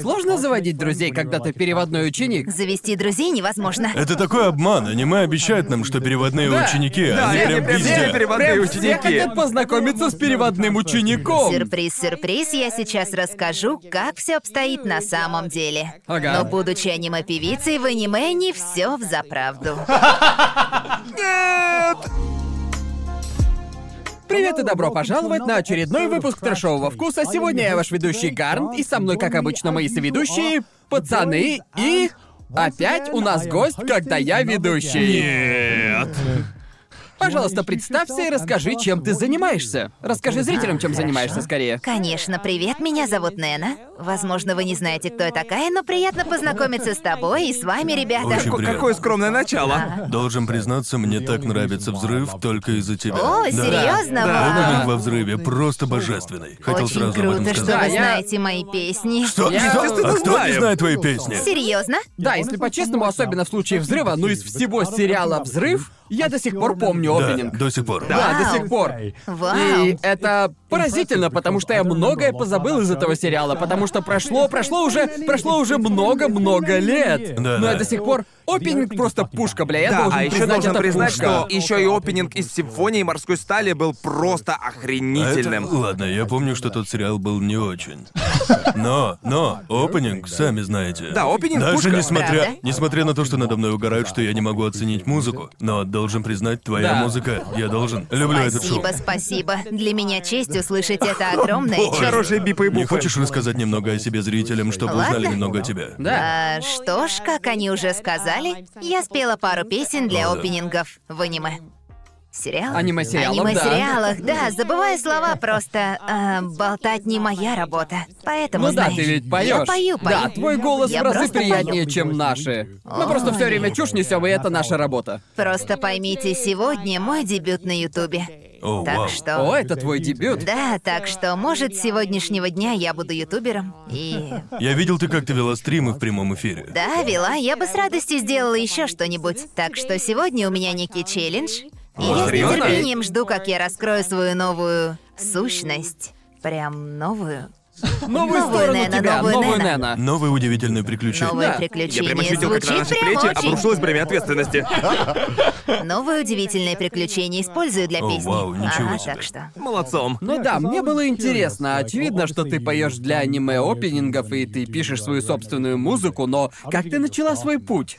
Сложно заводить друзей, когда ты переводной ученик? Завести друзей невозможно. Это такой обман. Аниме обещает нам, что переводные Да. ученики, Да, они они прям прям переводные Прям все ученики. хотят познакомиться с переводным учеником. Сюрприз, сюрприз, я сейчас расскажу, как все обстоит на самом деле. Ага. Но будучи аниме-певицей, в аниме не все в заправду. Привет и добро пожаловать на очередной выпуск трэшового вкуса. Сегодня я ваш ведущий Гарнт, и со мной, как обычно, мои соведущие, пацаны и... Опять у нас гость, когда я ведущий. Нет. Пожалуйста, представься и расскажи, чем ты занимаешься. Расскажи зрителям, чем занимаешься скорее. Конечно, привет, меня зовут Нена. Возможно, вы не знаете, кто я такая, но приятно познакомиться с тобой и с вами, ребята. Очень приятно. Какое скромное начало. Должен признаться, мне так нравится взрыв только из-за тебя. О, Да. серьезно? Да. Опенинг во взрыве просто божественный. Хотел Очень сразу об этом круто, что вы Да, я- знаете мои песни. Что? Я- Что? Естественно, А кто не знает твои песни? Серьезно? Да, если по-честному, особенно в случае взрыва, ну из всего сериала «Взрыв», я до сих пор помню Да, опенинг. до сих пор. Да, до Вау. сих пор. Вау. И это поразительно, потому что я многое позабыл из этого сериала, потому что прошло, прошло уже, прошло уже много-много лет. Да, Но я да. до сих пор опенинг просто пушка, бля, я Да, должен а еще признать, должен это признать, пушка. что еще и опенинг из симфонии морской стали был просто А это- охренительным. Ладно, я помню, что тот сериал был не очень. Но, но, опенинг, сами знаете. Да, опенинг Даже пушка. несмотря, Правда? несмотря на то, что надо мной угорают, что я не могу оценить музыку, но должен признать, твоя Да. музыка, я должен. Люблю этот шоу. Спасибо, спасибо. Для меня честь услышать это огромное честь. Хорошие бипы и Не бупы. хочешь рассказать немного о себе зрителям, чтобы Ладно. узнали немного о тебе? Да. А, что ж, как они уже сказали, я спела пару песен для О, да. опенингов в аниме. Сериал? Аниме-сериалов, да. Аниме-сериалах, да. забывая слова, просто а, болтать не моя работа. Поэтому, Ну да, знаешь, ты ведь поешь. Я пою, пою. Да, твой голос Я в разы просто приятнее, пою. чем наши. Мы просто все время чушь несем, и это наша работа. Просто поймите, сегодня мой дебют на Ютубе. О, Так вау. что... О, это твой дебют. Да, так что, может, с сегодняшнего дня я буду ютубером. И... Я видел, ты как-то вела стримы в прямом эфире. Да, вела, я бы с радостью сделала еще что-нибудь. Так что сегодня у меня некий челлендж. И я с нетерпением жду, как я раскрою свою новую сущность. Прям новую. Новую сторону Нена, тебя, новую новую Нена. Нена. Новые удивительные приключения. Новые Да. Я приключения. прям ощутил, как на Звучит наши прям плечи очень. обрушилось бремя ответственности. Новое удивительное приключение использую для О, песни. вау, ничего ага, себе. так что. Молодцом. Ну да, мне было интересно. Очевидно, что ты поешь для аниме-опенингов и ты пишешь свою собственную музыку, но как ты начала свой путь?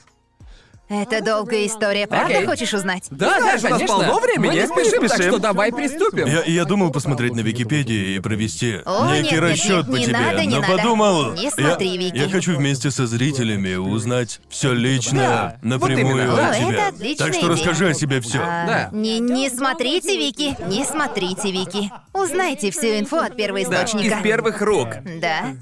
Это долгая история, правда Окей. хочешь узнать? Да, Знаешь, да, у нас конечно. полно времени, Мы не мы не спешим, так спешим. что давай приступим. Я, я думал посмотреть на Википедии и провести О, некий нет, расчет нет, по не тебе, надо, не но надо. подумал, Не смотри, я, Вики. я хочу вместе со зрителями узнать все лично, Да, вот напрямую именно. от О, тебя. это отличная так что идея. расскажи о себе все. А, Да. Не, не смотрите, Вики, не смотрите, Вики. Узнайте всю инфу от Да, первоисточника. из первых рук. Да.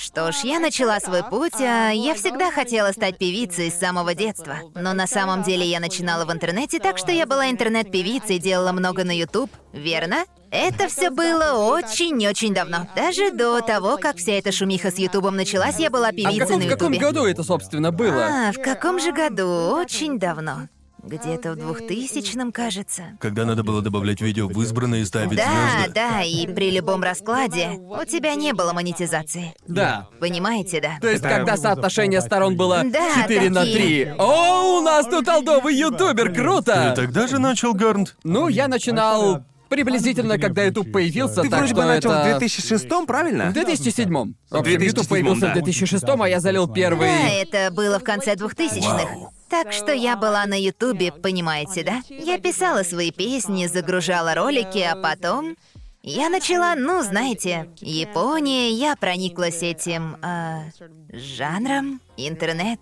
Что ж, я начала свой путь, а я всегда хотела стать певицей с самого детства. Но на самом деле я начинала в интернете, так что я была интернет-певицей, делала много на YouTube, верно? Это все было очень-очень давно. Даже до того, как вся эта шумиха с Ютубом началась, я была А в певицей каком, на в каком Ютубе. году это, собственно, было? А, в каком же году? Очень давно. Где-то в 2000-м, кажется. Когда надо было добавлять видео в избранные и ставить Да, звезды. да, и при любом раскладе у тебя не было монетизации. Да. Понимаете, да? То есть, когда соотношение сторон было Да, 4 на такие. 3. О, у нас тут алдовый ютубер, круто! Ты тогда же начал, Гарнт? Ну, я начинал приблизительно, когда YouTube появился, Ты так вроде что бы начал это... в 2006 правильно? В 2007 В общем, 2007, YouTube появился да. в 2006 а я залил первый... Да, это было в конце 2000-х. Так что я была на Ютубе, понимаете, да? Я писала свои песни, загружала ролики, а потом я начала, ну, знаете, Япония, я прониклась этим а, жанром, интернет,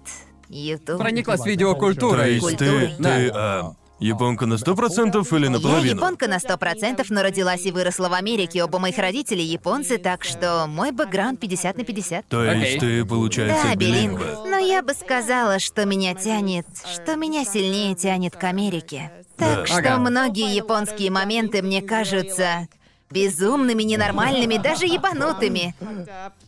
Ютуб. Прониклась То видеокультурой. есть ты, ты, а, японка на сто процентов или Я наполовину? японка на сто процентов, но родилась и выросла в Америке. Оба моих родителей японцы, так что мой бэкграунд 50 на 50. То есть Окей. ты, получается, Да, билинг. билингва. Но я бы сказала, что меня тянет, что меня сильнее тянет к Америке. Так Да. что Ага. многие японские моменты мне кажутся безумными, ненормальными, даже ебанутыми.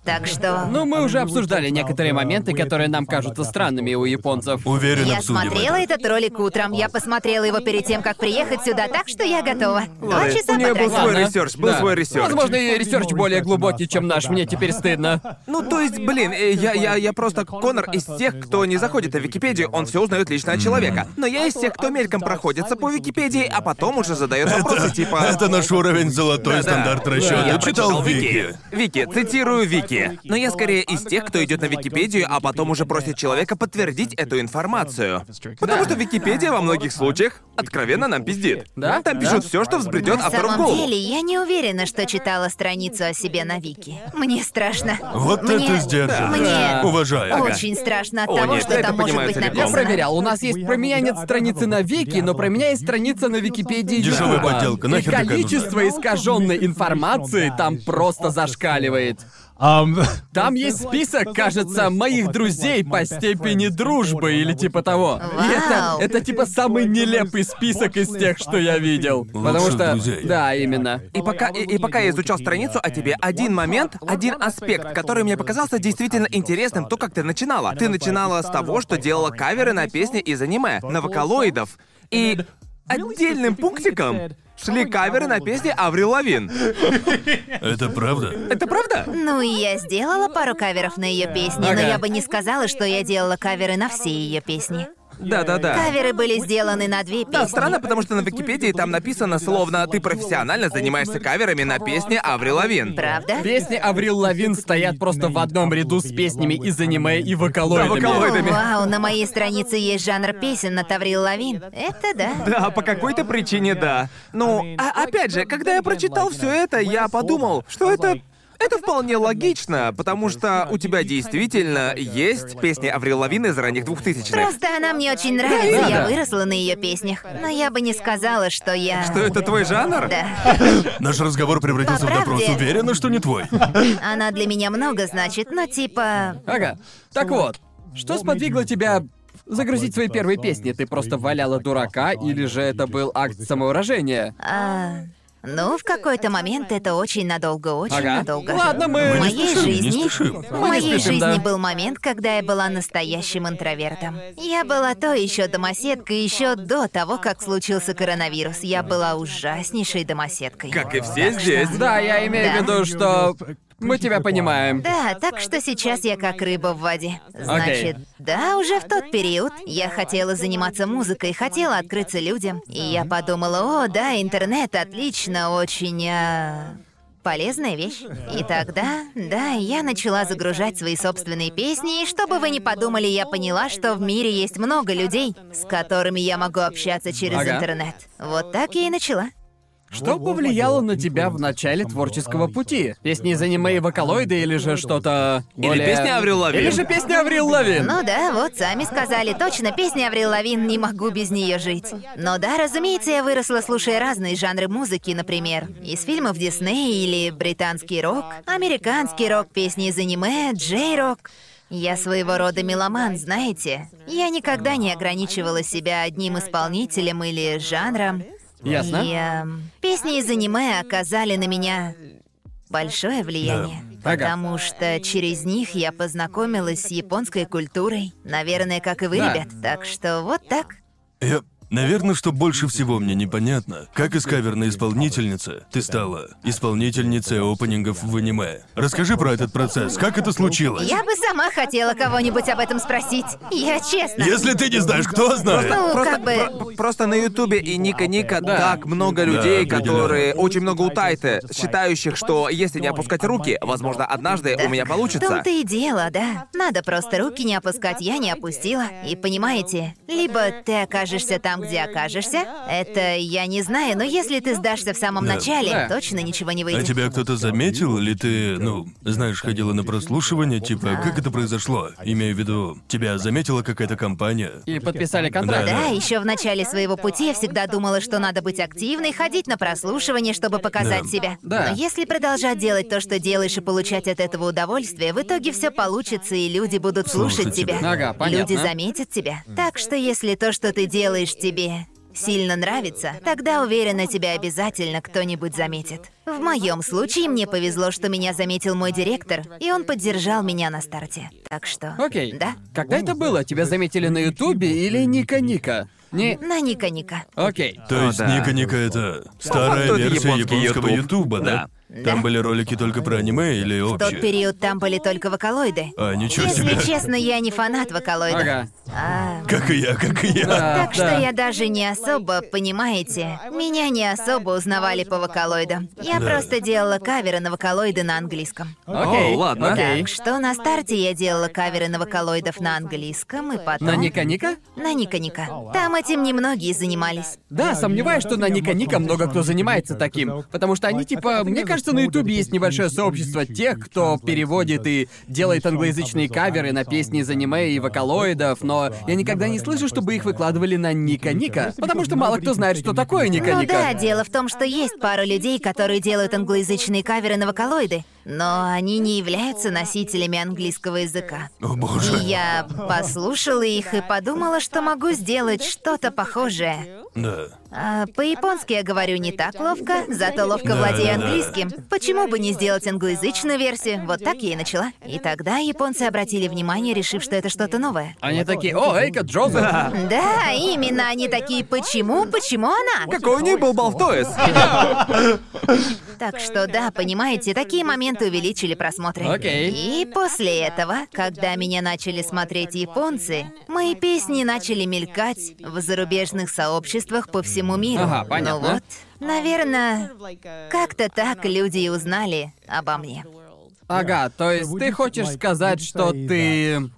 Так что... Ну, мы уже обсуждали некоторые моменты, которые нам кажутся странными у японцев. Уверен, Я обсудим смотрела это. этот ролик утром. Я посмотрела его перед тем, как приехать сюда, так что я готова. Два Ладно, часа у нее был свой research, был Да. свой research. Возможно, ее research более глубокий, чем наш. Мне теперь стыдно. Ну, то есть, блин, э, я, я, я просто Конор из тех, кто не заходит в Википедию, он все узнает лично от человека. Но я из тех, кто мельком проходится по Википедии, а потом уже задает вопросы типа. Это наш уровень золотой Да-да. стандарт расчета. Я Читал Вики. Вики, цитирую Вики. Но я скорее из тех, кто идет на Википедию, а потом уже просит человека подтвердить эту информацию. Потому что Википедия во многих случаях откровенно нам пиздит. Да? Там пишут все, что взбредет На автору в самом голову. деле, я не уверена, что читала страницу о себе на Вики. Мне страшно. Вот Мне... это сдержанность. Мне Уважаю. очень страшно от О, того, нет, что это там может понимаю быть целиком. Я написано. проверял, у нас есть про меня нет страницы на Вики, но про меня есть страница на Википедии Дешевая Ютуба. подделка, И нахер такая количество искаженной информации там просто зашкаливает. Там есть список, кажется, моих друзей по степени дружбы или типа того. И это, это типа самый нелепый список из тех, что я видел. Потому что... друзей. Да, именно. И пока, и, и пока я изучал страницу о тебе, один момент, один аспект, который мне показался действительно интересным, то, как ты начинала. Ты начинала с того, что делала каверы на песни из аниме, на вокалоидов. И отдельным пунктиком шли каверы на песни Аврил Лавин. Это правда? Это правда? Ну и я сделала пару каверов на ее песни, но Ага. я бы не сказала, что я делала каверы на все ее песни. Да-да-да. Каверы были сделаны на две песни. Да, странно, потому что на Википедии там написано словно ты профессионально занимаешься каверами на песни Аврил Лавин. Правда? Песни Аврил Лавин стоят просто в одном ряду с песнями из аниме и вокалоидами. Да, вокалоидами. О, вау, на моей странице есть жанр песен на Таврил Лавин. Это да. Да, по какой-то причине да. Ну, а опять же, когда я прочитал все это, я подумал, что это это вполне логично, потому что у тебя действительно есть песни Аврил Лавин из ранних двухтысячных. Просто она мне очень нравится, Да, я да. выросла на ее песнях. Но я бы не сказала, что я... Что это твой жанр? Да. Наш разговор превратился По в допрос. правде. Уверена, что не твой. Она для меня много значит, но типа... Ага. Так вот, что сподвигло тебя загрузить свои первые песни? Ты просто валяла дурака, или же это был акт самовыражения? а, Ну, в какой-то момент это очень надолго, очень Ага. надолго. Ладно, мы- В Мы не моей спешим, не жизни... спешим. В не моей спешим, жизни да. был момент, когда я была настоящим интровертом. Я была то еще домоседкой еще до того, как случился коронавирус. Я была ужаснейшей домоседкой. Как и все здесь. Да, я имею в Да. виду, что мы тебя понимаем. Да, так что сейчас я как рыба в воде. Значит, да, уже в тот период я хотела заниматься музыкой, хотела открыться людям. И я подумала, о, да, интернет отлично, очень... а, Полезная вещь. И тогда, да, я начала загружать свои собственные песни, и чтобы вы не подумали, я поняла, что в мире есть много людей, с которыми я могу общаться через Ага. интернет. Вот так я и начала. Что повлияло на тебя в начале творческого пути? Песни из аниме и вокалоиды или же что-то Или более... песни Аврил Лавин. Или же песни Аврил Лавин. Ну да, вот сами сказали, точно, песня Аврил Лавин «Не могу без нее жить». Но да, разумеется, я выросла, слушая разные жанры музыки, например, из фильмов Дисней или британский рок, американский рок, песни из аниме, джей-рок. Я своего рода меломан, знаете. Я никогда не ограничивала себя одним исполнителем или жанром. Ясно. И эм, песни из аниме оказали на меня большое влияние. Ага. Потому что через них я познакомилась с японской культурой. Наверное, как и вы, Да. ребят. Так что вот так. Я... Наверное, что больше всего мне непонятно, как из каверной исполнительницы ты стала исполнительницей опенингов в аниме. Расскажи про этот процесс, как это случилось? Я бы сама хотела кого-нибудь об этом спросить. Я честно. Если ты не знаешь, кто знает? Ну, Просто, как бы... про- просто на Ютубе и Ника Ника Да. так много людей, определенно. которые очень много у Тайты, считающих, что если не опускать руки, возможно, однажды у меня В получится. том-то и дело, да. Надо просто руки не опускать, я не опустила. И понимаете, либо ты окажешься там, где окажешься, это я не знаю, но если ты сдашься в самом Да. начале, Да. точно ничего не А выйдет. тебя кто-то заметил, или ты, ну, знаешь, ходила на прослушивание, типа, как это произошло? Имею в виду, тебя заметила какая-то компания? И подписали контракт. Да. Да, еще в начале своего пути я всегда думала, что надо быть активной, ходить на прослушивание, чтобы показать Да. себя. Да. Но если продолжать делать то, что делаешь, и получать от этого удовольствие, в итоге все получится, и люди будут слушать, Слушать тебя. тебя. Ага, понятно. Люди заметят тебя. Так что если то, что ты делаешь, тебе сильно нравится, тогда уверена, тебя обязательно кто-нибудь заметит. В моем случае мне повезло, что меня заметил мой директор, и он поддержал меня на старте. Так что... Окей. Да? Когда это было? Тебя заметили на Ютубе или Ника Ника? Не. На Ника Ника. Окей. То есть да. Ника Ника это старая версия японского. Ютуба, да? Там были ролики только про аниме или В тот период там были только вокалоиды. А, ничего Если себе. честно, я не фанат вокалоидов. Ага. А, Как и я, как и я. Да, Так что да. я даже не особо, понимаете, меня не особо узнавали по вокалоидам. Я Да. просто делала каверы на вокалоиды на английском. Окей. О, ладно. Окей. Так что на старте я делала каверы на вокалоидов на английском, и потом... На Ника Ника? На Ника Ника. Там этим немногие занимались. Да, сомневаюсь, что на Ника Ника много кто занимается таким. Потому что они типа, мне кажется, на Ютубе есть небольшое сообщество тех, кто переводит и делает англоязычные каверы на песни из аниме и вокалоидов, но я никогда не слышу, чтобы их выкладывали на Ника Ника. Потому что мало кто знает, что такое Ника Ну Ника. да, дело в том, что есть пара людей, которые делают англоязычные каверы на вокалоиды, но они не являются носителями английского языка. О И боже. я послушала их и подумала, что могу сделать что-то похожее. Да. А, по-японски я говорю не так ловко, зато ловко Да, владею да, да. английским. Почему бы не сделать англоязычную версию? Вот так я и начала. И тогда японцы обратили внимание, решив, что это что-то новое. Они такие, о, Эйка Джозеф. Да, именно они такие, почему, почему она? Какой у них был Балфтоис? Так что да, понимаете, такие моменты увеличили просмотры. Окей. И после этого, когда меня начали смотреть японцы, мои песни начали мелькать в зарубежных сообществах по всему миру. Ага, понятно. Ну вот, наверное, как-то так люди и узнали обо мне. Ага, то есть ты хочешь сказать, что ты...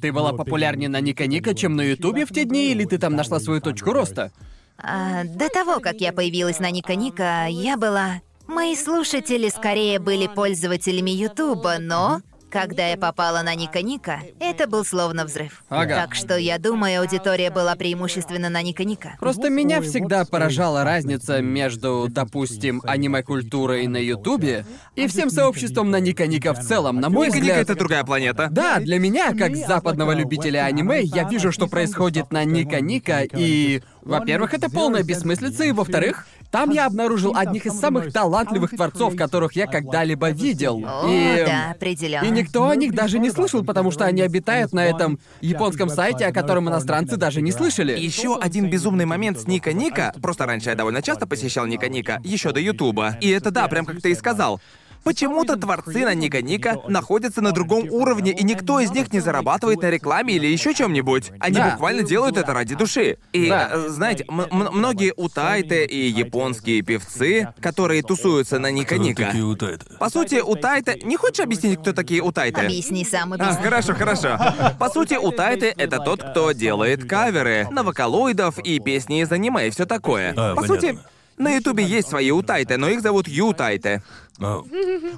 Ты была популярнее на Ника Ника, чем на Ютубе в те дни, или ты там нашла свою точку роста? А, до того, как я появилась на Ника Ника, я была... Мои слушатели скорее были пользователями Ютуба, но... Когда я попала на Ника Ника, это был словно взрыв. Ага. Так что я думаю, аудитория была преимущественно на Ника Ника. Просто меня всегда поражала разница между, допустим, аниме-культурой на Ютубе и всем сообществом на Ника Ника в целом. На мой Ника Ника взгляд... это другая планета. Да, для меня, как западного любителя аниме, я вижу, что происходит на Ника Ника, и, во-первых, это полная бессмыслица, и, во-вторых, там я обнаружил одних из самых талантливых творцов, которых я когда-либо видел. О, и... да, определенно. И никто о них даже не слышал, потому что они обитают на этом японском сайте, о котором иностранцы даже не слышали. Еще один безумный момент с Ника Ника. Просто раньше я довольно часто посещал Ника Ника, еще до Ютуба. И это да, прям как ты и сказал. Почему-то творцы на Ника Ника находятся на другом уровне, и никто из них не зарабатывает на рекламе или еще чем-нибудь. Они Да. буквально делают это ради души. И, Да. э, знаете, многие утайты и японские певцы, которые тусуются на Ника Кто Ника. такие утайты? По сути, утайты... Не хочешь объяснить, кто такие утайты? Объясни сам, А, объясни. хорошо, хорошо. По сути, Утайты — это тот, кто делает каверы на вокалоидов и песни из аниме и все такое. А, По сути, понятно. на Ютубе есть свои Утайты, но их зовут Ютайты. А,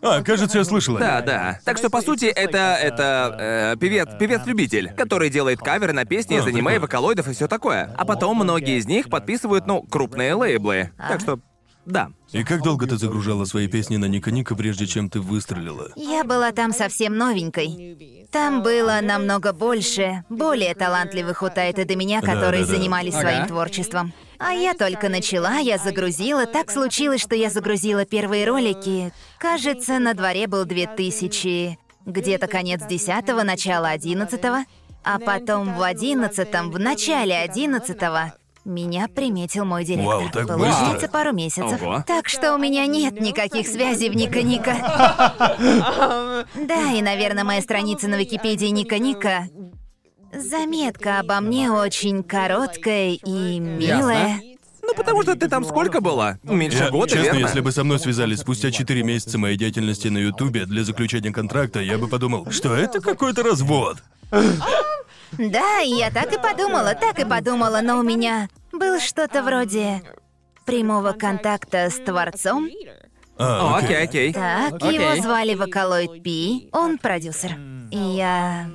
А, кажется, я слышал. о Да, да. Так что, по сути, это... это... э, певец, певец-любитель, который делает каверы на песни из А, аниме, вокалоидов и все такое. А потом многие из них подписывают, ну, крупные лейблы. Так что, да. И как долго ты загружала свои песни на Ника Ника, прежде чем ты выстрелила? Я была там совсем новенькой. Там было намного больше, более талантливых утайты до меня, которые Да-да-да. занимались Ага. своим творчеством. А я только начала, я загрузила. Так случилось, что я загрузила первые ролики. Кажется, на дворе был 2000, где-то конец 10 начало 11 а потом в 11 в начале 11 меня приметил мой директор. Вау, так быстро. Получается, пару месяцев. Ого. Так что у меня нет никаких связей в Ника Ника. Да, и, наверное, моя страница на Википедии Ника Ника. Заметка обо мне очень короткая и милая. Ну, потому что ты там сколько была? Меньше Я, года, честно, верно? если бы со мной связались спустя 4 месяца моей деятельности на Ютубе для заключения контракта, я бы подумал, что это какой-то развод. Да, я так и подумала, так и подумала, но у меня был что-то вроде прямого контакта с Творцом. А, О, окей. окей, окей. Так, Окей. его звали Вокалоид Пи, он продюсер. И я...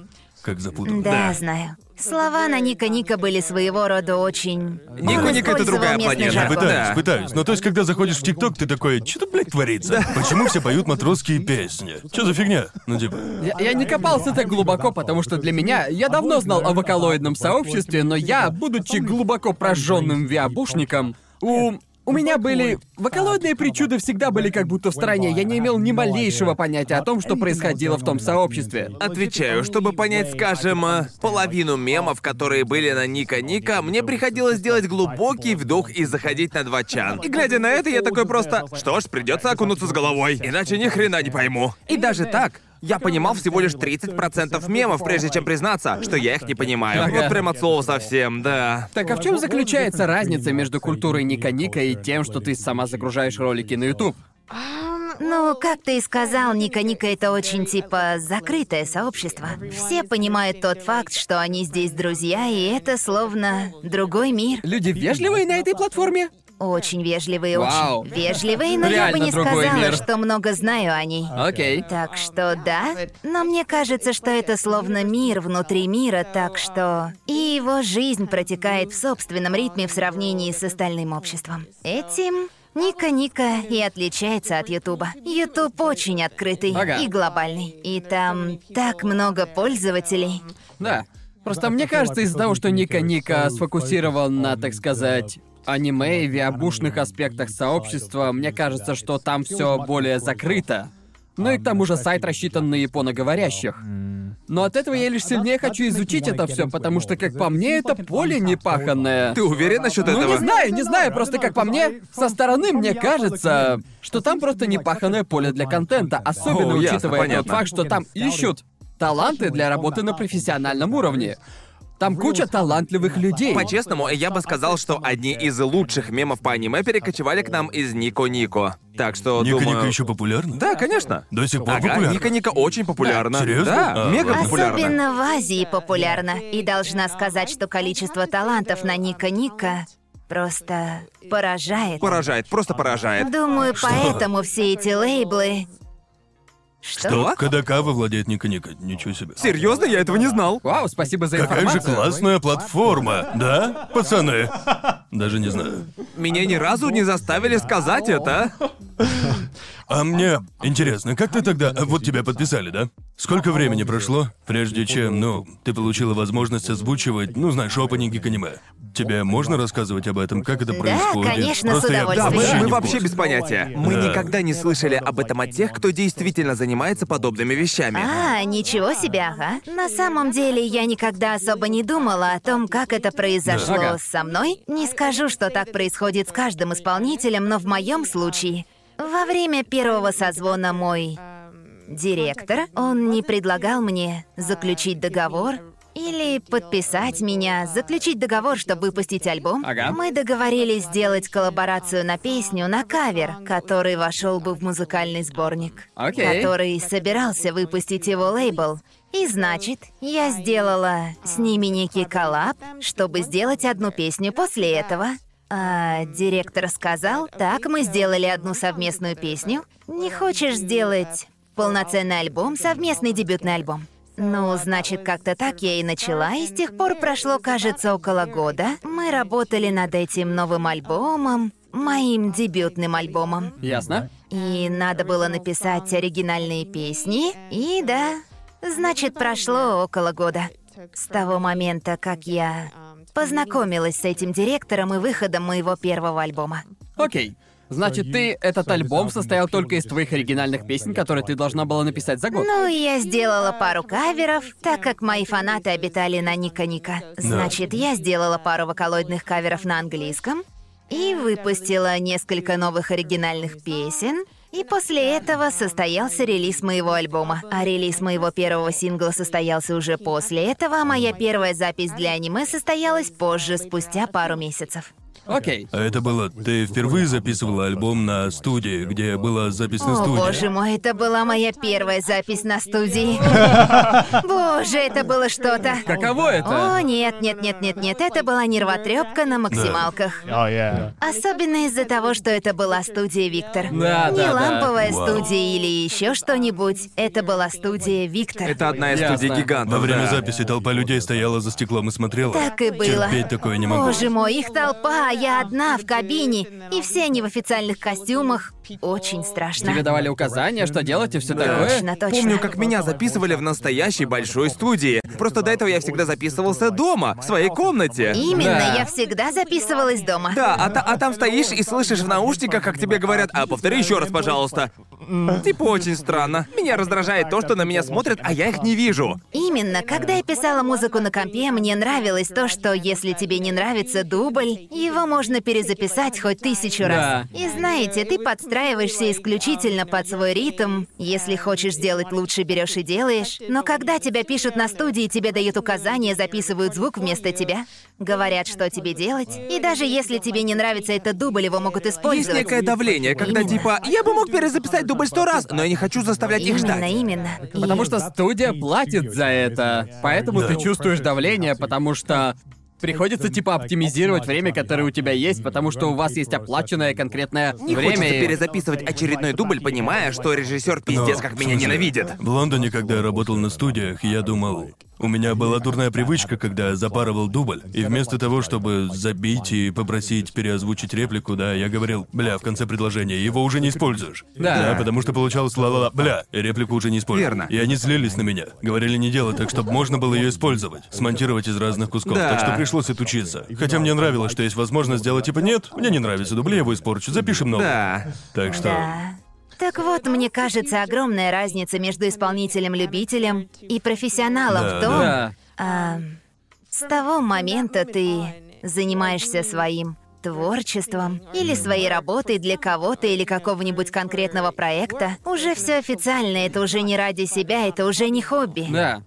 как запутал. Да, знаю. Слова на Ника Ника были своего рода очень... Нико Он Ника — это использовал другая местный планета. жаргон. Пытаюсь, Да. пытаюсь. Но то есть, когда заходишь в ТикТок, ты такой, что тут, блядь, творится? Почему все поют матросские песни? Что за фигня? Ну, типа... Я, я не копался так глубоко, потому что для меня я давно знал о вокалоидном сообществе, но я, будучи глубоко прожженным виабушником, у у меня были... Вокалоидные причуды всегда были как будто в стороне. Я не имел ни малейшего понятия о том, что происходило в том сообществе. Отвечаю, чтобы понять, скажем, э, половину мемов, которые были на Ника Ника, мне приходилось делать глубокий вдох и заходить на два чан. И глядя на это, я такой просто, что ж, придется окунуться с головой, иначе ни хрена не пойму. И даже так, я понимал всего лишь 30% мемов, прежде чем признаться, что я их не понимаю. Ага. Вот прям от слова совсем, да. Так а в чем заключается разница между культурой Ника Ника и тем, что ты сама загружаешь ролики на YouTube? Ну, как ты и сказал, Ника Ника это очень типа закрытое сообщество. Все понимают тот факт, что они здесь друзья, и это словно другой мир. Люди вежливые на этой платформе? Очень вежливые, Вау. очень вежливые, но я Реально бы не другой сказала, мир. что много знаю о ней. Окей. Так что да, но мне кажется, что это словно мир внутри мира, так что и его жизнь протекает в собственном ритме в сравнении с остальным обществом. Этим Ника Ника и отличается от Ютуба. Ютуб очень открытый Ага. и глобальный, и там так много пользователей. Да. Просто мне кажется, из-за того, что Ника Ника сфокусирован на, так сказать, аниме и виабушных аспектах сообщества, мне кажется, что там все более закрыто. Ну и к тому же сайт рассчитан на японоговорящих. Но от этого я лишь сильнее хочу изучить это все, потому что, как по мне, это поле непаханное. Ты уверен насчет Ну, этого? не знаю, не знаю, просто как по мне, со стороны мне кажется, что там просто непаханное поле для контента, особенно О, ясно, учитывая тот понятно. факт, что там ищут таланты для работы на профессиональном уровне. Там куча талантливых людей. По-честному, я бы сказал, что одни из лучших мемов по аниме перекочевали к нам из Нико Нико. Так что, Ника думаю... Ника еще популярна? Да, конечно. До сих пор Ага, популярна? Ника Ника очень популярна. Да, серьезно? Да, А, мега ладно. популярна. Особенно в Азии популярно. И должна сказать, что количество талантов на Ника Ника просто поражает. Поражает, просто поражает. Думаю, поэтому все эти лейблы... Что? Что? Кадакава владеет Ника Ника. Ничего себе. Серьезно, я этого не знал. Вау, спасибо за Какая же классная платформа, да, пацаны? Даже не знаю. Меня ни разу не заставили сказать это. А мне интересно, как ты тогда... а, Вот тебя подписали, да? Сколько времени прошло, прежде чем, ну, ты получила возможность озвучивать, ну, знаешь, опенинги к аниме? Тебе можно рассказывать об этом, как это происходит? конечно, с Просто я удовольствием. Да, мы, вообще мы вообще без понятия. Мы Да. никогда не слышали об этом от тех, кто действительно занимается подобными вещами. А, ничего себе, ага. На самом деле, я никогда особо не думала о том, как это произошло Да. Со мной. Не скажу, что так происходит с каждым исполнителем, но в моем случае... Во время первого созвона мой директор, он не предлагал мне заключить договор или подписать меня, заключить договор, чтобы выпустить альбом. Ага. Мы договорились сделать коллаборацию на песню, на кавер, который вошел бы в музыкальный сборник, Окей. который собирался выпустить его лейбл. И значит, я сделала с ними некий коллаб, чтобы сделать одну песню после этого. А директор сказал, так, мы сделали одну совместную песню. Не хочешь сделать полноценный альбом, совместный дебютный альбом? Ну, значит, как-то так я и начала, и с тех пор прошло, кажется, около года. Мы работали над этим новым альбомом, моим дебютным альбомом. Ясно? И надо было написать оригинальные песни, и да, значит, прошло около года. С того момента, как я познакомилась с этим директором и выходом моего первого альбома. Окей. Значит, ты этот альбом состоял только из твоих оригинальных песен, которые ты должна была написать за год. Ну, я сделала пару каверов, так как мои фанаты обитали на Ника Ника. Значит, я сделала пару вокалоидных каверов на английском и выпустила несколько новых оригинальных песен. И после этого состоялся релиз моего альбома. А релиз моего первого сингла состоялся уже после этого, а моя первая запись для аниме состоялась позже, спустя пару месяцев. Окей. А это было... Ты впервые записывала альбом на студии, где была запись на О, студии? боже мой, это была моя первая запись на студии. Боже, это было что-то. Каково это? О, нет, нет, нет, нет, нет, это была нервотрепка на максималках. Особенно из-за того, что это была студия Виктор. Да, Не да, да. ламповая Вау. студия или еще что-нибудь. Это была студия Виктор. Это одна из студий гигантов. Во время да. записи толпа людей стояла за стеклом и смотрела. Так и было. Терпеть такое не могу. Боже мой, их толпа, я одна в кабине. И все они в официальных костюмах. Очень страшно. Тебе давали указания, что делать и все такое? Точно, точно. Помню, как меня записывали в настоящей большой студии. Просто до этого я всегда записывался дома, в своей комнате. Именно, Да. я всегда записывалась дома. Да, а, та- а там стоишь и слышишь в наушниках, как тебе говорят, а повтори еще раз, пожалуйста. М, Типа очень странно. Меня раздражает то, что на меня смотрят, а я их не вижу. Именно, когда я писала музыку на компе, мне нравилось то, что если тебе не нравится дубль, его можно перезаписать хоть тысячу раз. Да. И знаете, ты подстраиваешься исключительно под свой ритм. Если хочешь сделать лучше, берешь и делаешь. Но когда тебя пишут на студии, тебе дают указания, записывают звук вместо тебя, говорят, что тебе делать. И даже если тебе не нравится этот дубль, его могут Есть использовать. некое давление, когда Именно. типа я бы мог перезаписать дубль сто раз, но я не хочу заставлять их Именно, ждать. именно. И- Потому что студия платит за это. Поэтому ты чувствуешь давление, потому что приходится типа оптимизировать время, которое у тебя есть, потому что у вас есть оплаченное конкретное Не время. хочется и- перезаписывать очередной дубль, понимая, что режиссер пиздец Но, как меня смысле, ненавидит. В Лондоне, когда я работал на студиях, я думал, у меня была дурная привычка, когда я запарывал дубль. И вместо того, чтобы забить и попросить переозвучить реплику, да, я говорил, бля, в конце предложения, его уже не используешь. Да. потому что получалось ла-ла-ла, бля, и реплику уже не используешь. Верно. И они злились на меня. Говорили не делать так, чтобы можно было ее использовать. Смонтировать из разных кусков. Да. Так что пришлось отучиться. Хотя мне нравилось, что есть возможность сделать типа нет, мне не нравится дубль, я его испорчу, запишем новый. Да. Так что. Да. Так вот, мне кажется, огромная разница между исполнителем-любителем и профессионалом Да, в том, Да. а, с того момента ты занимаешься своим творчеством или своей работой для кого-то или какого-нибудь конкретного проекта, уже все официально, это уже не ради себя, это уже не хобби. Да.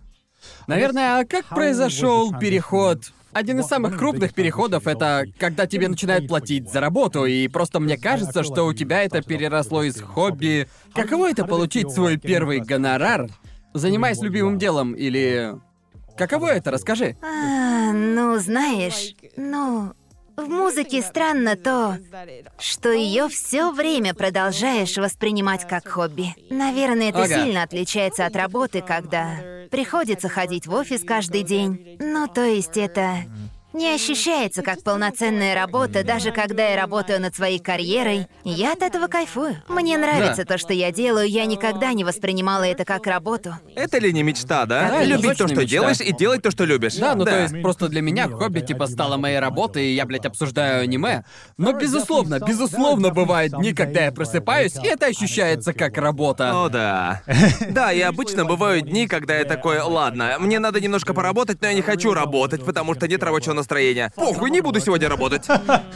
Наверное, а как произошел переход? Один из самых крупных переходов это когда тебе начинают платить за работу, и просто мне кажется, что у тебя это переросло из хобби. Каково это получить свой первый гонорар, занимаясь любимым делом, или каково это, расскажи. А, ну, знаешь, ну, в музыке странно то, что ее все время продолжаешь воспринимать как хобби. Наверное, это Ага. сильно отличается от работы, когда приходится ходить в офис каждый день. Ну, то есть это не ощущается как полноценная работа, даже когда я работаю над своей карьерой. Я от этого кайфую. Мне нравится то, что я делаю, я никогда не воспринимала это как работу. Это ли не мечта, да? Да, Любить то, что мечта. делаешь, и делать то, что любишь. Да, ну то есть просто для меня хобби типа стало моей работой, и я, блядь, обсуждаю аниме. Но безусловно, безусловно, бывают дни, когда я просыпаюсь, и это ощущается как работа. О, да. Да, и обычно бывают дни, когда я такой, ладно, мне надо немножко поработать, но я не хочу работать, потому что нет рабочего настроения. Похуй, не буду сегодня работать.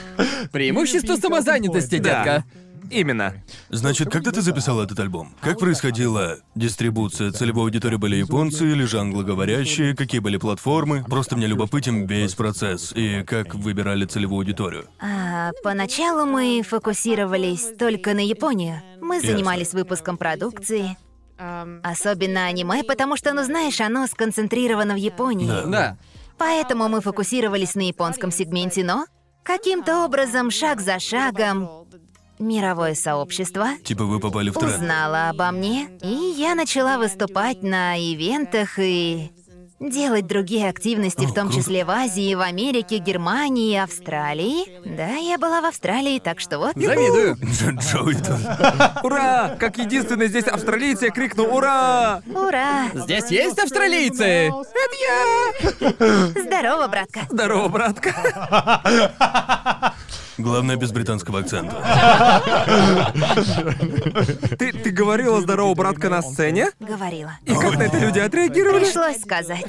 Преимущество самозанятости, Да. детка. Именно. Значит, когда ты записал этот альбом, как происходила дистрибуция? Целевой аудитории были японцы или же англоговорящие? Какие были платформы? Просто мне любопытен весь процесс. И как выбирали целевую аудиторию? А, поначалу мы фокусировались только на Японию. Мы Ясно. занимались выпуском продукции, особенно аниме, потому что, ну знаешь, оно сконцентрировано в Японии. Да. Да. Поэтому мы фокусировались на японском сегменте, но каким-то образом, шаг за шагом, мировое сообщество Типа вы попали в тренд. узнало обо мне, и я начала выступать на ивентах и делать другие активности, О, в том круто. числе в Азии, в Америке, Германии, Австралии. Да, я была в Австралии, так что вот. Завидую. Джоуи тут. Ура! Как единственный здесь австралиец я крикну «Ура!» Ура! Здесь есть австралийцы? Здорово, братка. Здорово, братка. Главное без британского акцента. Ты, ты говорила «здорово, братка» на сцене? Говорила. И как на это люди отреагировали? Пришлось сказать.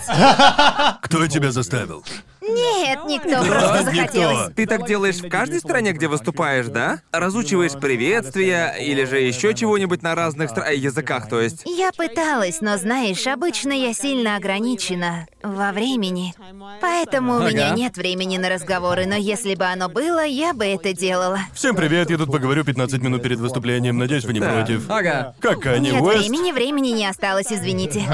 Кто тебя заставил? Нет, никто, Да, просто никто. захотелось. Ты так делаешь в каждой стране, где выступаешь, да? Разучиваешь приветствия или же еще чего-нибудь на разных стра- э, языках, то есть. Я пыталась, но знаешь, обычно я сильно ограничена во времени. Поэтому у Ага. меня нет времени на разговоры, но если бы оно было, я бы это делала. Всем привет, я тут поговорю 15 минут перед выступлением, надеюсь, вы не Да. против. Ага. Как Канни Нет Уэст? времени, времени не осталось, извините.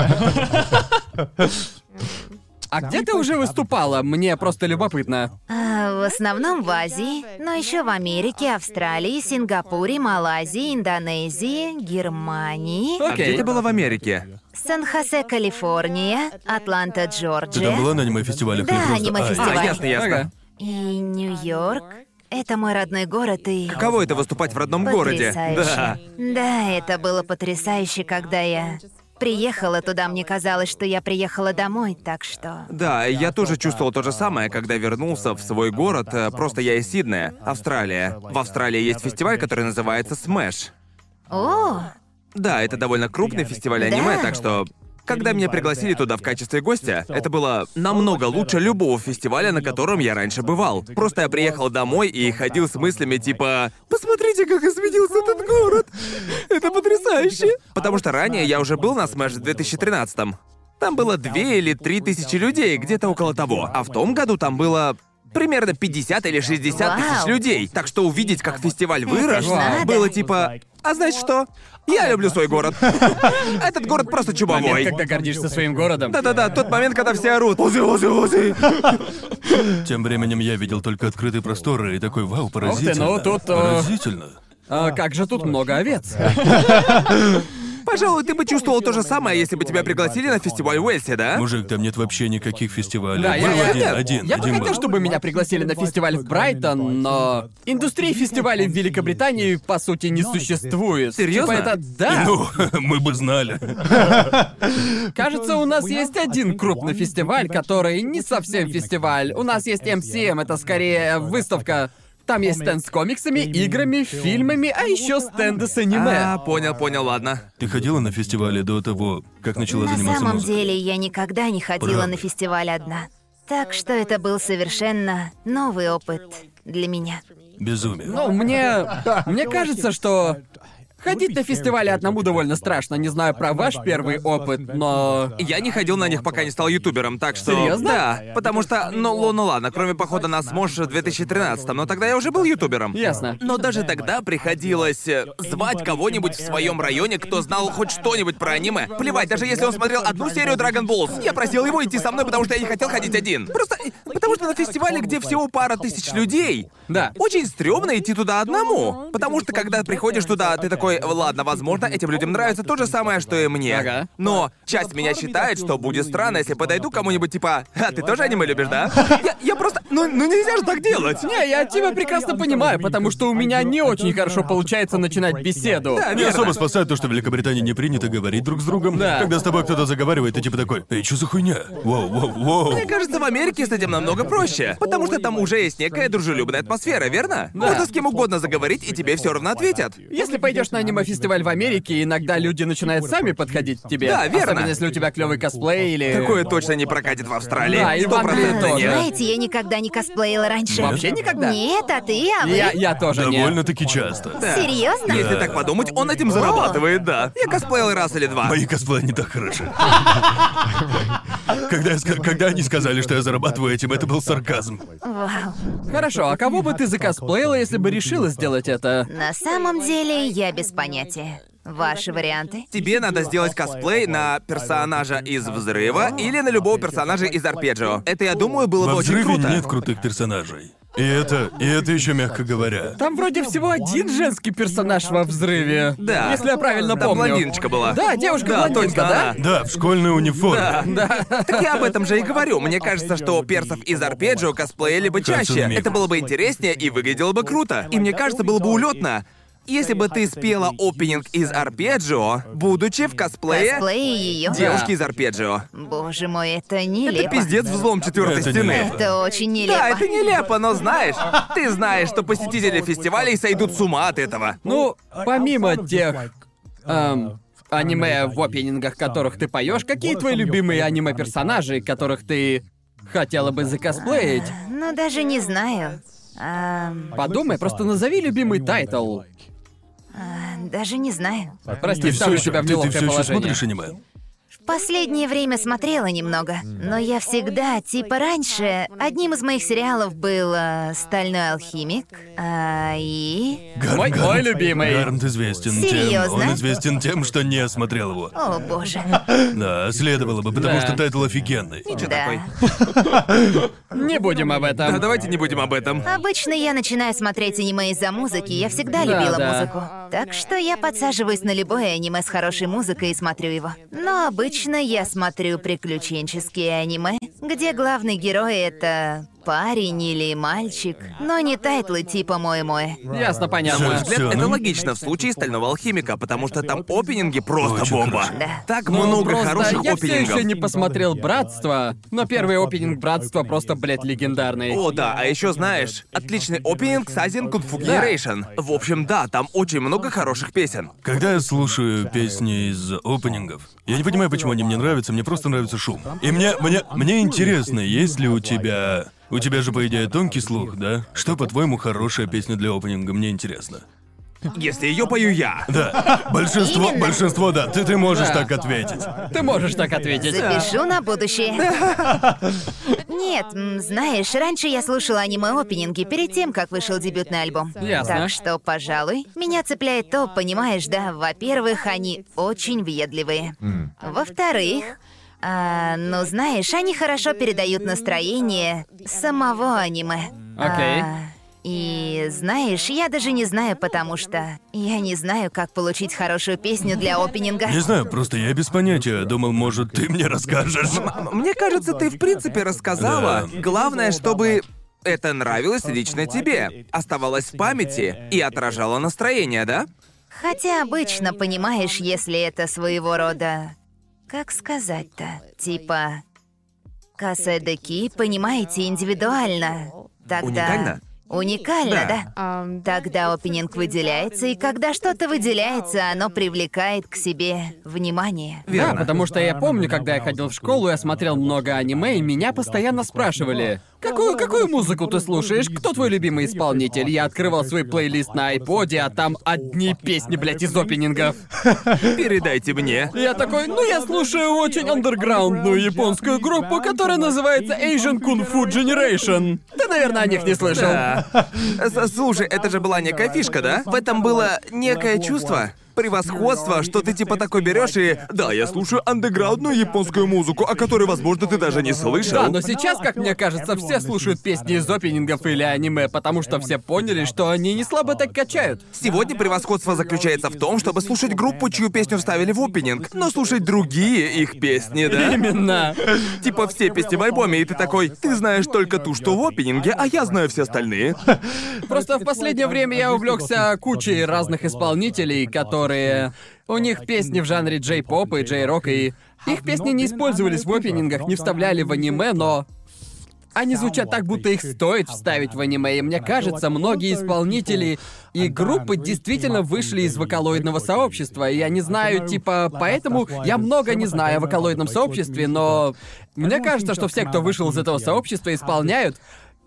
А где ты уже выступала? Мне просто любопытно. А, в основном в Азии, но еще в Америке, Австралии, Сингапуре, Малайзии, Индонезии, Германии, А где Окей. ты была в Америке? Сан-Хосе, Калифорния, Атланта, Ты Джорджия. там была на аниме-фестивалях? Да, просто- аниме-фестиваль. А, ясно, ясно. Ага. И Нью-Йорк. Это мой родной город и... Каково это выступать в родном городе? Да. Потрясающе. Да, это было потрясающе, когда я приехала туда, мне казалось, что я приехала домой, так что... Да, я тоже чувствовал то же самое, когда вернулся в свой город, э, просто я из Сиднея, Австралия. В Австралии есть фестиваль, который называется Smash. О, Да, это довольно крупный фестиваль аниме, Да. так что когда меня пригласили туда в качестве гостя, это было намного лучше любого фестиваля, на котором я раньше бывал. Просто я приехал домой и ходил с мыслями типа «Посмотрите, как изменился этот город! Это потрясающе!» Потому что ранее я уже был на Smash в 2013 Там было две или три тысячи людей, где-то около того. А в том году там было примерно 50 или 60 тысяч людей. Так что увидеть, как фестиваль вырос, надо. было типа... А знаешь что? Я люблю свой город. Этот город просто Момент, чумовой. когда гордишься своим городом. Да-да-да, тот момент, когда все орут. Узи, узи, узи. Тем временем я видел только открытые просторы и такой, вау, поразительно. ну тут, э, Поразительно. А как же тут много овец? Пожалуй, ты бы чувствовал то же самое, если бы тебя пригласили на фестиваль в Уэльсе, да? Мужик, там нет вообще никаких фестивалей. Да, я- Был я- один, я- один, Я бы один хотел, был. чтобы меня пригласили на фестиваль в Брайтон, но индустрии фестивалей в Великобритании по сути не существует. Серьезно? Типа это да. Ну, мы бы знали. Кажется, у нас есть один крупный фестиваль, который не совсем фестиваль. У нас есть MCM, это скорее выставка. Там есть стенд с комиксами, играми, фильмами, а еще стенды с аниме. А, понял, понял, ладно. Ты ходила на фестивале до того, как начала на заниматься самом музыкой? деле я никогда не ходила Правда? на фестиваль одна. Так что это был совершенно новый опыт для меня. Безумие. Ну, мне... Мне кажется, что... Ходить на фестивали одному довольно страшно. Не знаю про ваш первый опыт, но... Я не ходил на них, пока не стал ютубером, так что... Серьезно? Да, потому что, ну, ну ладно, кроме похода на Смош в 2013 но тогда я уже был ютубером. Ясно. Но даже тогда приходилось э, звать кого-нибудь в своем районе, кто знал хоть что-нибудь про аниме. Плевать, даже если он смотрел одну серию Dragon Balls. Я просил его идти со мной, потому что я не хотел ходить один. Просто э, потому что на фестивале, где всего пара тысяч людей, Да. очень стрёмно идти туда одному. Потому что когда приходишь туда, ты такой, ладно, возможно, этим людям нравится то же самое, что и мне. Ага. Но часть меня считает, что будет странно, если подойду кому-нибудь типа, а ты тоже аниме любишь, да? Я, я просто, ну, ну нельзя же так делать. Не, я тебя прекрасно понимаю, потому что у меня не очень хорошо получается начинать беседу. Да, Не особо спасает то, что в Великобритании не принято говорить друг с другом. Да. Когда с тобой кто-то заговаривает, ты типа такой, эй, что за хуйня? Воу, воу, воу. Мне кажется, в Америке с этим намного проще. Потому что там уже есть некая дружелюбная атмосфера, верно? Да. Можно с кем угодно заговорить, и тебе все равно ответят. Если пойдешь на аниме-фестиваль в Америке, иногда люди начинают сами подходить к тебе. Да, верно. Особенно если у тебя клевый косплей или... Такое точно не прокатит в Австралии. Да, и в Англии тоже. Знаете, я никогда не косплеила раньше. Вообще никогда? Нет, а ты, а вы? Я, я тоже не. Довольно-таки часто. Да. Серьезно? Если так подумать, он этим зарабатывает, да. Я косплеил раз или два. Мои косплеи не так хороши. Когда, когда они сказали, что я зарабатываю этим, это был сарказм. Вау. Хорошо, а кого бы ты закосплеила, если бы решила сделать это? На самом деле, я без понятия. Ваши варианты? Тебе надо сделать косплей на персонажа из взрыва или на любого персонажа из арпеджио. Это, я думаю, было бы Во очень взрыве круто. нет крутых персонажей. И это, и это еще мягко говоря. Там вроде всего один женский персонаж во взрыве. Да. Если я правильно Там помню. блондиночка была. Да, Да, девушка-блондинка, точно да? она. Да, в школьной униформе. Да. Так я об этом же и говорю. Мне кажется, что персов из арпеджио косплеили бы чаще. Это было бы интереснее и выглядело бы круто. И мне кажется, было бы улетно. Если бы ты спела опенинг из арпеджио, будучи в косплее Косплей ее. девушки из арпеджио. Боже мой, это Это нелепо. пиздец взлом четвертой Это стены. нелепо. Это очень нелепо. Да, это нелепо, но знаешь, ты знаешь, что посетители фестивалей сойдут с ума от этого. Ну, помимо тех... эм, аниме в опенингах, которых ты поешь, какие твои любимые аниме-персонажи, которых ты хотела бы закосплеить. Ну, даже не знаю. А, Подумай, просто назови любимый тайтл. Даже не знаю. Прости, Ты все ставлю еще, тебя в ты, ты неловкое все еще положение. смотришь аниме? Последнее время смотрела немного, но я всегда, типа раньше, одним из моих сериалов был э, «Стальной алхимик», а, и... Гарн- Мой- Гарн- мой любимый. Гарнт известен тем, он известен тем, что не смотрел его. О, боже. Да, следовало бы, потому Да. что тайтл офигенный. Да. такой? Не будем об этом. Да, давайте не будем об этом. Обычно я начинаю смотреть аниме из-за музыки, я всегда Да, любила да. музыку. Так что я подсаживаюсь на любое аниме с хорошей музыкой и смотрю его. Но обычно я смотрю приключенческие аниме, где главный герой — это парень или мальчик, но не тайтлы типа «Моэ-моэ». Ясно, понятно. Всё, Взгляд, всё, это ну. логично в случае стального алхимика, потому что там опенинги просто Очень бомба. хорошо. Да. Так Ну, много просто хороших я все опенингов. еще не посмотрел Братство, но первый опенинг Братства просто, блядь, легендарный. О, да, а еще знаешь, отличный опенинг с Asian Kung-Fu Generation. В общем, да, там очень много хороших песен. Когда я слушаю песни из опенингов, я не понимаю, почему они мне нравятся, мне просто нравится шум. И мне, мне, мне интересно, есть ли у тебя... У тебя же, по идее, тонкий слух, да? Что, по-твоему, хорошая песня для опенинга? Мне интересно. Если ее пою я. Да, большинство, Именно. большинство, да, ты, ты можешь Да. так ответить. Ты можешь так ответить. Запишу на будущее. Нет, знаешь, раньше я слушала аниме-опенинги перед тем, как вышел дебютный альбом. Ясно. Так что, пожалуй, меня цепляет то, понимаешь, да, во-первых, они очень въедливые. Во-вторых, а, ну знаешь, они хорошо передают настроение самого аниме. Окей. А, и знаешь, я даже не знаю, потому что я не знаю, как получить хорошую песню для опенинга. Не знаю, просто я без понятия. Думал, может, ты мне расскажешь. М- Мне кажется, ты в принципе рассказала. Да. Главное, чтобы это нравилось лично тебе, оставалось в памяти и отражало настроение, да? Хотя обычно, понимаешь, если это своего рода... Как сказать-то? Типа... Касэдеки, понимаете, индивидуально. Тогда... Уникально? Уникально, Да. да. Тогда опенинг выделяется, и когда что-то выделяется, оно привлекает к себе внимание. Да, Верно. потому что я помню, когда я ходил в школу, я смотрел много аниме, и меня постоянно спрашивали, какую, какую музыку ты слушаешь, кто твой любимый исполнитель? Я открывал свой плейлист на айподе, а там одни песни, блядь, из опенингов. Передайте мне. Я такой, ну я слушаю очень андерграундную японскую группу, которая называется Asian Kung Fu Generation. Ты, наверное, о них не слышал. Да. Слушай, это же была некая фишка, да? В этом было некое чувство превосходства, что ты типа такой берешь и... Да, я слушаю андеграундную японскую музыку, о которой, возможно, ты даже не слышал. Да, но сейчас, как мне кажется, все слушают песни из опенингов или аниме, потому что все поняли, что они не слабо так качают. Сегодня превосходство заключается в том, чтобы слушать группу, чью песню вставили в опенинг, но слушать другие их песни, да? Именно. Типа все песни в альбоме, и ты такой, ты знаешь только ту, что в опенинге, а я знаю все остальные. Просто в последнее время я увлекся кучей разных исполнителей, которые... У них песни в жанре джей-поп и джей-рок, и их песни не использовались в опенингах, не вставляли в аниме, но... Они звучат так, будто их стоит вставить в аниме, и мне кажется, многие исполнители и группы действительно вышли из вокалоидного сообщества, и я не знаю, типа, поэтому я много не знаю о вокалоидном сообществе, но мне кажется, что все, кто вышел из этого сообщества, исполняют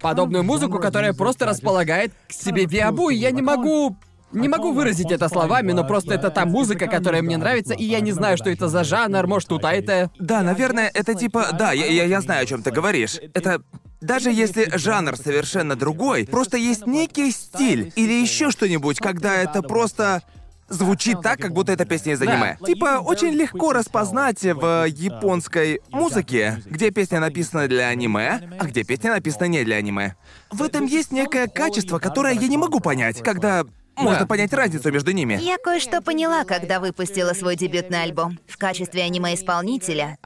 подобную музыку, которая просто располагает к себе виабу, и я не могу... Не могу выразить это словами, но просто это та музыка, которая мне нравится, и я не знаю, что это за жанр, может, тут а это... Да, наверное, это типа... Да, я, я, я знаю, о чем ты говоришь. Это... Даже если жанр совершенно другой, просто есть некий стиль или еще что-нибудь, когда это просто звучит так, как будто это песня из Да. аниме. Типа, очень легко распознать в японской музыке, где песня написана для аниме, а где песня написана не для аниме. В этом есть некое качество, которое я не могу понять, когда можно понять разницу между ними. Я кое-что поняла, когда выпустила свой дебютный альбом. В качестве аниме-исполнителя.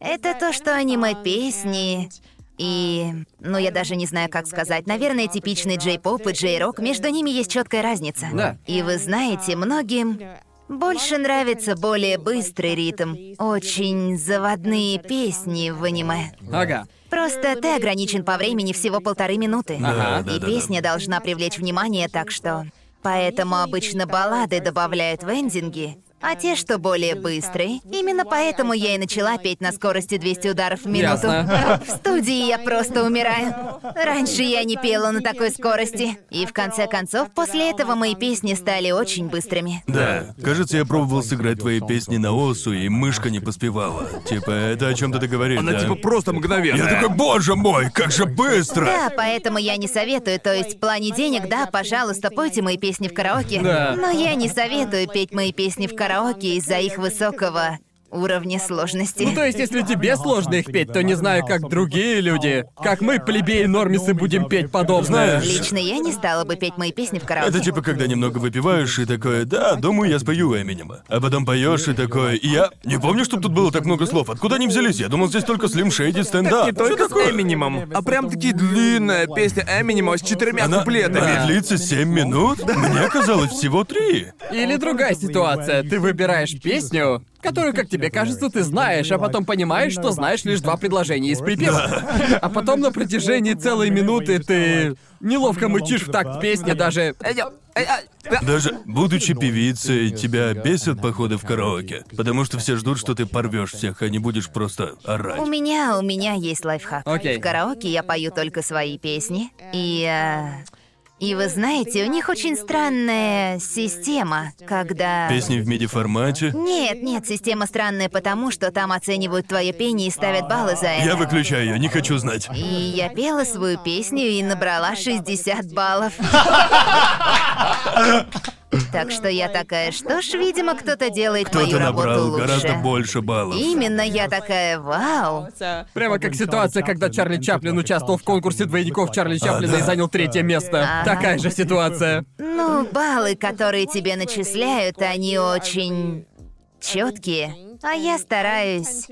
Это то, что аниме-песни и... Ну, я даже не знаю, как сказать. Наверное, типичный джей-поп и джей-рок, между ними есть четкая разница. Да. И вы знаете, многим больше нравится более быстрый ритм. Очень заводные песни в аниме. Ага. Просто ты ограничен по времени всего полторы минуты. Ага. И песня должна привлечь внимание, так что... Поэтому обычно баллады добавляют в эндинги, а те, что более быстрые. Именно поэтому я и начала петь на скорости 200 ударов в минуту. Ясно. В студии я просто умираю. Раньше я не пела на такой скорости. И в конце концов, после этого мои песни стали очень быстрыми. Да, кажется, я пробовал сыграть твои песни на осу, и мышка не поспевала. Типа, это о чем-то ты говоришь, Она да? типа просто мгновенная. Я такой, боже мой, как же быстро! Да, поэтому я не советую. То есть в плане денег, да, пожалуйста, пойте мои песни в караоке. Да. Но я не советую петь мои песни в караоке из-за их высокого уровня сложности. Ну, то есть, если тебе сложно их петь, то не знаю, как другие люди. Как мы, плебеи нормисы, будем петь подобное. Лично я не стала бы петь мои песни в караоке. Это типа, когда немного выпиваешь и такое, да, думаю, я спою Эминема. А потом поешь и такое, и я не помню, чтобы тут было так много слов. Откуда они взялись? Я думал, здесь только Slim Shady стендап. Не только Что такое? с Эминемом, а прям таки длинная песня Эминема с четырьмя Она куплетами. она длится 7 минут? Мне казалось всего три. Или другая ситуация. Ты выбираешь песню, которую, как тебе кажется, ты знаешь, а потом понимаешь, что знаешь лишь два предложения из припева. А потом на протяжении целой минуты ты неловко мычишь в такт песни даже... Даже будучи певицей, тебя бесят походы в караоке. Потому что все ждут, что ты порвешь всех, а не будешь просто орать. У меня, у меня есть лайфхак. Окей. В караоке я пою только свои песни. И, э, и вы знаете, у них очень странная система, когда... Песни в миди-формате. Нет, нет, система странная потому, что там оценивают твое пение и ставят баллы за это. Я выключаю ее, не хочу знать. И я пела свою песню и набрала 60 баллов. Так что я такая, что ж, видимо, кто-то делает мою Кто-то работу набрал лучше. гораздо больше баллов. Именно я такая, вау. Прямо как ситуация, когда Чарли Чаплин участвовал в конкурсе двойников Чарли Чаплина и занял третье место. Ага. Такая же ситуация. Ну, баллы, которые тебе начисляют, они очень четкие. А я стараюсь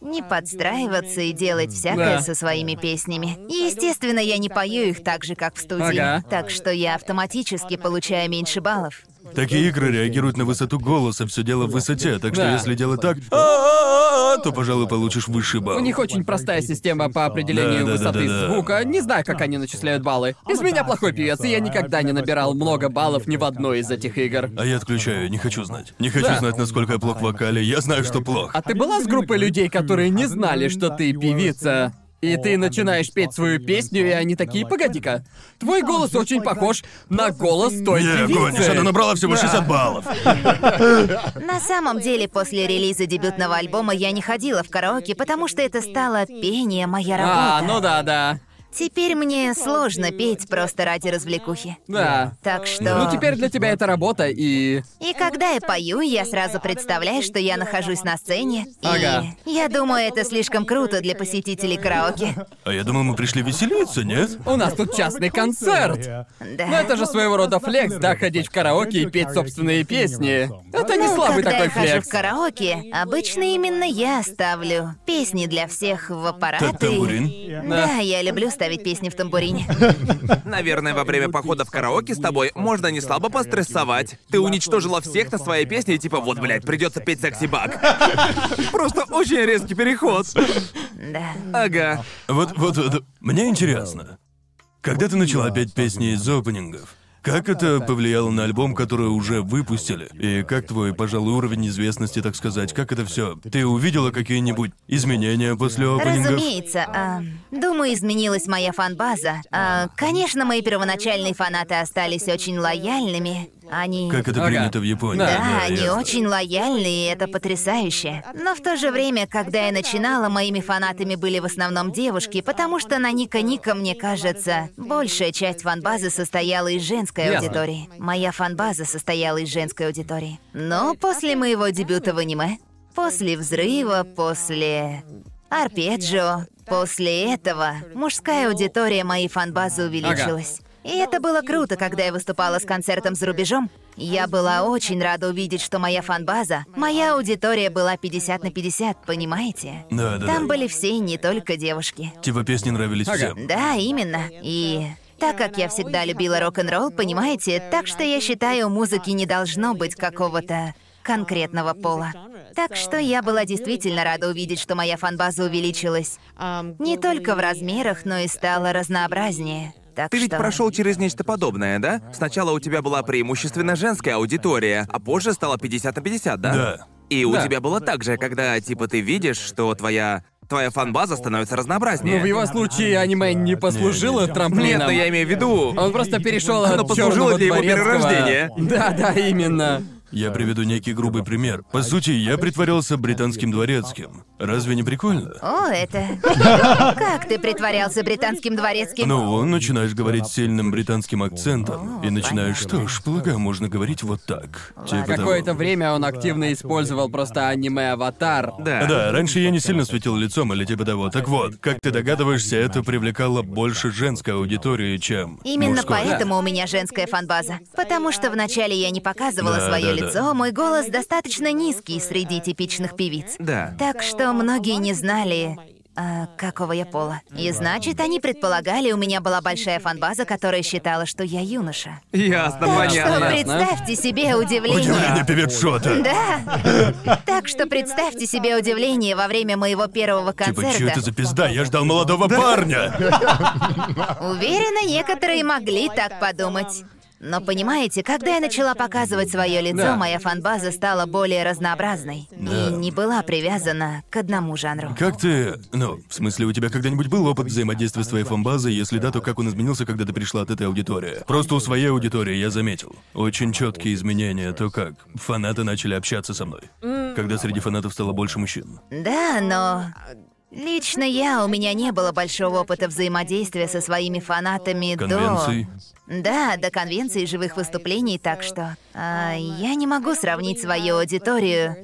не подстраиваться и делать всякое Да. со своими песнями. И, естественно, я не пою их так же, как в студии. Ага. Так что я автоматически получаю меньше баллов. Такие игры реагируют на высоту голоса, все дело в высоте, так что Да. если делать так, «А-а-а-а», то, пожалуй, получишь высший балл. У них очень простая система по определению Да, да, да, высоты да, да. звука. Не знаю, как они начисляют баллы. Из меня плохой певец, и я никогда не набирал много баллов ни в одной из этих игр. А я отключаю, не хочу знать. Не хочу Да. знать, насколько я плох в вокале. Я знаю, что плох. А ты была с группой людей, которые не знали, что ты певица? И ты начинаешь петь свою песню, и они такие, погоди-ка, твой голос очень похож на голос той Не, певицы. гонишь, она набрала всего Да. 60 баллов. На самом деле, после релиза дебютного альбома я не ходила в караоке, потому что это стало пение моя работа. А, ну да, да. Теперь мне сложно петь просто ради развлекухи. Да. Так что... Ну теперь для тебя это работа, и... И когда я пою, я сразу представляю, что я нахожусь на сцене. Ага. И я думаю, это слишком круто для посетителей караоке. А я думал, мы пришли веселиться, нет? У нас тут частный концерт. Да. Ну это же своего рода флекс, да, ходить в караоке и петь собственные песни. Это не Ну, слабый когда такой я хожу флекс. в караоке, обычно именно я ставлю песни для всех в аппараты. Так, тамбурин. Да, я люблю ставить песни в тамбурине. Наверное, во время похода в караоке с тобой можно не слабо пострессовать. Ты уничтожила всех на своей песне и типа, вот, блядь, придется петь секси бак. Просто очень резкий переход. Да. Ага. Вот, вот, вот, мне интересно. Когда ты начала петь песни из опенингов, как это повлияло на альбом, который уже выпустили? И как твой, пожалуй, уровень известности, так сказать, как это все? Ты увидела какие-нибудь изменения после опенингов? Разумеется. а, думаю, изменилась моя фан-база. А, конечно, мои первоначальные фанаты остались очень лояльными. Они... Как это Ага. принято в Японии? Да, они ясно. очень лояльны, и это потрясающе. Но в то же время, когда я начинала, моими фанатами были в основном девушки, потому что на Ника Ника, мне кажется, большая часть фан-базы состояла из женской Ясно. аудитории. Моя фан-база состояла из женской аудитории. Но после моего дебюта в аниме, после взрыва, после арпеджио, после этого мужская аудитория моей фан-базы увеличилась. И это было круто, когда я выступала с концертом за рубежом. Я была очень рада увидеть, что моя фан-база, моя аудитория была 50 на 50, понимаете? Да, да, Там да. были все, не только девушки. Типа песни нравились Ага. всем. Да, именно. И так как я всегда любила рок-н-ролл, понимаете, так что я считаю, у музыки не должно быть какого-то конкретного пола. Так что я была действительно рада увидеть, что моя фан-база увеличилась. Не только в размерах, но и стала разнообразнее. Так Ты ведь что... прошел через нечто подобное, да? Сначала у тебя была преимущественно женская аудитория, а позже стало 50 на 50, да? Да. И у Да. тебя было так же, когда, типа, ты видишь, что твоя твоя фанбаза становится разнообразнее. Ну, в его случае аниме не послужило трамплином. Нет, но я имею в виду. Он просто перешел Оно от послужило чёрного для его перерождения. Да, да, именно. Я приведу некий грубый пример. По сути, я притворялся британским дворецким. Разве не прикольно? О, это... Как ты притворялся британским дворецким? Ну, начинаешь говорить с сильным британским акцентом, и начинаешь, что ж, полагаю, можно говорить вот так. Типа того. Какое-то время он активно использовал просто аниме-аватар. Да. Да, раньше я не сильно светил лицом или типа того. Так вот, как ты догадываешься, это привлекало больше женской аудитории, чем Именно мужской. поэтому у меня женская фанбаза. Потому что вначале я не показывала Да, свое да. Лицо, мой голос достаточно низкий среди типичных певиц. Да. Так что многие не знали, а, какого я пола. И значит, они предполагали, у меня была большая фанбаза, которая считала, что я юноша. Ясно, Так что понятно. представьте себе удивление. Удивление певец Шота. Да. Так что представьте себе удивление во время моего первого Типа, что концерта. это за пизда? Я ждал молодого парня. Уверена, некоторые могли так подумать. Но понимаете, когда я начала показывать свое лицо, Да. моя фанбаза стала более разнообразной Да. и не была привязана к одному жанру. Как ты... Ну, в смысле, у тебя когда-нибудь был опыт взаимодействия с твоей фанбазой? Если да, то как он изменился, когда ты пришла от этой аудитории? Просто у своей аудитории я заметил. Очень четкие изменения, то как фанаты начали общаться со мной. Когда среди фанатов стало больше мужчин. Да, но лично я у меня не было большого опыта взаимодействия со своими фанатами Конвенций. до. Да, до конвенции живых выступлений, так что а, я не могу сравнить свою аудиторию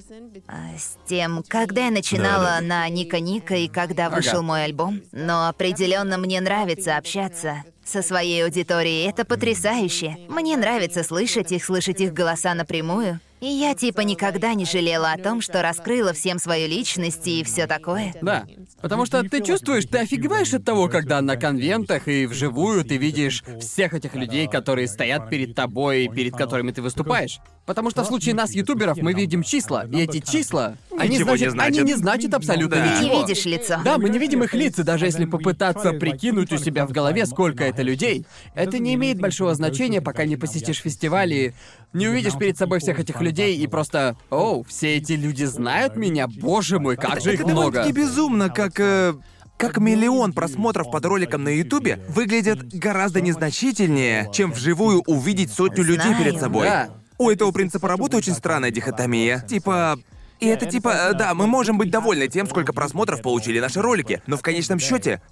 а, с тем, когда я начинала Да-да. на Ника Ника и когда вышел мой альбом. Но определенно мне нравится общаться со своей аудиторией. Это потрясающе. Мне нравится слышать их, слышать их голоса напрямую. И я типа никогда не жалела о том, что раскрыла всем свою личность и все такое. Да. Потому что ты чувствуешь, ты офигеваешь от того, когда на конвентах и вживую ты видишь всех этих людей, которые стоят перед тобой и перед которыми ты выступаешь. Потому что в случае нас, ютуберов, мы видим числа, и эти числа, они, Ничего не значат, значат. они не значат абсолютно Да. Ты ничего. не видишь лицо. Да, мы не видим их лиц, и даже если попытаться прикинуть у себя в голове, сколько это людей, это не имеет большого значения, пока не посетишь фестивали, не увидишь перед собой всех этих людей и просто, оу, все эти люди знают меня, боже мой, как же их Это много. довольно-таки безумно, как... э, как миллион просмотров под роликом на Ютубе выглядят гораздо незначительнее, чем вживую увидеть сотню людей Знаю. перед собой. Да. У этого принципа работы очень странная дихотомия. Типа... И это типа, да, мы можем быть довольны тем, сколько просмотров получили наши ролики, но в конечном счете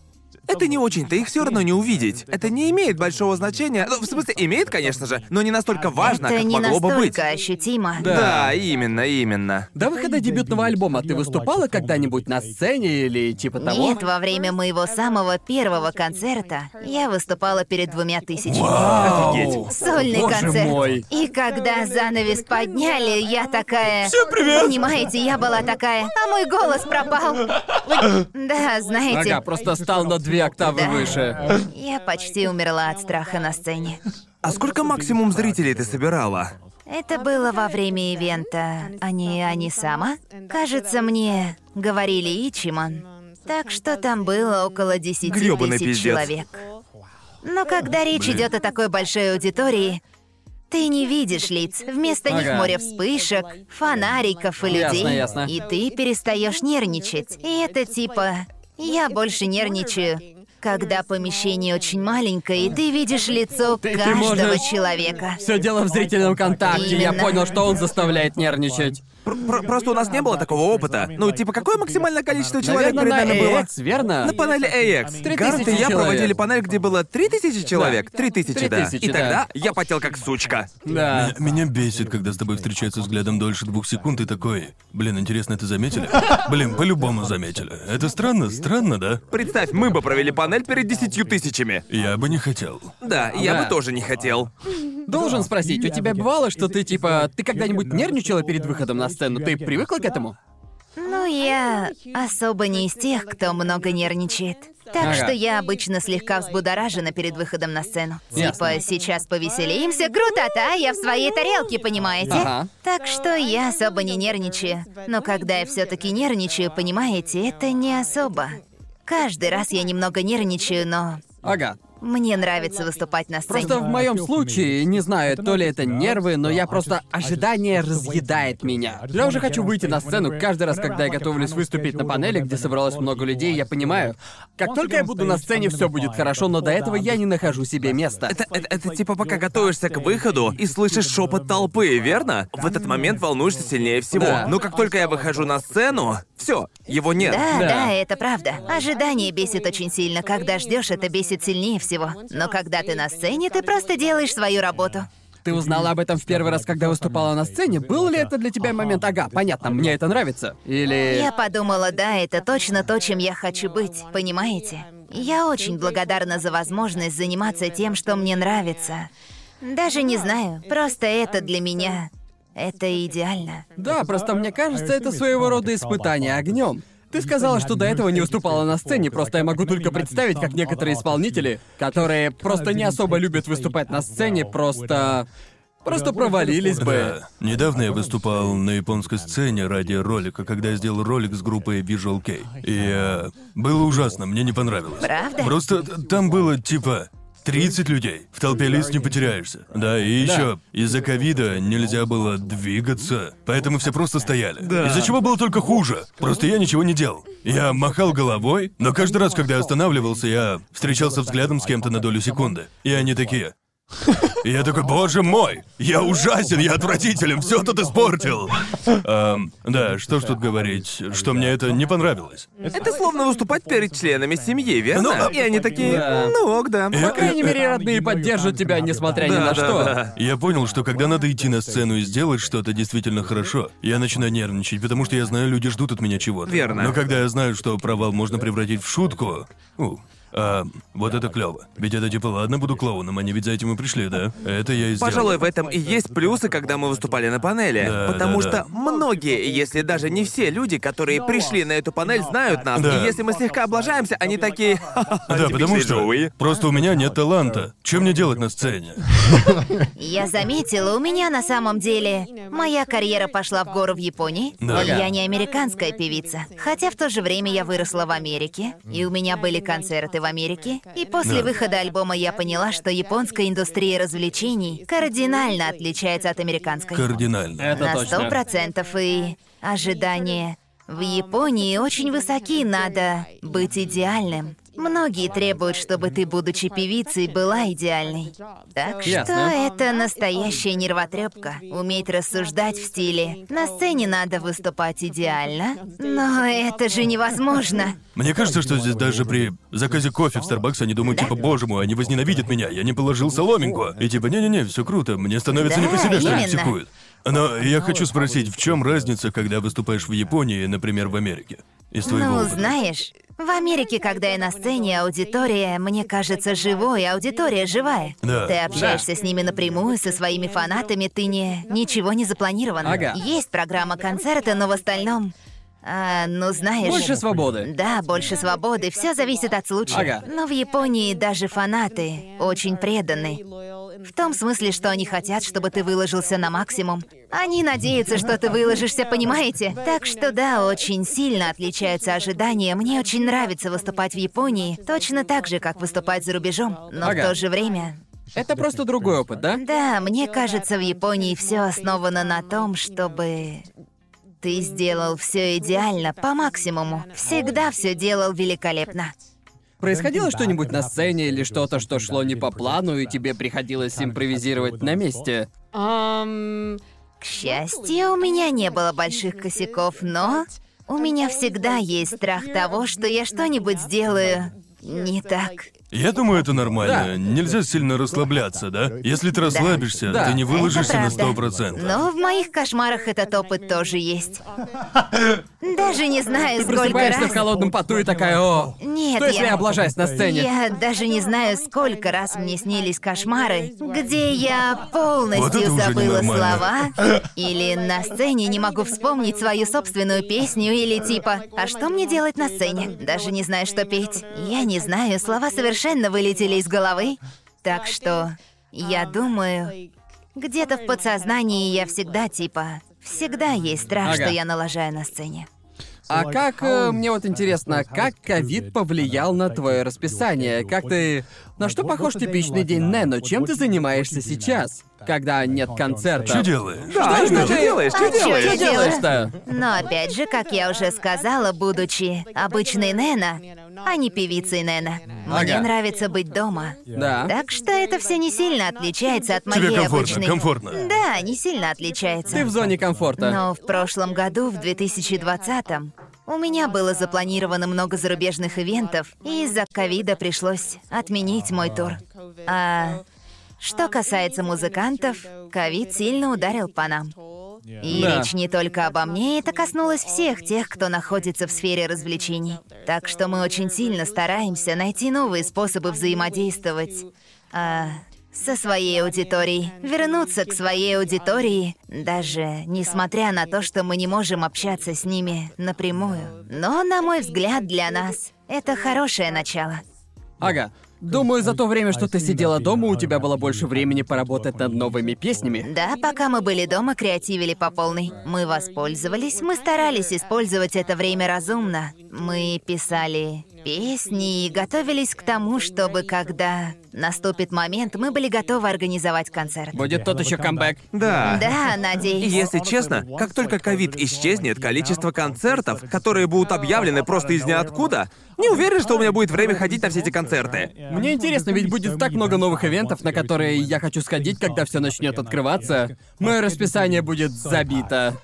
это не очень-то, их все равно не увидеть. Это не имеет большого значения. Ну, в смысле, имеет, конечно же, но не настолько важно, Это как не могло бы быть. настолько ощутимо. Да. Да, именно, именно. До выхода дебютного альбома ты выступала когда-нибудь на сцене или типа того? Нет, во время моего самого первого концерта я выступала перед двумя тысячами. Вау! Сольный Боже концерт. мой. И когда занавес подняли, я такая... Всем привет! Понимаете, я была такая, а мой голос пропал. Да, знаете, Ага, просто стал на две октавы Да. выше. я почти умерла от страха на сцене. А сколько максимум зрителей ты собирала? Это было во время ивента Ани Ани Сама. Кажется, мне говорили Ичиман. Так что там было около 10 Грёбаный тысяч пиздец. человек. Но когда речь Блин. идет о такой большой аудитории, ты не видишь лиц. Вместо них Ага. море вспышек, фонариков и Ясно, людей. ясно. И ты перестаешь нервничать. И это типа... Я больше нервничаю, когда помещение очень маленькое, и ты видишь лицо Ты- ты каждого можешь- человека. Все дело в зрительном контакте. Я Именно. понял, что он заставляет нервничать. Пр- пр- просто у нас не было такого опыта. Ну, типа, какое максимальное количество человек Наверное, перед на нами было? AX, верно? На панели AX. 3000 Гарнт и я человек. проводили панель, где было 3000 человек. 3000, да. 3000, И да. тогда я потел как сучка. Да. Меня, меня бесит, когда с тобой встречаются взглядом дольше двух секунд и такой. Блин, интересно, это заметили? Блин, по-любому заметили. Это странно, странно, да? Представь, мы бы провели панель перед десятью тысячами. Я бы не хотел. Да, я Да. бы тоже не хотел. Должен спросить, у тебя бывало, что ты типа... Ты когда-нибудь нервничала перед выходом на сцену? Ты привыкла к этому? Ну, я особо не из тех, кто много нервничает. Так Ага. что я обычно слегка взбудоражена перед выходом на сцену. Ясно. Типа, сейчас повеселимся, крутота, я в своей тарелке, понимаете? Ага. Так что я особо не нервничаю. Но когда я все таки нервничаю, понимаете, это не особо. Каждый раз я немного нервничаю, но Ага. Мне нравится выступать на сцене. Просто в моем случае, не знаю, то ли это нервы, но я просто ожидание разъедает меня. Я уже хочу выйти на сцену каждый раз, когда я готовлюсь выступить на панели, где собралось много людей, я понимаю, как только я буду на сцене, все будет хорошо, но до этого я не нахожу себе места. Это, это, это типа пока готовишься к выходу и слышишь шепот толпы, верно? В этот момент волнуешься сильнее всего. Да. Но как только я выхожу на сцену, все, его нет. Да, Да. да, это правда. Ожидание бесит очень сильно. Когда ждешь, это бесит сильнее всего. Но когда ты на сцене, ты просто делаешь свою работу. Ты узнала об этом в первый раз, когда выступала на сцене? Был ли это для тебя момент, ага, понятно, мне это нравится? Или... Я подумала, да, это точно то, чем я хочу быть, понимаете? Я очень благодарна за возможность заниматься тем, что мне нравится. Даже не знаю, просто это для меня. Это идеально. Да, просто мне кажется, это своего рода испытание огнем. Ты сказала, что до этого не выступала на сцене, просто я могу только представить, как некоторые исполнители, которые просто не особо любят выступать на сцене, просто... Просто провалились бы. Да. Недавно я выступал на японской сцене ради ролика, когда я сделал ролик с группой Visual K. И э, было ужасно, мне не понравилось. Правда? Просто там было типа 30 людей. В толпе лиц не потеряешься. Да, и еще из-за ковида нельзя было двигаться, поэтому все просто стояли. Из-за чего было только хуже. Просто я ничего не делал. Я махал головой, но каждый раз, когда я останавливался, я встречался взглядом с кем-то на долю секунды. И они такие. И я такой, боже мой, я ужасен, я отвратителен, все тут испортил. Эм, да, что ж тут говорить, что мне это не понравилось. Это словно выступать перед членами семьи, верно? Ну, а- И они такие, Да. ну ок, да. Я- По крайней мере, родные поддержат тебя, несмотря ни Да, на да, что. да. Я понял, что когда надо идти на сцену и сделать что-то действительно хорошо, я начинаю нервничать, потому что я знаю, люди ждут от меня чего-то. Верно. Но когда я знаю, что провал можно превратить в шутку, у, а, вот это клево. Ведь это типа, ладно, буду клоуном, они ведь за этим и пришли, да? Это я и сделал. Пожалуй, в этом и есть плюсы, когда мы выступали на панели. Да, потому да, что да. многие, если даже не все люди, которые пришли на эту панель, знают нас. Да. И если мы слегка облажаемся, они такие... Да, потому что просто у меня нет таланта. Что мне делать на сцене? Я заметила, у меня на самом деле моя карьера пошла в гору в Японии. Да. Я не американская певица. Хотя в то же время я выросла в Америке, и у меня были концерты в Америке. И после Да. выхода альбома я поняла, что японская индустрия развлечений кардинально отличается от американской. Кардинально. Это На сто процентов и ожидания в Японии очень высоки, надо быть идеальным. Многие требуют, чтобы ты, будучи певицей, была идеальной. Так что Ясно. это настоящая нервотрепка. Уметь рассуждать в стиле. На сцене надо выступать идеально, но это же невозможно. Мне кажется, что здесь даже при заказе кофе в Starbucks они думают, типа, боже мой, они возненавидят меня, я не положил соломинку. И типа, не-не-не, все круто, мне становится не по себе, что именно. критикуют. Но я хочу спросить, в чем разница, когда выступаешь в Японии, например, в Америке? Из твоего Ну, опыта. знаешь, в Америке, когда я на сцене, аудитория, мне кажется, живой, аудитория живая. Да. Ты общаешься с ними напрямую, со своими фанатами, ты не... ничего не запланировано. Ага. Есть программа концерта, но в остальном... а, ну, знаешь... Больше свободы. Да, больше свободы, все зависит от случая. Ага. Но в Японии даже фанаты очень преданы. В том смысле, что они хотят, чтобы ты выложился на максимум. Они надеются, что ты выложишься, понимаете? Так что да, очень сильно отличаются ожидания. Мне очень нравится выступать в Японии, точно так же, как выступать за рубежом. Но Ага. в то же время... Это просто другой опыт, да? Да, мне кажется, в Японии все основано на том, чтобы ты сделал все идеально, по максимуму. Всегда все делал великолепно. Происходило что-нибудь на сцене или что-то, что шло не по плану, и тебе приходилось импровизировать на месте? К счастью, у меня не было больших косяков, но у меня всегда есть страх того, что я что-нибудь сделаю не так. Я думаю, это нормально. Да. Нельзя сильно расслабляться, да? Если ты расслабишься, Да. ты не выложишься на сто правда. процентов. Но в моих кошмарах этот опыт тоже есть. Даже не знаю, Ты сколько просыпаешься раз. в холодном поту и такая, о, Нет, что если я... я облажаюсь на сцене? Я даже не знаю, сколько раз мне снились кошмары, где я Вот полностью уже забыла ненормально. слова, или на сцене не могу вспомнить свою собственную песню, или типа, а что мне делать на сцене? Даже не знаю, что петь. Я не знаю, слова совершенно вылетели из головы. Так что, я думаю, где-то в подсознании я всегда типа, всегда есть страх, Ага. что я налажаю на сцене. А как, э, мне вот интересно, как ковид повлиял на твое расписание? Как ты... На что похож типичный день Нено? Чем ты занимаешься сейчас, когда нет концерта? Что делаешь? Да, Что что делаешь? Что А делаешь? я Что делаешь-то? Но опять же, как я уже сказала, будучи обычной Нена, а не певицей Нена, мне Ага. нравится быть дома. Да. Так что это все не сильно отличается от моей Тебе комфортно, обычной. комфортно. Да, не сильно отличается. Ты в зоне комфорта. Но в прошлом году, в 2020-м, у меня было запланировано много зарубежных ивентов, и из-за ковида пришлось отменить мой тур. А что касается музыкантов, ковид сильно ударил по нам. И Да. речь не только обо мне, это коснулось всех тех, кто находится в сфере развлечений. Так что мы очень сильно стараемся найти новые способы взаимодействовать а, со своей аудиторией, вернуться к своей аудитории, даже несмотря на то, что мы не можем общаться с ними напрямую. Но, на мой взгляд, для нас это хорошее начало. Ага. Думаю, за то время, что ты сидела дома, у тебя было больше времени поработать над новыми песнями. Да, пока мы были дома, креативили по полной. Мы воспользовались, мы старались использовать это время разумно. Мы писали песни и готовились к тому, чтобы когда наступит момент, мы были готовы организовать концерт. Будет тот еще камбэк. Да. Да, И надеюсь. если честно, как только ковид исчезнет, количество концертов, которые будут объявлены просто из ниоткуда, не уверен, что у меня будет время ходить на все эти концерты. Мне интересно, ведь будет так много новых ивентов, на которые я хочу сходить, когда все начнет открываться. Мое расписание будет забито.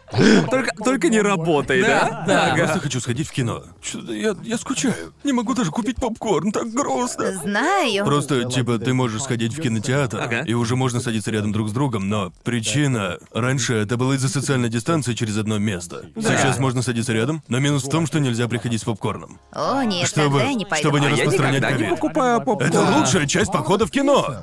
Только, только не работай, да? Да, Я да. просто хочу сходить в кино. Я, я скучаю. Не могу даже купить попкорн, так грустно. Знаю. Просто, типа, ты можешь сходить в кинотеатр, Ага. и уже можно садиться рядом друг с другом, но причина... Раньше это было из-за социальной дистанции через одно место. Сейчас можно садиться рядом, но минус в том, что нельзя приходить с попкорном. О, нет, Чтобы- тогда я не пойду. чтобы не А распространять не ковид. покупаю попкорн. Это лучшая часть похода в кино.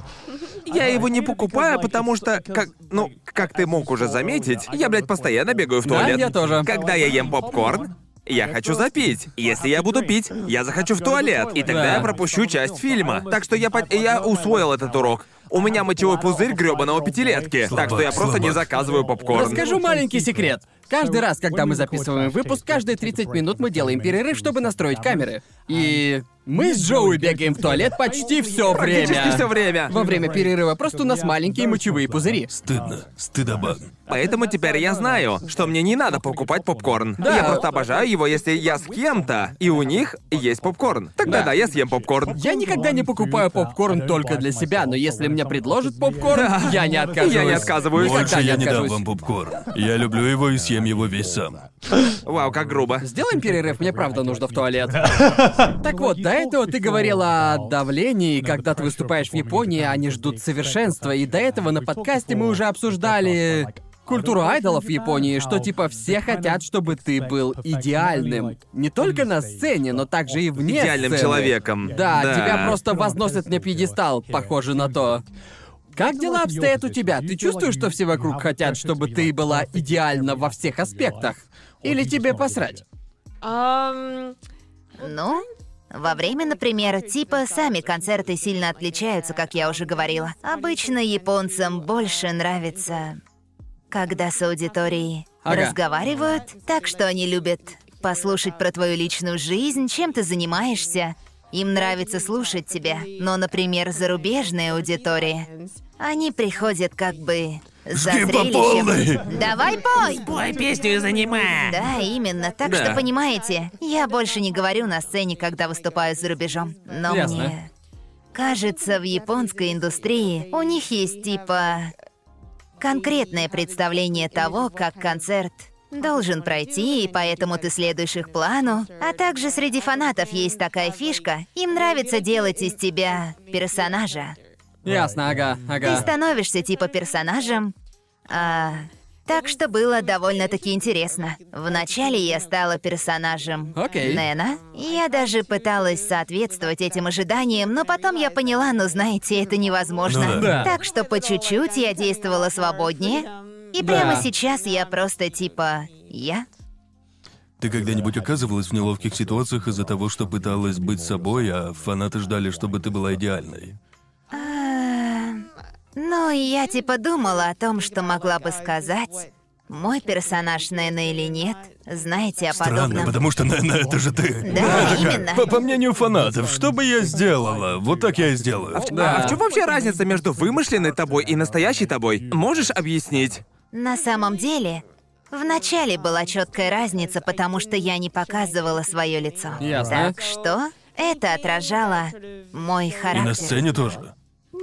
Я его не покупаю, потому что, как, ну, как ты мог уже заметить, я, блядь, постоянно бегаю в Да, туалет. я тоже. Когда я ем попкорн, я хочу запить. Если я буду пить, я захочу в туалет, и тогда Да. я пропущу часть фильма. Так что я, по- я усвоил этот урок. У меня мочевой пузырь грёбаного пятилетки, так что я просто не слабак. заказываю попкорн. Расскажу маленький секрет. Каждый раз, когда мы записываем выпуск, каждые 30 минут мы делаем перерыв, чтобы настроить камеры. И мы с Джоуи бегаем в туалет почти все время. Практически все время. Во время перерыва просто у нас маленькие мочевые пузыри. Стыдно. Стыдоба. Поэтому теперь я знаю, что мне не надо покупать попкорн. Да. Я просто обожаю его, если я с кем-то, и у них есть попкорн. Тогда Да. да, я съем попкорн. Я никогда не покупаю попкорн только для себя, но если мне предложат попкорн, я не откажусь. Я не отказываюсь. Больше я не дам откажусь. вам попкорн. Я люблю его и съем его весь сам. Вау, как грубо. Сделаем перерыв, мне правда нужно в туалет. Так вот, до этого ты говорила о давлении, когда ты выступаешь в Японии, они ждут совершенства, и до этого на подкасте мы уже обсуждали культуру айдолов в Японии, что типа все хотят, чтобы ты был идеальным. Не только на сцене, но также и вне Идеальным сцены. человеком. Да, Да. тебя просто возносят на пьедестал, похоже на то. Как дела обстоят у тебя? Ты чувствуешь, что все вокруг хотят, чтобы ты была идеальна во всех аспектах? Или тебе посрать? Um, Ну, во время, например, типа сами концерты сильно отличаются, как я уже говорила. Обычно японцам больше нравится, когда с аудиторией Ага. разговаривают, так что они любят послушать про твою личную жизнь, чем ты занимаешься. Им нравится слушать тебя. Но, например, зарубежная аудитория, они приходят как бы за Жги по зрелищем. полной. Давай пой! Пой песню из аниме. Да, именно. Так Да. что понимаете, я больше не говорю на сцене, когда выступаю за рубежом. Но Ясно. мне кажется, в японской индустрии у них есть типа конкретное представление того, как концерт должен пройти, и поэтому ты следуешь их плану. А также среди фанатов есть такая фишка. Им нравится делать из тебя персонажа. Ясно, ага, Ты ага. становишься типа персонажем. А, так что было довольно-таки интересно. Вначале я стала персонажем Окей. Нена. Я даже пыталась соответствовать этим ожиданиям, но потом я поняла, ну знаете, это невозможно. Ну да. Так что по чуть-чуть я действовала свободнее. И Да. прямо сейчас я просто типа я. Ты когда-нибудь оказывалась в неловких ситуациях из-за того, что пыталась быть собой, а фанаты ждали, чтобы ты была идеальной? А, Ну, и я типа думала о том, что могла бы сказать. мой персонаж Нэна или нет, знаете о Странно, подобном. потому что, наверное, это же ты. Да, именно. По, по мнению фанатов, что бы я сделала? Вот так я и сделаю. Да. А в чем вообще разница между вымышленной тобой и настоящей тобой? Можешь объяснить? На самом деле, вначале была четкая разница, потому что я не показывала свое лицо. Ясно. Так что это отражало мой И характер. на сцене тоже.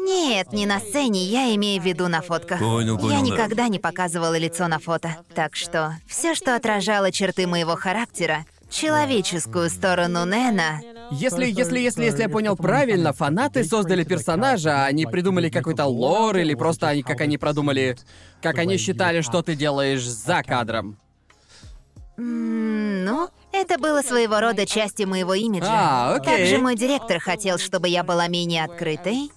Нет, не на сцене, я имею в виду на фотках. Понял, понял, Я да. никогда не показывала лицо на фото. Так что все, что отражало черты моего характера, человеческую сторону Нэна, Если, если, если, если я понял правильно, фанаты создали персонажа, они придумали какой-то лор или просто они, как они продумали, как они считали, что ты делаешь за кадром. Ну, это было своего рода частью моего имиджа. А, окей. Также мой директор хотел, чтобы я была менее открытой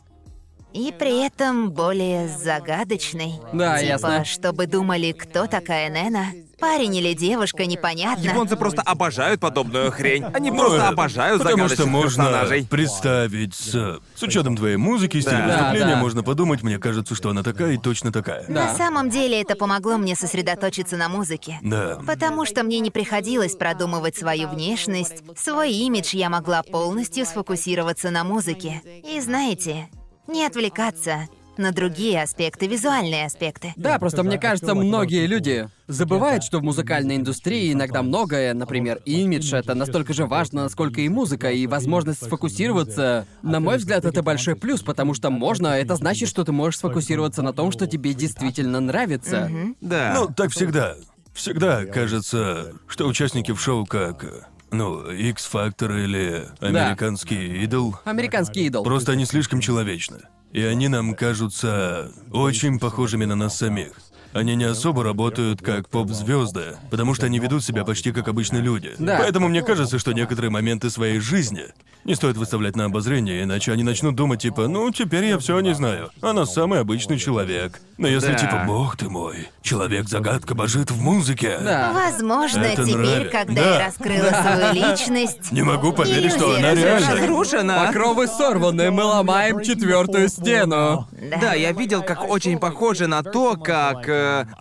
и при этом более загадочной. Да, типа, ясно. чтобы думали, кто такая Нена. Парень или девушка, непонятно. Японцы просто обожают подобную хрень. Они Ну, просто э, обожают Потому что загадочных можно персонажей. представить с, с учетом твоей музыки, стиля Да. выступления, да. можно подумать, мне кажется, что она такая и точно такая. Да. На самом деле это помогло мне сосредоточиться на музыке. Да. Потому что мне не приходилось продумывать свою внешность, свой имидж я могла полностью сфокусироваться на музыке. И знаете, не отвлекаться на другие аспекты, визуальные аспекты. Да, просто мне кажется, многие люди забывают, что в музыкальной индустрии иногда многое, например, имидж, это настолько же важно, насколько и музыка, и возможность сфокусироваться. На мой взгляд, это большой плюс, потому что можно, это значит, что ты можешь сфокусироваться на том, что тебе действительно нравится. Да. Ну, так всегда. Всегда кажется, что участники в шоу как, ну, X-Factor или американский идол, Американский идол. просто они слишком человечны. И они нам кажутся очень похожими на нас самих. Они не особо работают как поп-звезды, потому что они ведут себя почти как обычные люди. Да. Поэтому мне кажется, что некоторые моменты своей жизни не стоит выставлять на обозрение, иначе они начнут думать типа, ну, теперь я все не знаю. Она самый обычный человек. Но если Да. типа, бог ты мой, человек-загадка божит в музыке. Да. Возможно, Это теперь, нравится. когда Да. я раскрыла свою личность, Не могу поверить, что она реально. Разрушена. Покровы сорваны, мы ломаем четвертую стену. да. Да, я видел, как очень похоже на то, как...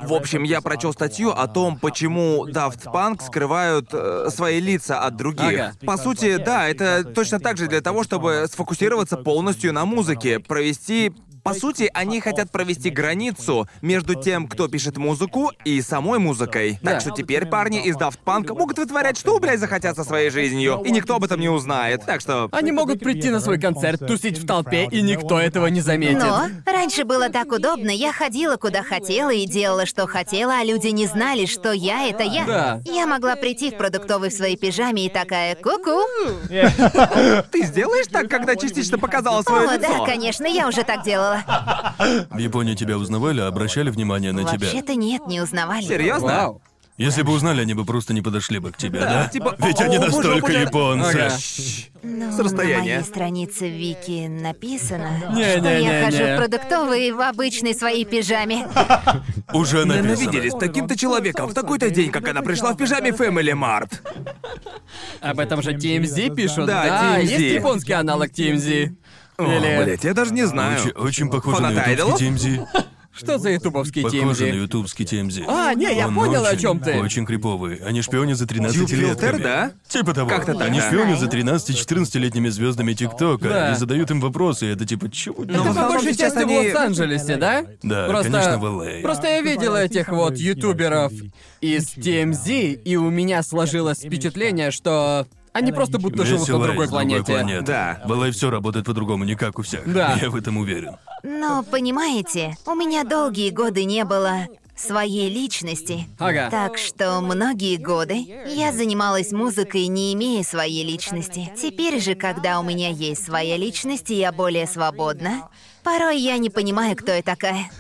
в общем, я прочел статью о том, почему Daft Punk скрывают э, свои лица от других. Ага. По сути, да, это точно так же для того, чтобы сфокусироваться полностью на музыке, провести... По сути, они хотят провести границу между тем, кто пишет музыку, и самой музыкой. Да. Так что теперь парни из Daft Punk могут вытворять что, блядь, захотят со своей жизнью, и никто об этом не узнает. Так что... Они могут прийти на свой концерт, тусить в толпе, и никто этого не заметит. Но раньше было так удобно, я ходила куда хотела и делала, что хотела, а люди не знали, что я — это я. Да. Я могла прийти в продуктовый в своей пижаме и такая «Ку-ку». Ты сделаешь так, когда частично показала свое О, лицо? да, конечно, я уже так делала. В Японии тебя узнавали, обращали внимание на тебя. Вообще-то нет, не узнавали. Серьезно? Вау. Если бы узнали, они бы просто не подошли бы к тебе, да? типа, Ведь они «О, боже, настолько боже». японцы. Ага. Ну, С на расстояния. моей странице Вики написано, что Не-не-не-не. я хожу в продуктовый в обычной своей пижаме. Уже написано. Ненавидели с таким-то человеком в такой-то день, как она пришла в пижаме Family Mart. Об этом же TMZ пишут. Да, TMZ. есть японский аналог TMZ. О, Или... блядь, я даже не знаю. Очень, очень похоже на ютубский? TMZ. Что за ютубовский Похоже на TMZ? ютубский TMZ. А, не, я Он понял, о очень, чем ты. Очень криповый. Они шпионят за 13 Тьюб-фильтр, летками. да? Типа того. Как-то так, Они да. шпионят за 13-14-летними звездами ТикТока Да. и задают им вопросы, и это типа, чего Ну, Это в по основном большей сейчас части они- в Лос-Анджелесе, да? Да, Просто... конечно, в LA. Просто я видел этих вот ютуберов из TMZ, и у меня сложилось впечатление, что они просто будто живут на Весело другой из другой планете. планеты. Да. В LA все работает по-другому, не как у всех. Да. Я в этом уверен. Но, понимаете, у меня долгие годы не было своей личности. Ага. Так что многие годы я занималась музыкой, не имея своей личности. Теперь же, когда у меня есть своя личность и я более свободна, порой я не понимаю, кто я такая.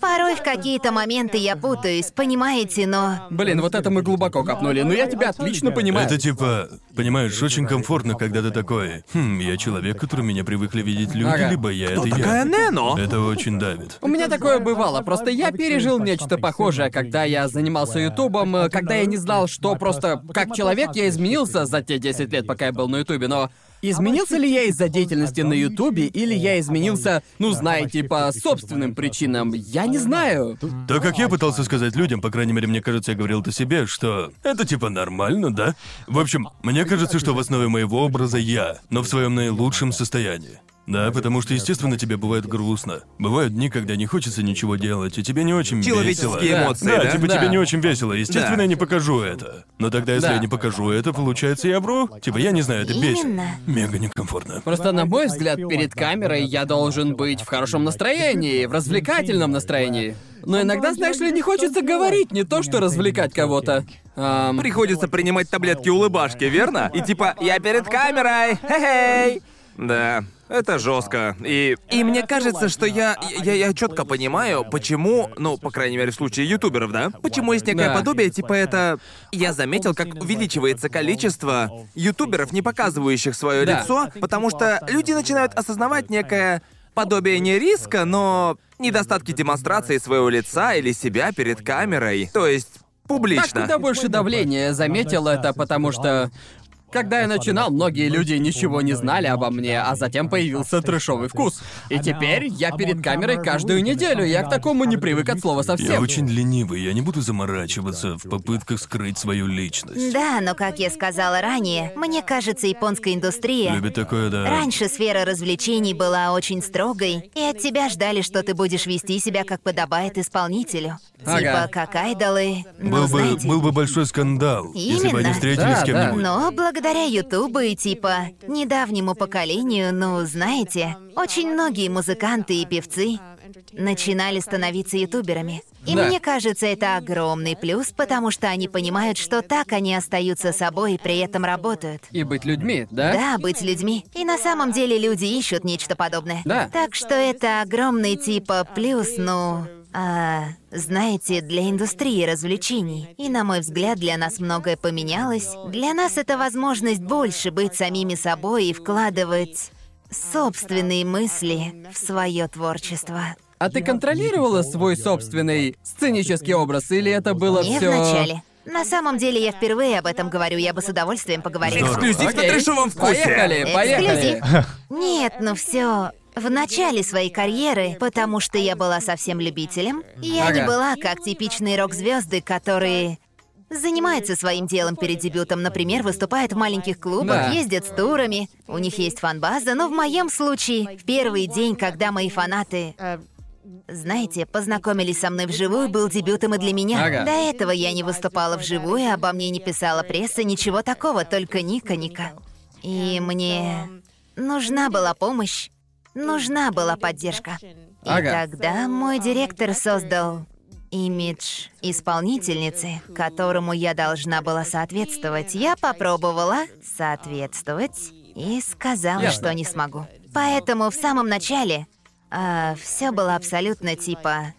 Порой в какие-то моменты я путаюсь, понимаете, но... Блин, вот это мы глубоко копнули. Ну я тебя отлично понимаю. Это типа, понимаешь, очень комфортно, когда ты такой, хм, я человек, который меня привыкли видеть люди, Ага. либо я Кто это такая я. Нено? Это очень давит. У меня такое бывало, просто я пережил нечто похожее, когда я занимался Ютубом, когда я не знал, что просто как человек я изменился за те 10 лет, пока я был на Ютубе, но Изменился ли я из-за деятельности на Ютубе, или я изменился, ну знаете, по собственным причинам? Я не знаю. То, как я пытался сказать людям, по крайней мере, мне кажется, я говорил это себе, что это типа нормально, да? В общем, мне кажется, что в основе моего образа я, но в своем наилучшем состоянии. Да, потому что, естественно, тебе бывает грустно. Бывают дни, когда не хочется ничего делать, и тебе не очень весело. Человеческие Да. эмоции, Да, да? типа Да. тебе не очень весело. Естественно, Да. я не покажу это. Но тогда, если Да. я не покажу это, получается, я вру. Типа, я не знаю, это бесит. Именно. Мега некомфортно. Просто, на мой взгляд, перед камерой я должен быть в хорошем настроении, в развлекательном настроении. Но иногда, знаешь ли, не хочется говорить, не то что развлекать кого-то. Ам, Приходится принимать таблетки улыбашки, верно? И типа, я перед камерой, хе-хей. Да, это жестко. И, и мне кажется, что я, я, я четко понимаю, почему, ну, по крайней мере, в случае ютуберов, да? Почему есть некое Да. подобие, типа это... Я заметил, как увеличивается количество ютуберов, не показывающих свое Да. лицо, потому что люди начинают осознавать некое подобие не риска, но недостатки демонстрации своего лица или себя перед камерой. То есть публично. Так куда больше давления, заметил это, потому что... Когда я начинал, многие люди ничего не знали обо мне, а затем появился трэшовый вкус. И теперь я перед камерой каждую неделю, я к такому не привык от слова Я совсем. очень ленивый, я не буду заморачиваться в попытках скрыть свою личность. Да, но как я сказала ранее, мне кажется, японская индустрия... Любит такое, да. Раньше сфера развлечений была очень строгой, и от тебя ждали, что ты будешь вести себя как подобает исполнителю. Ага. Типа как айдолы. Ну, Был бы, знаете. был бы большой скандал, если бы они Именно. встретились Да, с кем-нибудь. Но благодаря Ютубу и типа недавнему поколению, ну, знаете, очень многие музыканты и певцы начинали становиться ютуберами. И Да. мне кажется, это огромный плюс, потому что они понимают, что так они остаются собой и при этом работают. И быть людьми, да? Да, быть людьми. И на самом деле люди ищут нечто подобное. Да. Так что это огромный типа плюс, ну, а, знаете, для индустрии развлечений. И на мой взгляд, для нас многое поменялось. Для нас это возможность больше быть самими собой и вкладывать собственные мысли в свое творчество. А ты контролировала свой собственный сценический образ, или это было Не все? вначале. На самом деле я впервые об этом говорю, я бы с удовольствием поговорила. Эксклюзив на трэшовом вкусе. Поехали, поехали. Эксклюзив. Нет, ну все. В начале своей карьеры, потому что я была совсем любителем, я не была как типичные рок-звезды, которые занимаются своим делом перед дебютом. Например, выступают в маленьких клубах, Да. ездят с турами, у них есть фан-база, но в моем случае, в первый день, когда мои фанаты знаете, познакомились со мной вживую, был дебютом и для меня. Ага. До этого я не выступала вживую, обо мне не писала пресса, ничего такого, только Ника-Ника. И мне нужна была помощь, нужна была поддержка. И Ага. тогда мой директор создал имидж исполнительницы, которому я должна была соответствовать. Я попробовала соответствовать и сказала, Ясно. что не смогу. Поэтому в самом начале все было абсолютно типа...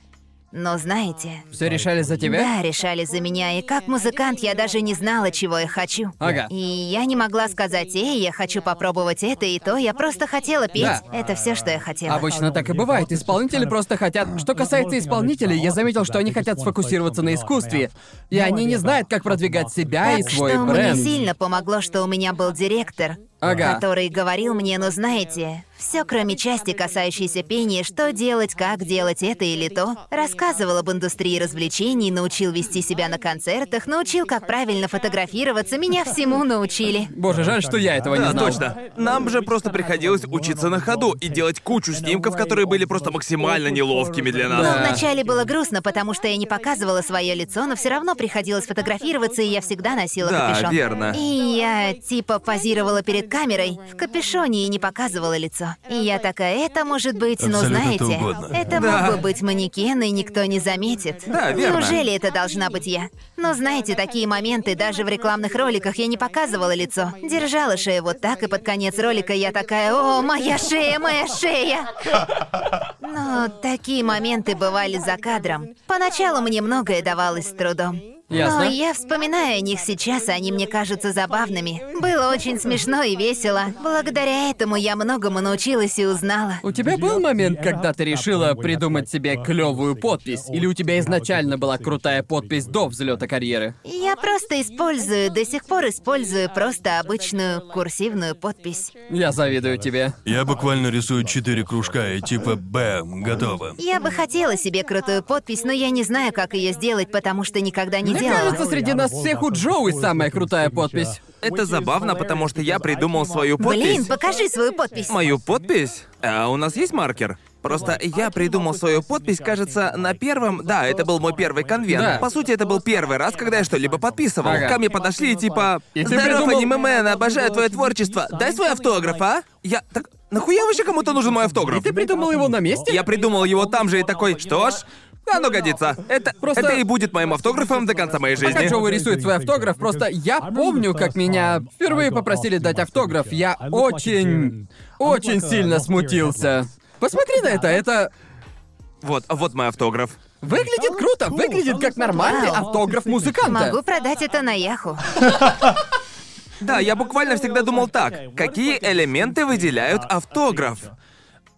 Но знаете... Все решали за тебя? Да, решали за меня, и как музыкант я даже не знала, чего я хочу. Ага. И я не могла сказать, эй, я хочу попробовать это и то, я просто хотела петь. Да. Это все, что я хотела. Обычно так и бывает. Исполнители просто хотят... Что касается исполнителей, я заметил, что они хотят сфокусироваться на искусстве. И они не знают, как продвигать себя и Так свой что бренд. мне сильно помогло, что у меня был директор, Ага. который говорил мне, ну знаете, все кроме части, касающейся пения, что делать, как делать это или то. Рассказывал об индустрии развлечений, научил вести себя на концертах, научил, как правильно фотографироваться, меня всему научили. Боже, жаль, что я этого не Да, знал. точно. Нам же просто приходилось учиться на ходу и делать кучу снимков, которые были просто максимально неловкими для нас. Да. Вначале было грустно, потому что я не показывала свое лицо, но все равно приходилось фотографироваться, и я всегда носила Да, капюшон. верно. И я типа позировала перед камерой в капюшоне и не показывала лицо. И я такая, это может быть, ну Абсолютно знаете, кто угодно. это Да. мог бы быть манекен, и никто не заметит. Да, верно. Неужели это должна быть я? Но знаете, такие моменты даже в рекламных роликах я не показывала лицо. Держала шею вот так, и под конец ролика я такая, о, моя шея, моя шея. Но такие моменты бывали за кадром. Поначалу мне многое давалось с трудом. Ясно. Но я вспоминаю о них сейчас, и они мне кажутся забавными. Было очень смешно и весело. Благодаря этому я многому научилась и узнала. У тебя был момент, когда ты решила придумать себе клевую подпись? Или у тебя изначально была крутая подпись до взлета карьеры? Я просто использую, до сих пор использую просто обычную курсивную подпись. Я завидую тебе. Я буквально рисую четыре кружка и типа бэм, готово. Я бы хотела себе крутую подпись, но я не знаю, как ее сделать, потому что никогда не Мне кажется, среди нас всех у Джоуи самая крутая подпись. Это забавно, потому что я придумал свою подпись. Блин, покажи свою подпись. Мою подпись? А у нас есть маркер? Просто я придумал свою подпись, кажется, на первом... Да, это был мой первый конвент. Да. По сути, это был первый раз, когда я что-либо подписывал. Ага. Ко мне подошли и типа... И ты Здоров, придумал- аниме-мен, обожаю твое творчество. Дай свой автограф, а? Я... Так, нахуя вообще кому-то нужен мой автограф? Ты придумал его на месте? Я придумал его там же и такой, что ж, оно годится. Это, Просто- это и будет моим автографом до конца моей жизни. Пока Джоуи рисует свой автограф, просто я помню, как меня впервые попросили дать автограф. Я очень, очень сильно смутился. Посмотри на это, это Вот, вот мой автограф. выглядит круто, выглядит как нормальный автограф музыканта. Могу продать это на Яху. Да, я буквально всегда думал так. Какие элементы выделяют автограф?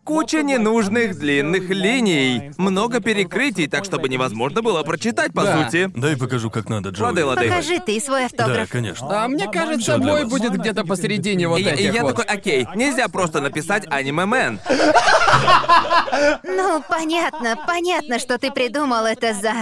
Куча ненужных длинных линий. Много перекрытий, так чтобы невозможно было прочитать, по Да. сути. Дай покажу, как надо, Джоуи. Лады, лады. Покажи ты свой Да, автограф. конечно. А мне кажется, Всё для мой вас. будет где-то посередине вот И, и этих я вот. такой, окей, нельзя просто написать аниме-мен. Ну, понятно, понятно, что ты придумал это за...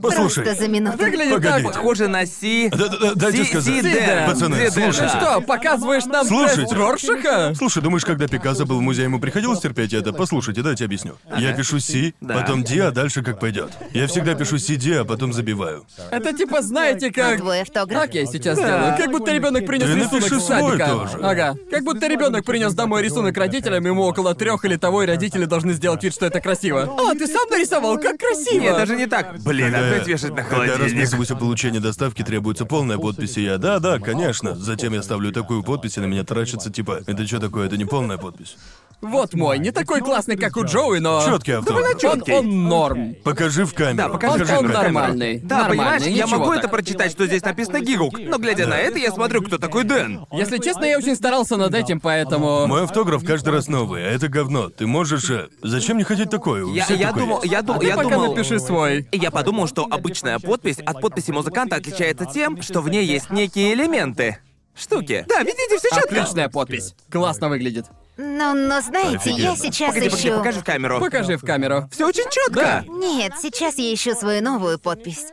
Послушай. Просто за минуту. Выглядит Погодите. так. Похоже на Си... Да-да-да, дайте Си- сказать. Пацаны, слушайте. да. Что, показываешь нам Слушайте. тест Роршаха? Слушай, думаешь, когда Пикассо был в музее, ему приходилось терпеть это? Послушайте, дайте объясню. Я пишу Си, Да. потом Ди, а дальше как пойдет. Я всегда пишу Си, Ди, а потом забиваю. Это типа, знаете, как... Твой автограф. Как я сейчас сделаю? Как будто ребенок принес Ты рисунок напиши из садика. тоже. Ага. Как будто ребенок принес домой рисунок родителям, ему около трех или того, и родители должны сделать вид, что это красиво. О, ты сам нарисовал, как красиво! Нет, даже не так. Блин, Когда- опять вешать на Когда холодильник. расписываюсь о получении доставки, требуется полная подпись, и я «да, да, конечно». Затем я ставлю такую подпись, и на меня таращится, типа «это что такое, это не полная подпись». Вот мой, не такой классный, как у Джоуи, но... Чёткий автограф. Он, чёткий. он норм. Покажи в камеру. Да, покажи Он- же он в камеру. нормальный. Да, Нормальный, понимаешь, я ничего могу так. это прочитать, что здесь написано Гигук, но глядя на это, я смотрю, кто такой Дэн. Если честно, я очень старался над этим, поэтому... Мой автограф каждый раз новый, а это говно. Ты можешь... э, Зачем мне хотеть такое? У Я, всех я такое думал, есть. я, дум- А ты я пока думал... напиши свой. Я подумал, что обычная подпись от подписи музыканта отличается тем, что в ней есть некие элементы. Штуки. Да, видите, все четко. Отличная подпись. Классно выглядит. Но, но знаете, я сейчас Погоди, погоди, ищу... покажи в камеру. Покажи в камеру. Все очень четко. Нет, сейчас я ищу свою новую подпись.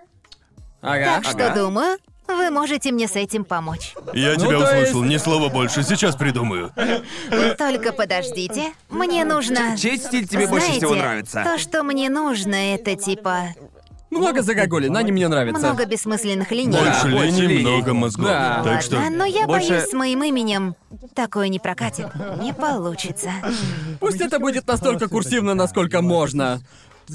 Ага. Так что думаю, вы можете мне с этим помочь. Я Ну, тебя то есть- услышал, ни слова больше, сейчас придумаю. Только подождите. Мне нужно... Чей стиль тебе больше Знаете, всего нравится? То, что мне нужно, это типа Много загогулин, они мне нравятся. много бессмысленных линий. Больше больше линий, линий. много мозгов. Да. Так что... Ладно, но я больше- боюсь, с моим именем такое не прокатит. Не получится. Пусть это будет настолько курсивно, насколько можно.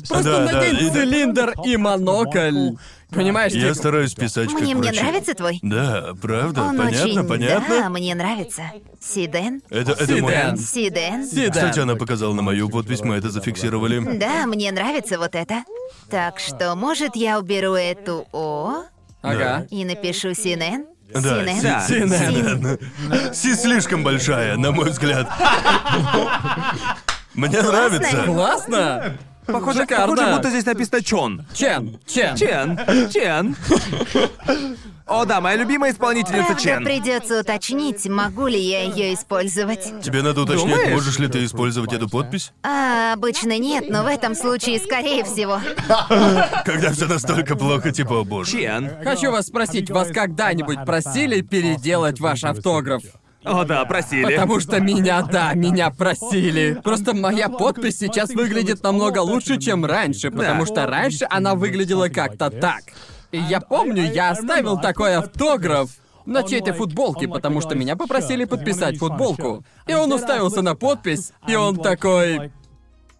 Просто Да, да, надень и- цилиндр и монокль. Понимаешь, Я типа- стараюсь писать как Мне мне врачи. нравится твой. Да, правда, Он понятно, очень... понятно. Да, мне нравится. Сиден? Это, это мой. Сиден. Сиден? Сиден. Кстати, она показала на мою подпись, мы это зафиксировали. Да, мне нравится вот это. Так что, может, я уберу эту О Ага. и напишу Синен? Да, Синен? Да. Синен. Си слишком большая, на мой взгляд. Мне нравится. Классно! Похоже, Шикарно. похоже, будто здесь написано Чон. Чен, Чен. Чен. Чен. О, да, моя любимая исполнительница Правда, Чен. придется уточнить, могу ли я ее использовать. Тебе надо уточнить, Думаешь? можешь ли ты использовать эту подпись? А, обычно нет, но в этом случае, скорее всего. Когда все настолько плохо, типа, о боже. Чен. Хочу вас спросить, вас когда-нибудь просили переделать ваш автограф? О, да, просили. Потому что меня, да, меня просили. Просто моя подпись сейчас выглядит намного лучше, чем раньше, потому что раньше она выглядела как-то так. И я помню, я оставил такой автограф на чьей-то футболке, потому что меня попросили подписать футболку. И он уставился на подпись, и он такой...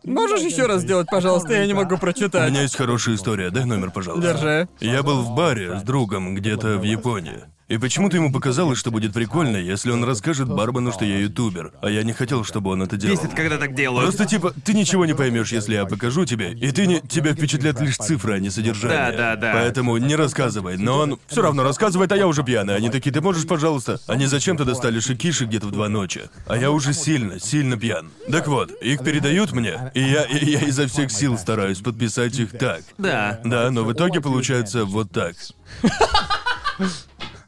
Можешь еще раз сделать, пожалуйста, я не могу У прочитать. меня есть хорошая история, дай номер, пожалуйста. Держи. Я был в баре с другом где-то в Японии. И почему-то ему показалось, что будет прикольно, если он расскажет Барбану, что я ютубер. А я не хотел, чтобы он это делал. Бесит, когда так делают. Просто типа, ты ничего не поймешь, если я покажу тебе, и ты не. Тебя впечатлят лишь цифры, а не содержание. Да, да, да. Поэтому не рассказывай. Но он все равно рассказывает, а я уже пьяный. Они такие, ты можешь, пожалуйста. Они зачем-то достали шикиши где-то в два ночи. А я уже сильно, сильно пьян. Так вот, их передают мне, и я, и я изо всех сил стараюсь подписать их так. Да. Да, но в итоге получается вот так.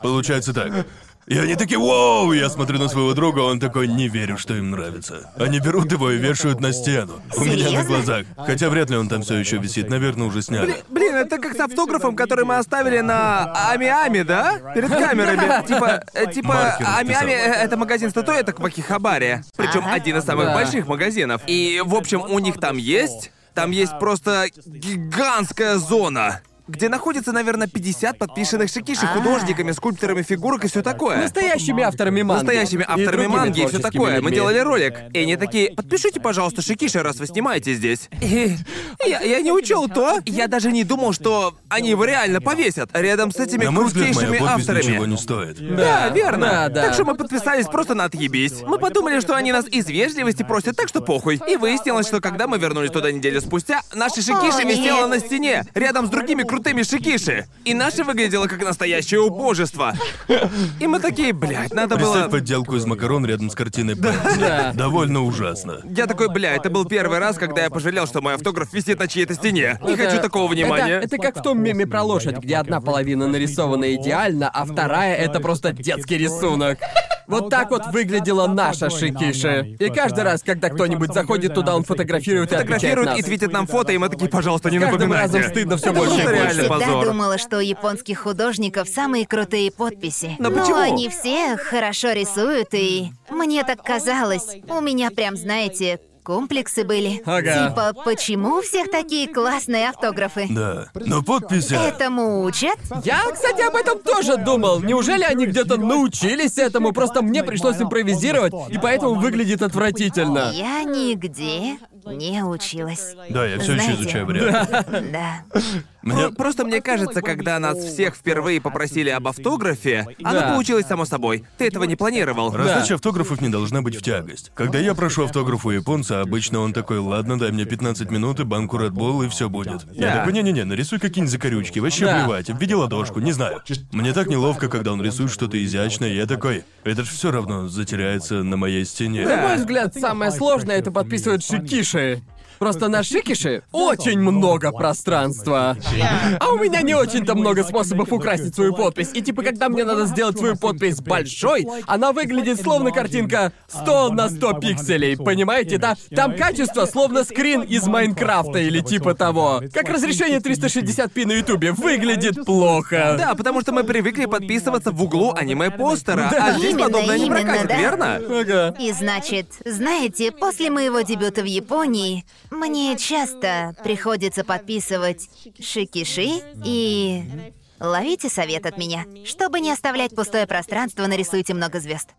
Получается так. И они такие, вау! Я смотрю на своего друга, он такой, не верю, что им нравится. Они берут его и вешают на стену. У меня на глазах. Хотя вряд ли он там все еще висит, наверное, уже сняли. Блин, это как с автографом, который мы оставили на Ами-Ами, да? Перед камерами. Типа, э, типа, Маркер Ами-Ами расписал. — это магазин статуэток в Акихабаре. Причем Ага. один из самых Да. больших магазинов. И, в общем, у них там есть... Там есть просто гигантская зона где находится, наверное, 50 подписанных шикиши художниками, скульпторами фигурок и все такое. Настоящими авторами манги. Настоящими авторами манги и все такое. Мы делали ролик. И они такие, подпишите, пожалуйста, Шикиши, раз вы снимаете здесь. И я, я не учел то. Я даже не думал, что они его реально повесят рядом с этими На мой взгляд, крутейшими моя авторами. ничего не стоит. Да, верно. да, да. Так что мы подписались просто на отъебись. Мы подумали, что они нас из вежливости просят, так что похуй. И выяснилось, что когда мы вернулись туда неделю спустя, наша шикиши О, висела нет. на стене, рядом с другими крутыми шикиши. И наша выглядела как настоящее убожество. И мы такие, блядь, надо было... Представь подделку из макарон рядом с картиной. Да. Довольно ужасно. Я такой, бля, это был первый раз, когда я пожалел, что мой автограф висит на чьей-то стене. Не Это- хочу такого внимания. Это, это как в том меме про лошадь, где одна половина нарисована идеально, а вторая это просто детский рисунок. Вот так вот выглядела наша Шикиши. И каждый раз, когда кто-нибудь заходит туда, он фотографирует и отмечает Фотографируют нас. и твитят нам фото, и мы такие, пожалуйста, не С каждым напоминайте. разом стыдно все Это больше и больше. Реально Всегда позор. думала, что у японских художников самые крутые подписи. Но почему? они все хорошо рисуют, и мне так казалось. У меня прям, знаете, комплексы были. Ага. Типа, почему у всех такие классные автографы? Да. Но подписи... Этому учат? Я, кстати, об этом тоже думал. Неужели они где-то научились этому? Просто мне пришлось импровизировать, и поэтому выглядит отвратительно. Я нигде не училась. Да, я все еще Знаете, изучаю вариант. Да. Мне... Просто мне кажется, когда нас всех впервые попросили об автографе, оно Да. получилось само собой. Ты этого не планировал. Раздача автографов не должна быть в тягость. Когда я прошу автограф у японца, обычно он такой, ладно, дай мне 15 минут и банку Red Bull, и все будет. Я Да. такой, не-не-не, нарисуй какие-нибудь закорючки, вообще Да. плевать, в виде ладошку, не знаю. Мне так неловко, когда он рисует что-то изящное, я такой, это же все равно затеряется на моей стене. На мой взгляд, самое сложное это подписывать шикиши. Просто на шикиши очень много пространства. А у меня не очень-то много способов украсить свою подпись. И типа, когда мне надо сделать свою подпись большой, она выглядит словно картинка 100 на 100 пикселей. Понимаете, да? Там качество словно скрин из Майнкрафта или типа того. Как разрешение 360p на ютубе. Выглядит плохо. Да, потому что мы привыкли подписываться в углу аниме-постера, а здесь Именно, подобное не именно, прокатит, да. верно? Ага. И значит, знаете, после моего дебюта в Японии мне часто приходится подписывать шикиши и ловите совет от меня. Чтобы не оставлять пустое пространство, нарисуйте много звезд.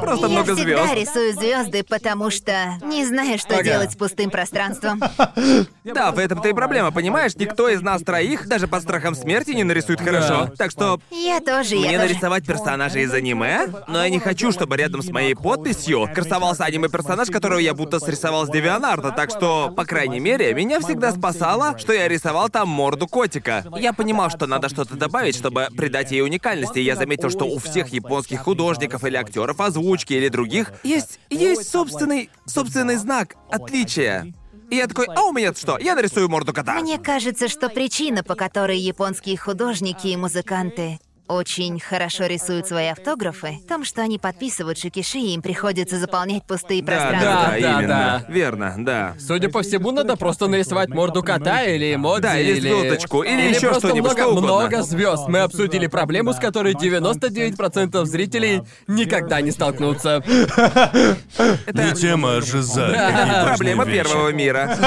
Просто Я много всегда звезд. рисую звезды, потому что не знаю, что делать с пустым пространством. Да, в этом-то и проблема, понимаешь? Никто из нас троих, даже под страхом смерти, не нарисует хорошо. Так что Я тоже, я Мне нарисовать персонажа из аниме, но я не хочу, чтобы рядом с моей подписью красовался аниме-персонаж, которого я будто срисовал с Девианарда, так что, по крайней мере, меня всегда спасало, что я рисовал там морду котика. Я понимал, что надо что-то добавить, чтобы придать ей уникальности, и я заметил, что у всех японских художников или актеров озвучки или других есть, есть собственный, собственный знак, отличия. И я такой, а у меня что? Я нарисую морду кота. Мне кажется, что причина, по которой японские художники и музыканты очень хорошо рисуют свои автографы, в том, что они подписывают шикиши, и им приходится заполнять пустые Да, пространства. да, да, Да, именно. да. Верно, да. Судя по всему, надо просто нарисовать морду кота или эмодзи, Да, или звездочку, или ещё просто что-нибудь, много, что угодно. много звезд. Мы обсудили проблему, с которой 99% зрителей никогда не столкнутся. Не тема, а жиза. Какие важные Проблема вещи. первого мира.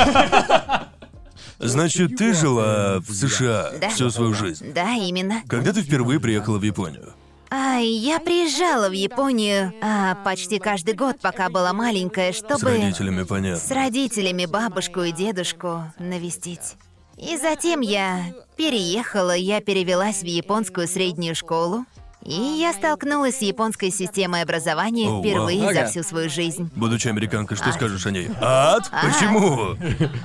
Значит, ты жила в США Да. всю свою жизнь. Да, именно. Когда ты впервые приехала в Японию? А, я приезжала в Японию а, почти каждый год, пока была маленькая, чтобы... С родителями, С понятно. родителями бабушку и дедушку навестить. И затем я переехала, я перевелась в японскую среднюю школу. И я столкнулась с японской системой образования О, вау. впервые за Ага. всю свою жизнь. Будучи американкой, что скажешь о ней? Ад? Почему?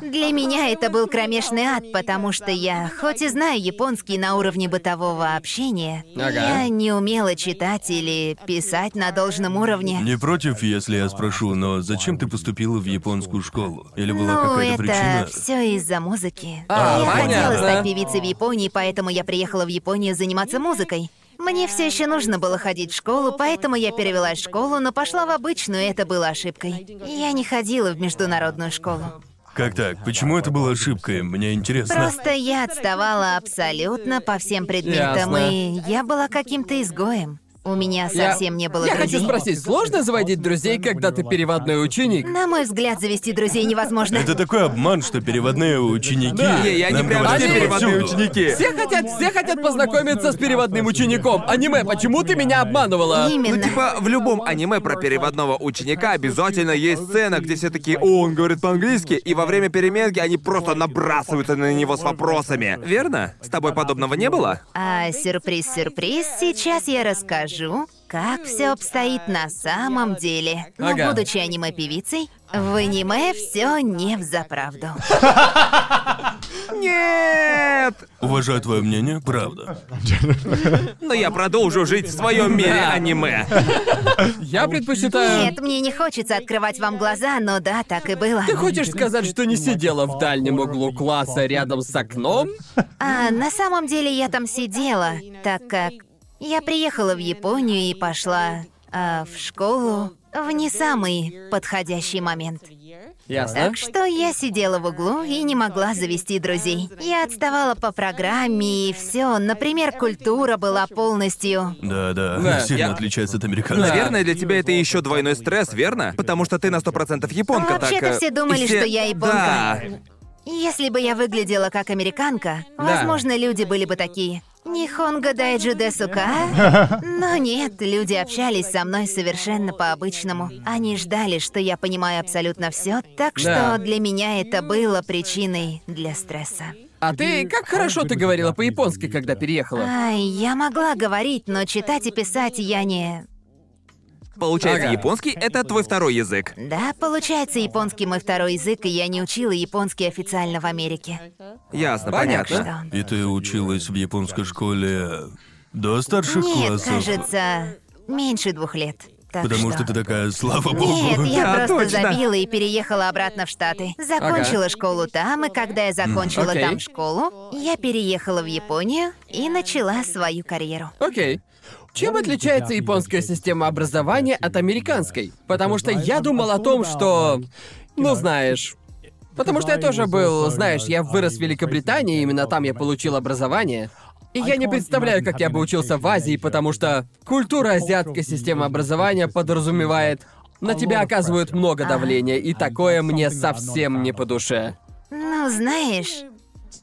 Для меня это был кромешный ад, потому что я, хоть и знаю японский на уровне бытового общения, Ага. я не умела читать или писать на должном уровне. Не против, если я спрошу, но зачем ты поступила в японскую школу? Или была Ну, какая-то это причина? все из-за музыки. А, я понятно. хотела стать певицей в Японии, поэтому я приехала в Японию заниматься музыкой. Мне все еще нужно было ходить в школу, поэтому я перевелась в школу, но пошла в обычную, и это было ошибкой. Я не ходила в международную школу. Как так? Почему это была ошибкой? Мне интересно. Просто я отставала абсолютно по всем предметам, Ясно. и я была каким-то изгоем. У меня Я- совсем не было Я друзей. хочу спросить, сложно заводить друзей, когда ты переводной ученик? На мой взгляд, завести друзей невозможно. Это такой обман, что переводные ученики. Не, я не нам прям все переводные повсюду. ученики. Все хотят, все хотят познакомиться с переводным учеником. Аниме, почему ты меня обманывала? Именно. Ну, типа, в любом аниме про переводного ученика обязательно есть сцена, где все такие, о, он говорит по-английски, и во время переменки они просто набрасываются на него с вопросами. Верно? С тобой подобного не было? А сюрприз-сюрприз, сейчас я расскажу, как все обстоит на самом деле. Но Ага. будучи аниме-певицей, в аниме все не взаправду. Нет! Уважаю твое мнение, правда. Но я продолжу жить в своем мире аниме. Я предпочитаю... Нет, мне не хочется открывать вам глаза, но да, так и было. Ты хочешь сказать, что не сидела в дальнем углу класса рядом с окном? А на самом деле я там сидела, так как я приехала в Японию и пошла а, в школу в не самый подходящий момент. Ясно. Так что я сидела в углу и не могла завести друзей. Я отставала по программе и все. Например, культура была полностью. Да, да, Да, сильно я- отличается от американцев. Наверное, для тебя это еще двойной стресс, верно? Потому что ты на сто процентов японка, так... Вообще-то э, все думали, и все- что я японка. Да. Если бы я выглядела как американка, возможно, люди были бы такие. Нихонго дайджи десука? Но нет, люди общались со мной совершенно по-обычному. Они ждали, что я понимаю абсолютно все, так что Да. для меня это было причиной для стресса. А ты как хорошо ты говорила по-японски, когда переехала? Ай, я могла говорить, но читать и писать я не... Получается, Ага. японский — это твой второй язык. Да, получается, японский мой второй язык, и я не учила японский официально в Америке. Ясно, Понятно. понятно. Что? И ты училась в японской школе до старших Нет, классов? кажется, меньше двух лет. Так Потому что... ты такая, слава богу. Нет, я Да, просто точно. забила и переехала обратно в Штаты. Закончила школу там, и когда я закончила Окей. там школу, я переехала в Японию и начала свою карьеру. Окей. Чем отличается японская система образования от американской? Потому что я думал о том, что... Ну, знаешь... Потому что я тоже был, знаешь, я вырос в Великобритании, именно там я получил образование. И я не представляю, как я бы учился в Азии, потому что культура азиатской системы образования подразумевает... На тебя оказывают много давления, и такое мне совсем не по душе. Ну, знаешь,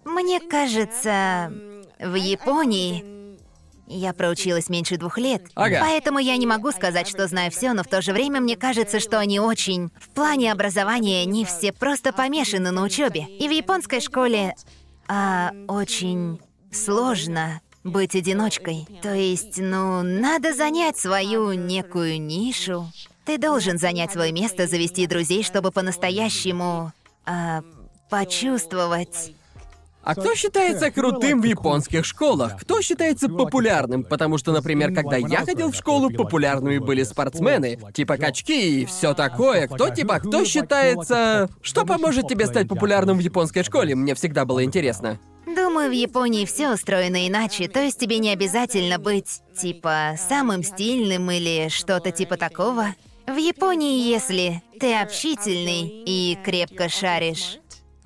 мне кажется, в Японии я проучилась меньше двух лет. Ага. Поэтому я не могу сказать, что знаю все, но в то же время мне кажется, что они очень. В плане образования они все просто помешаны на учебе. И в японской школе а, очень сложно быть одиночкой. То есть, ну, надо занять свою некую нишу. Ты должен занять свое место, завести друзей, чтобы по-настоящему а, почувствовать. А кто считается крутым в японских школах? Кто считается популярным? Потому что, например, когда я ходил в школу, популярными были спортсмены, типа качки и все такое. Кто типа, кто считается... Что поможет тебе стать популярным в японской школе? Мне всегда было интересно. Думаю, в Японии все устроено иначе, то есть тебе не обязательно быть, типа, самым стильным или что-то типа такого. В Японии, если ты общительный и крепко шаришь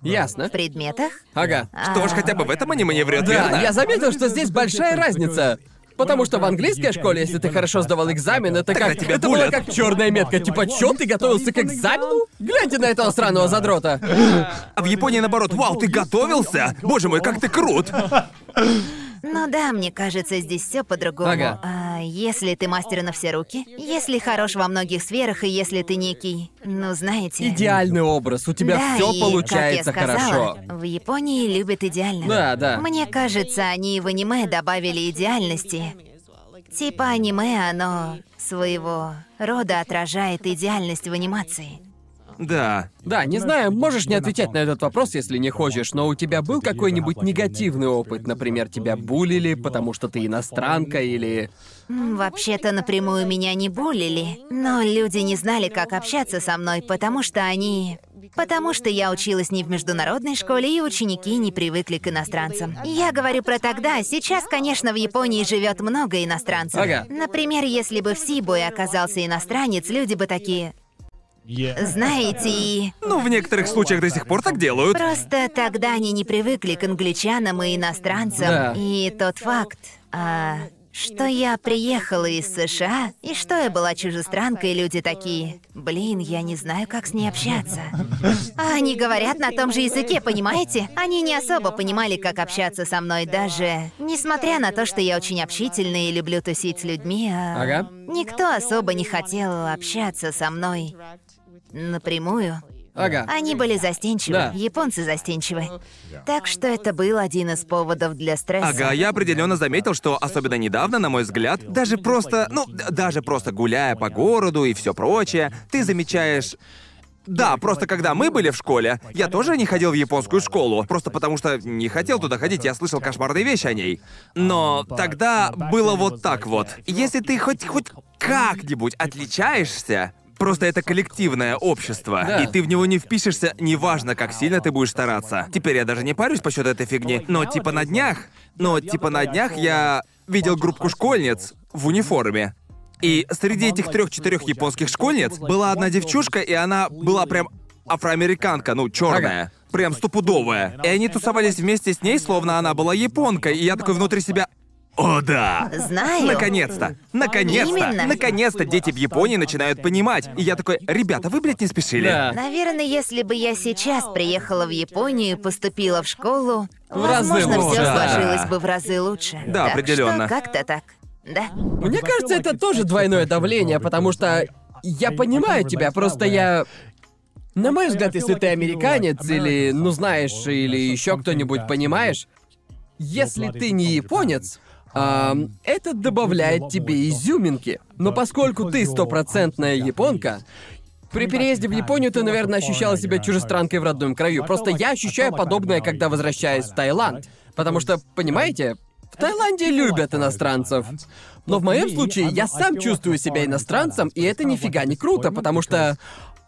Ясно. в предметах, Ага. Что ж, хотя бы в этом аниме не врет, верно? Да, я заметил, что здесь большая разница. Потому что в английской школе, если ты хорошо сдавал экзамен, это как... тебя это булят. как черная метка. Типа, чё, ты готовился к экзамену? Гляньте на этого сраного задрота. А в Японии наоборот, вау, ты готовился? Боже мой, как ты крут! Ну да, мне кажется, здесь все по-другому. Ага. А если ты мастер на все руки, если хорош во многих сферах, и если ты некий, ну знаете. Идеальный образ, у тебя да, все и, получается как я сказала, хорошо. В Японии любят идеально. Да, да. Мне кажется, они в аниме добавили идеальности. Типа аниме, оно своего рода отражает идеальность в анимации. Да. Да, не знаю, можешь не отвечать на этот вопрос, если не хочешь, но у тебя был какой-нибудь негативный опыт? Например, тебя булили, потому что ты иностранка, или... Вообще-то напрямую меня не булили, но люди не знали, как общаться со мной, потому что они... Потому что я училась не в международной школе, и ученики не привыкли к иностранцам. Я говорю про тогда. Сейчас, конечно, в Японии живет много иностранцев. Ага. Например, если бы в Сибуе оказался иностранец, люди бы такие... Знаете, и... Ну, в некоторых случаях до сих пор так делают. Просто тогда они не привыкли к англичанам и иностранцам. Да. И тот факт, а, что я приехала из США, и что я была чужестранкой, и люди такие, блин, я не знаю, как с ней общаться. А они говорят на том же языке, понимаете? Они не особо понимали, как общаться со мной, даже несмотря на то, что я очень общительная и люблю тусить с людьми, а Ага. никто особо не хотел общаться со мной напрямую. Ага. Они были застенчивы, Да. японцы застенчивы. Так что это был один из поводов для стресса. Ага, я определенно заметил, что особенно недавно, на мой взгляд, даже просто, ну, даже просто гуляя по городу и все прочее, ты замечаешь. Да, просто когда мы были в школе, я тоже не ходил в японскую школу, просто потому что не хотел туда ходить, я слышал кошмарные вещи о ней. Но тогда было вот так вот. Если ты хоть хоть как-нибудь отличаешься, Просто это коллективное общество, Да. и ты в него не впишешься, неважно, как сильно ты будешь стараться. Теперь я даже не парюсь по счету этой фигни, но типа на днях, но типа на днях я видел группку школьниц в униформе. И среди этих трех-четырех японских школьниц была одна девчушка, и она была прям афроамериканка, ну, черная. Прям стопудовая. И они тусовались вместе с ней, словно она была японкой, и я такой внутри себя... О, да! Знаю. Наконец-то! Наконец-то! Именно. Наконец-то дети в Японии начинают понимать. И я такой, ребята, вы, блядь, не спешили. Да. Наверное, если бы я сейчас приехала в Японию и поступила в школу, В разы возможно, лучше. все Да. сложилось бы в разы лучше. Да, Так определенно. Что как-то так. Да. Мне кажется, это тоже двойное давление, потому что я понимаю тебя, просто я... На мой взгляд, если ты американец или, ну знаешь, или еще кто-нибудь, понимаешь, если ты не японец, ам, это добавляет тебе изюминки. Но поскольку ты стопроцентная японка, при переезде в Японию ты, наверное, ощущала себя чужестранкой в родном краю. Просто я ощущаю подобное, когда возвращаюсь в Таиланд. Потому что, понимаете, в Таиланде любят иностранцев. Но в моем случае я сам чувствую себя иностранцем, и это нифига не круто, потому что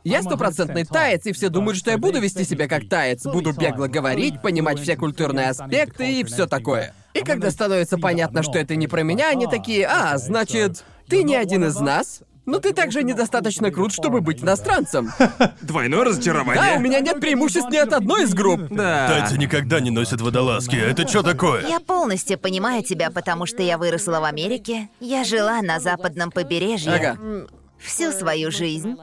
я стопроцентный таец, и все думают, что я буду вести себя как таец, буду бегло говорить, понимать все культурные аспекты и все такое. И когда становится понятно, что это не про меня, они такие, а, значит, ты не один из нас, но ты также недостаточно крут, чтобы быть иностранцем. Двойное разочарование. Да, у меня нет преимуществ ни от одной из групп. Да. Тайцы никогда не носят водолазки. Это что такое? Я полностью понимаю тебя, потому что я выросла в Америке. Я жила на западном побережье Ага. всю свою жизнь.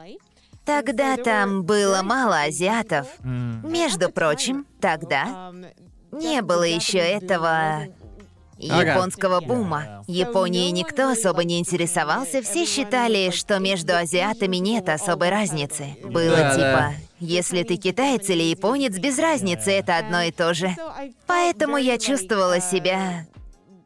Тогда там было мало азиатов. Между прочим, тогда не было еще этого японского бума. Японией никто особо не интересовался, все считали, что между азиатами нет особой разницы. Было Да, типа, если ты китаец или японец, без разницы, это одно и то же. Поэтому я чувствовала себя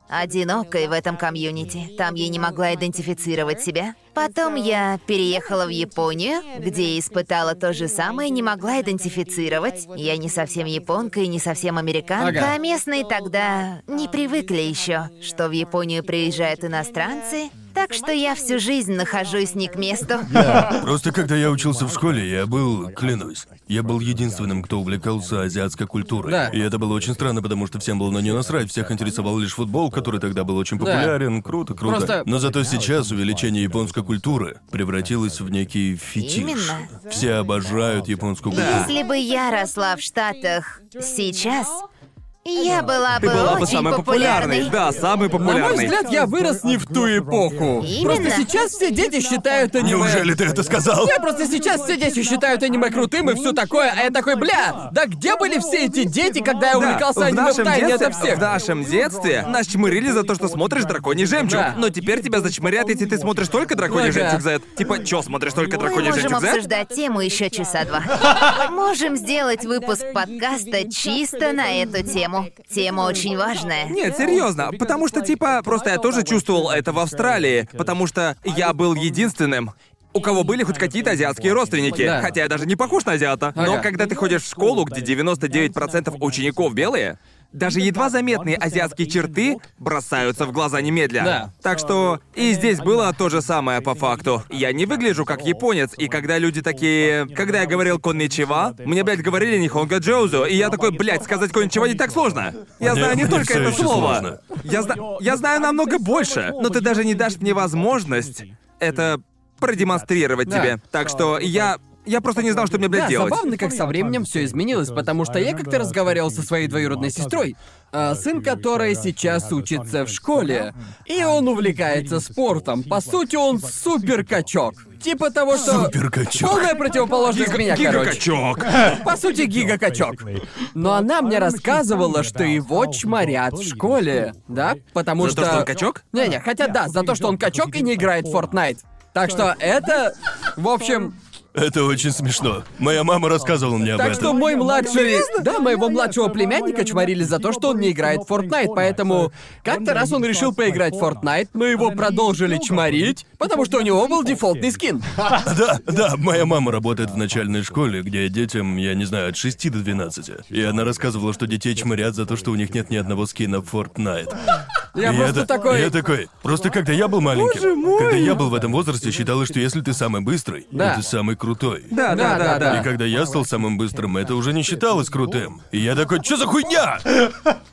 одинокой в этом комьюнити. Там я не могла идентифицировать себя. Потом я переехала в Японию, где испытала то же самое, не могла идентифицировать. Я не совсем японка и не совсем американка, Ага. а местные тогда не привыкли еще, что в Японию приезжают иностранцы. Так что я всю жизнь нахожусь не к месту. Просто когда я учился в школе, я был, клянусь, я был единственным, кто увлекался азиатской культурой. Да. И это было очень странно, потому что всем было на нее насрать, всех интересовал лишь футбол, который тогда был очень Да. популярен, круто, круто. Просто- Но зато сейчас увеличение японской культуры превратилось в некий фетиш. Именно. Все обожают японскую культуру. Если бы я росла в Штатах сейчас, я была бы Ты была бы очень самой популярной. популярной. Да, самой На популярной. мой взгляд, я вырос не в ту эпоху. Именно. Просто сейчас все дети считают аниме... Неужели ты это сказал? Я просто сейчас все дети считают аниме крутым и все такое, а я такой, бля, да где были все эти дети, когда я Да, увлекался в аниме в тайне детстве, ото всех? В нашем детстве нас чмырили за то, что смотришь драконий жемчуг. Да. Но теперь тебя зачмырят, если ты смотришь только драконий Ага. жемчуг Z. Типа, чё, смотришь только Мы драконий можем жемчуг Z? обсуждать тему еще часа два. Можем сделать выпуск подкаста чисто на эту тему. Тему. Тема очень важная. Нет, серьезно, потому что, типа, просто я тоже чувствовал это в Австралии, потому что я был единственным, у кого были хоть какие-то азиатские родственники. Да. Хотя я даже не похож на азиата. Но Ага. когда ты ходишь в школу, где 99% учеников белые, даже едва заметные азиатские черты бросаются в глаза немедля. Да. Так что и здесь было то же самое по факту. Я не выгляжу как японец, и когда люди такие... Когда я говорил конничева, мне, блядь, говорили нихонга джоузу, и я такой, блядь, сказать коничева не так сложно. Я знаю не только это слово. сложно. Я, зна- я знаю намного больше, но ты даже не дашь мне возможность это продемонстрировать Да. тебе. Так что я... Я просто не знал, что мне, блядь, Да, делать. забавно, как со временем все изменилось, потому что я как-то разговаривал со своей двоюродной сестрой, а, сын которой сейчас учится в школе, и он увлекается спортом. По сути, он супер качок. Типа того, что... Суперкачок. Полная противоположность меня, короче. Гигакачок. По сути, гига-качок. Но она мне рассказывала, что его чморят в школе, да? Потому За что... то, что он качок? Не-не, хотя да, за то, что он качок и не играет в Fortnite. Так что это... В общем, Это очень смешно. Моя мама рассказывала мне об Так этом. что мой младший... Да, моего младшего племянника чморили за то, что он не играет в Fortnite, поэтому как-то раз он решил поиграть в Fortnite, но его продолжили чморить, потому что у него был дефолтный скин. Да, да, моя мама работает в начальной школе, где детям, я не знаю, от 6 до 12. И она рассказывала, что детей чморят за то, что у них нет ни одного скина в Fortnite. Я И просто это- такой... Я такой. Просто когда я был маленьким, когда я был в этом возрасте, считалось, что если ты самый быстрый, Да. то ты самый крутой. Да, да, да, Да, да. И когда я стал самым быстрым, это уже не считалось крутым. И я такой, что за хуйня?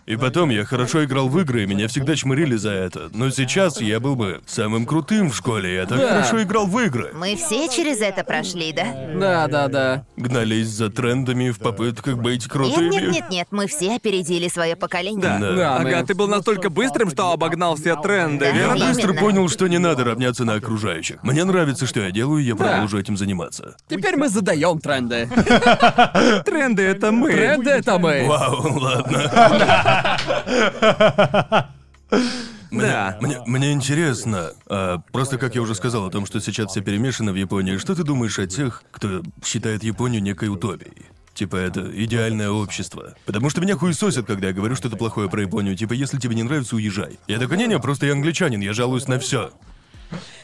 И потом я хорошо играл в игры, и меня всегда чмырили за это. Но сейчас я был бы самым крутым в школе, я так Да. хорошо играл в игры. Мы все через это прошли, да? Да, да, да. Гнались за трендами в попытках быть Нет, крутыми. нет, нет, нет, мы все опередили свое поколение. Да. Да. Да, Ага, мы- ты был настолько быстрым, что обогнал все тренды, Да. Я верно? быстро Именно. понял, что не надо равняться на окружающих. Мне нравится, что я делаю, и я продолжу этим заниматься. Теперь мы задаем тренды. Тренды это мы. Тренды это мы. Вау, ладно. Мне, Да. мне, мне интересно, а, просто как я уже сказал о том, что сейчас все перемешано в Японии, что ты думаешь о тех, кто считает Японию некой утопией? Типа, это идеальное общество. Потому что меня хуесосят, когда я говорю что-то плохое про Японию. Типа, если тебе не нравится, уезжай. Я такой, не-не, просто я англичанин, я жалуюсь на все.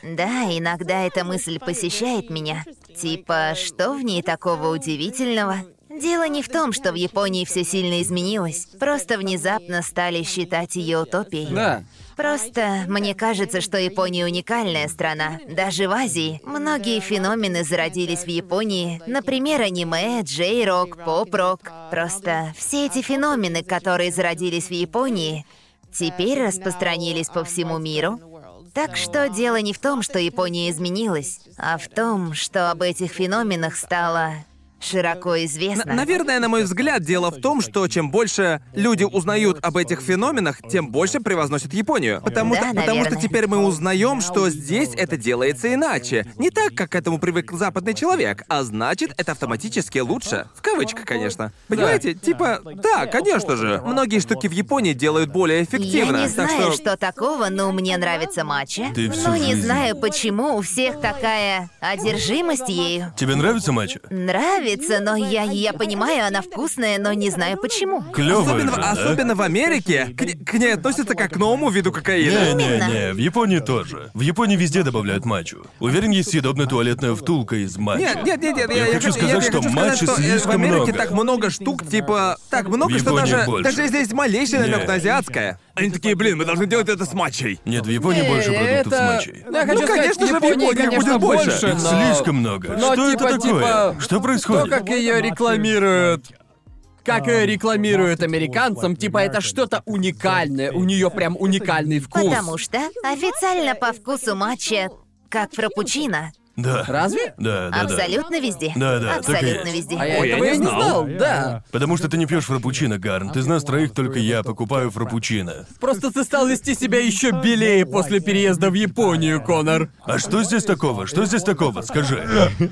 Да, иногда эта мысль посещает меня. Типа, что в ней такого удивительного? Дело не в том, что в Японии все сильно изменилось. Просто внезапно стали считать ее утопией. Да. Просто мне кажется, что Япония уникальная страна. Даже в Азии многие феномены зародились в Японии. Например, аниме, джей-рок, поп-рок. Просто все эти феномены, которые зародились в Японии, теперь распространились по всему миру. Так что дело не в том, что Япония изменилась, а в том, что об этих феноменах стало широко известно. Н- Наверное, на мой взгляд, дело в том, что чем больше люди узнают об этих феноменах, тем больше превозносят Японию. Потому, Да, что, потому что теперь мы узнаем, что здесь это делается иначе. Не так, как к этому привык западный человек, а значит, это автоматически лучше. В кавычках, конечно. Понимаете? Типа, да, конечно же. Многие штуки в Японии делают более Я эффективно. не так знаю, что... что такого, но мне нравится матча. Ты всю но не жизнь- знаю, почему у всех такая одержимость ею. Тебе нравится матча? Нравится, но я, я понимаю, она вкусная, но не знаю почему. Клёвая Особенно, же, в- да? особенно в Америке к, ней- к ней относятся как к новому виду кокаина. Не-не-не, в Японии тоже. В Японии везде добавляют матчу. Уверен, есть съедобная туалетная втулка из матчи. Нет, нет, нет, нет, Я хочу хот- сказать, что хочу матча что, э, слишком в Америке много. так много штук, типа, так много, В что Японии даже, больше. даже если есть малейший намек Не. на азиатское. Они такие, блин, мы должны делать это с матчей. Нет, в Японии больше Не, продуктов это... с матчей. Я хочу Ну, сказать, конечно же, в Японии, Японии их конечно, будет больше. больше, Их но... слишком много. Но что типа, это такое? типа, Что То, происходит? как ее рекламируют. Как ее рекламируют американцам, типа это что-то уникальное, у нее прям уникальный вкус. Потому что официально по вкусу матча как фрапучино. Да. Разве? Да, да, да. Абсолютно везде. Да, да, так и Абсолютно есть. везде. А я Ой, я этого не не знал. знал, да. Потому что ты не пьешь фрапучино, Гарн. Из нас троих только я покупаю фрапучино. Просто ты стал вести себя еще белее после переезда в Японию, Конор. А что здесь такого? Что здесь такого? Скажи.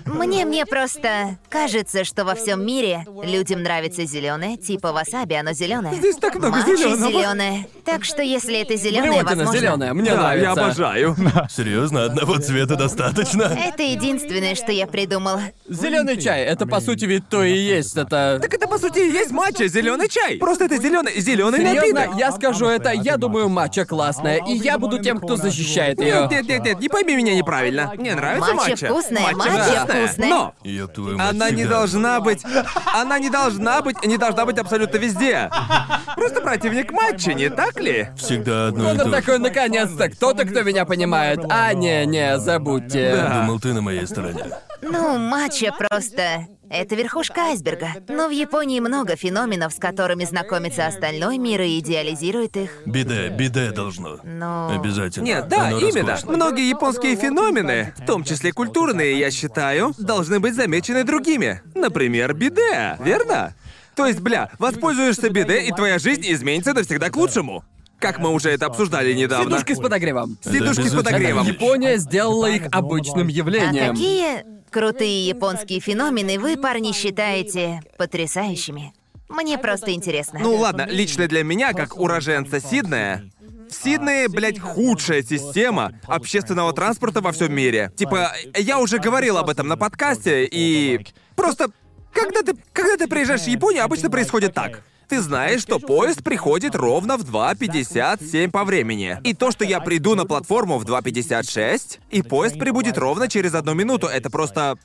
Мне мне просто кажется, что во всем мире людям нравится зеленое, типа васаби, оно зеленое. Здесь так много Матча зелёного. зеленое. Так что если это зеленое, Блевотина возможно... зеленая, мне Да, нравится. я обожаю. Серьезно, одного цвета достаточно? Это единственное, что я придумала. Зеленый чай, это по сути ведь то и есть, это... Так это по сути и есть матча, зеленый чай. Просто это зеленый, зеленый Серьезно, напиток. я скажу это, я думаю, матча классная, и я буду тем, кто защищает ее. Нет, нет, нет, нет, не пойми меня неправильно. Мне нравится Матча матча. вкусная, матча вкусная. вкусная. Но Ёб твою мать, она не должна быть. Она не должна быть. Не должна быть абсолютно везде. Просто противник матча, не так ли? Всегда одно и Конор то же. такой, наконец-то, кто-то, кто меня понимает. А, не-не, забудьте. Да. Думал, ты на моей стороне. Ну, матча просто... Это верхушка айсберга. Но в Японии много феноменов, с которыми знакомится остальной мир и идеализирует их. Биде, биде должно. Ну... Обязательно. Нет, да, Оно именно. роскошно. Многие японские феномены, в том числе культурные, я считаю, должны быть замечены другими. Например, биде, верно? То есть, бля, воспользуешься биде, и твоя жизнь изменится навсегда к лучшему. Как мы уже это обсуждали недавно. Сидушки с подогревом. Сидушки с подогревом. Япония сделала их обычным А явлением. какие крутые японские феномены вы, парни, считаете потрясающими? Мне просто интересно. Ну ладно, лично для меня, как уроженца Сиднея, в Сиднее, блядь, худшая система общественного транспорта во всем мире. Типа, я уже говорил об этом на подкасте, и просто когда ты, когда ты приезжаешь в Японию, обычно происходит так. Ты знаешь, что поезд приходит ровно в 2.57 по времени. И то, что я приду на платформу в 2.56, и поезд прибудет ровно через одну минуту, это просто...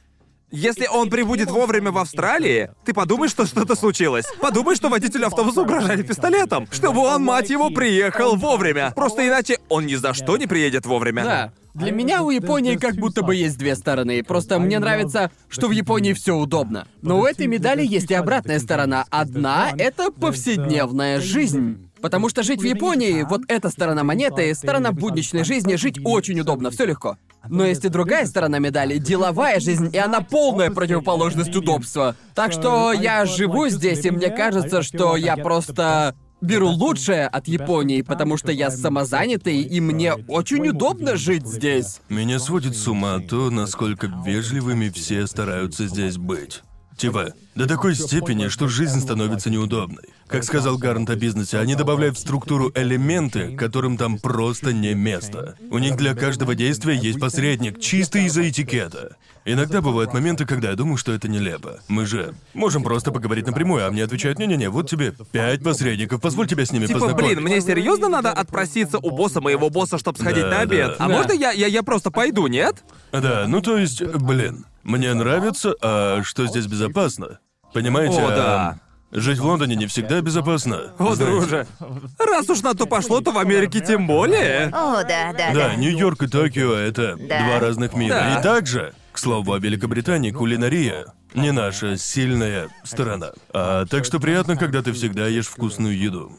Если он прибудет вовремя в Австралии, ты подумаешь, что что-то случилось. Подумай, что водителю автобуса угрожали пистолетом, чтобы он, мать его, приехал вовремя. Просто иначе он ни за что не приедет вовремя. Да. Для меня у Японии как будто бы есть две стороны. Просто мне нравится, что в Японии все удобно. Но у этой медали есть и обратная сторона. Одна — это повседневная жизнь. Потому что жить в Японии, вот эта сторона монеты, сторона будничной жизни, жить очень удобно, все легко. Но есть и другая сторона медали — деловая жизнь, и она полная противоположность удобства. Так что я живу здесь, и мне кажется, что я просто беру лучшее от Японии, потому что я самозанятый, и мне очень удобно жить здесь. Меня сводит с ума то, насколько вежливыми все стараются здесь быть. Типа, до такой степени, что жизнь становится неудобной. Как сказал Гарнт о бизнесе, они добавляют в структуру элементы, которым там просто не место. У них для каждого действия есть посредник, чисто из-за этикета. Иногда бывают моменты, когда я думаю, что это нелепо. Мы же можем просто поговорить напрямую, а мне отвечают, не-не-не, вот тебе пять посредников, позволь тебя с ними Типа, познакомить. блин, мне серьезно надо отпроситься у босса моего босса, чтобы сходить Да, на обед? да. А Да. можно я, я, я просто пойду, нет? Да, ну то есть, блин, мне нравится, а что здесь безопасно? Понимаете? О, а, да. Жить в Лондоне не всегда безопасно. О, знаете. друже. Раз уж на то пошло, то в Америке тем более. О, да, да, Да, да. Нью-Йорк и Токио это Да. два разных мира. Да. И также, к слову, о Великобритании кулинария не наша сильная сторона. А так что приятно, когда ты всегда ешь вкусную еду.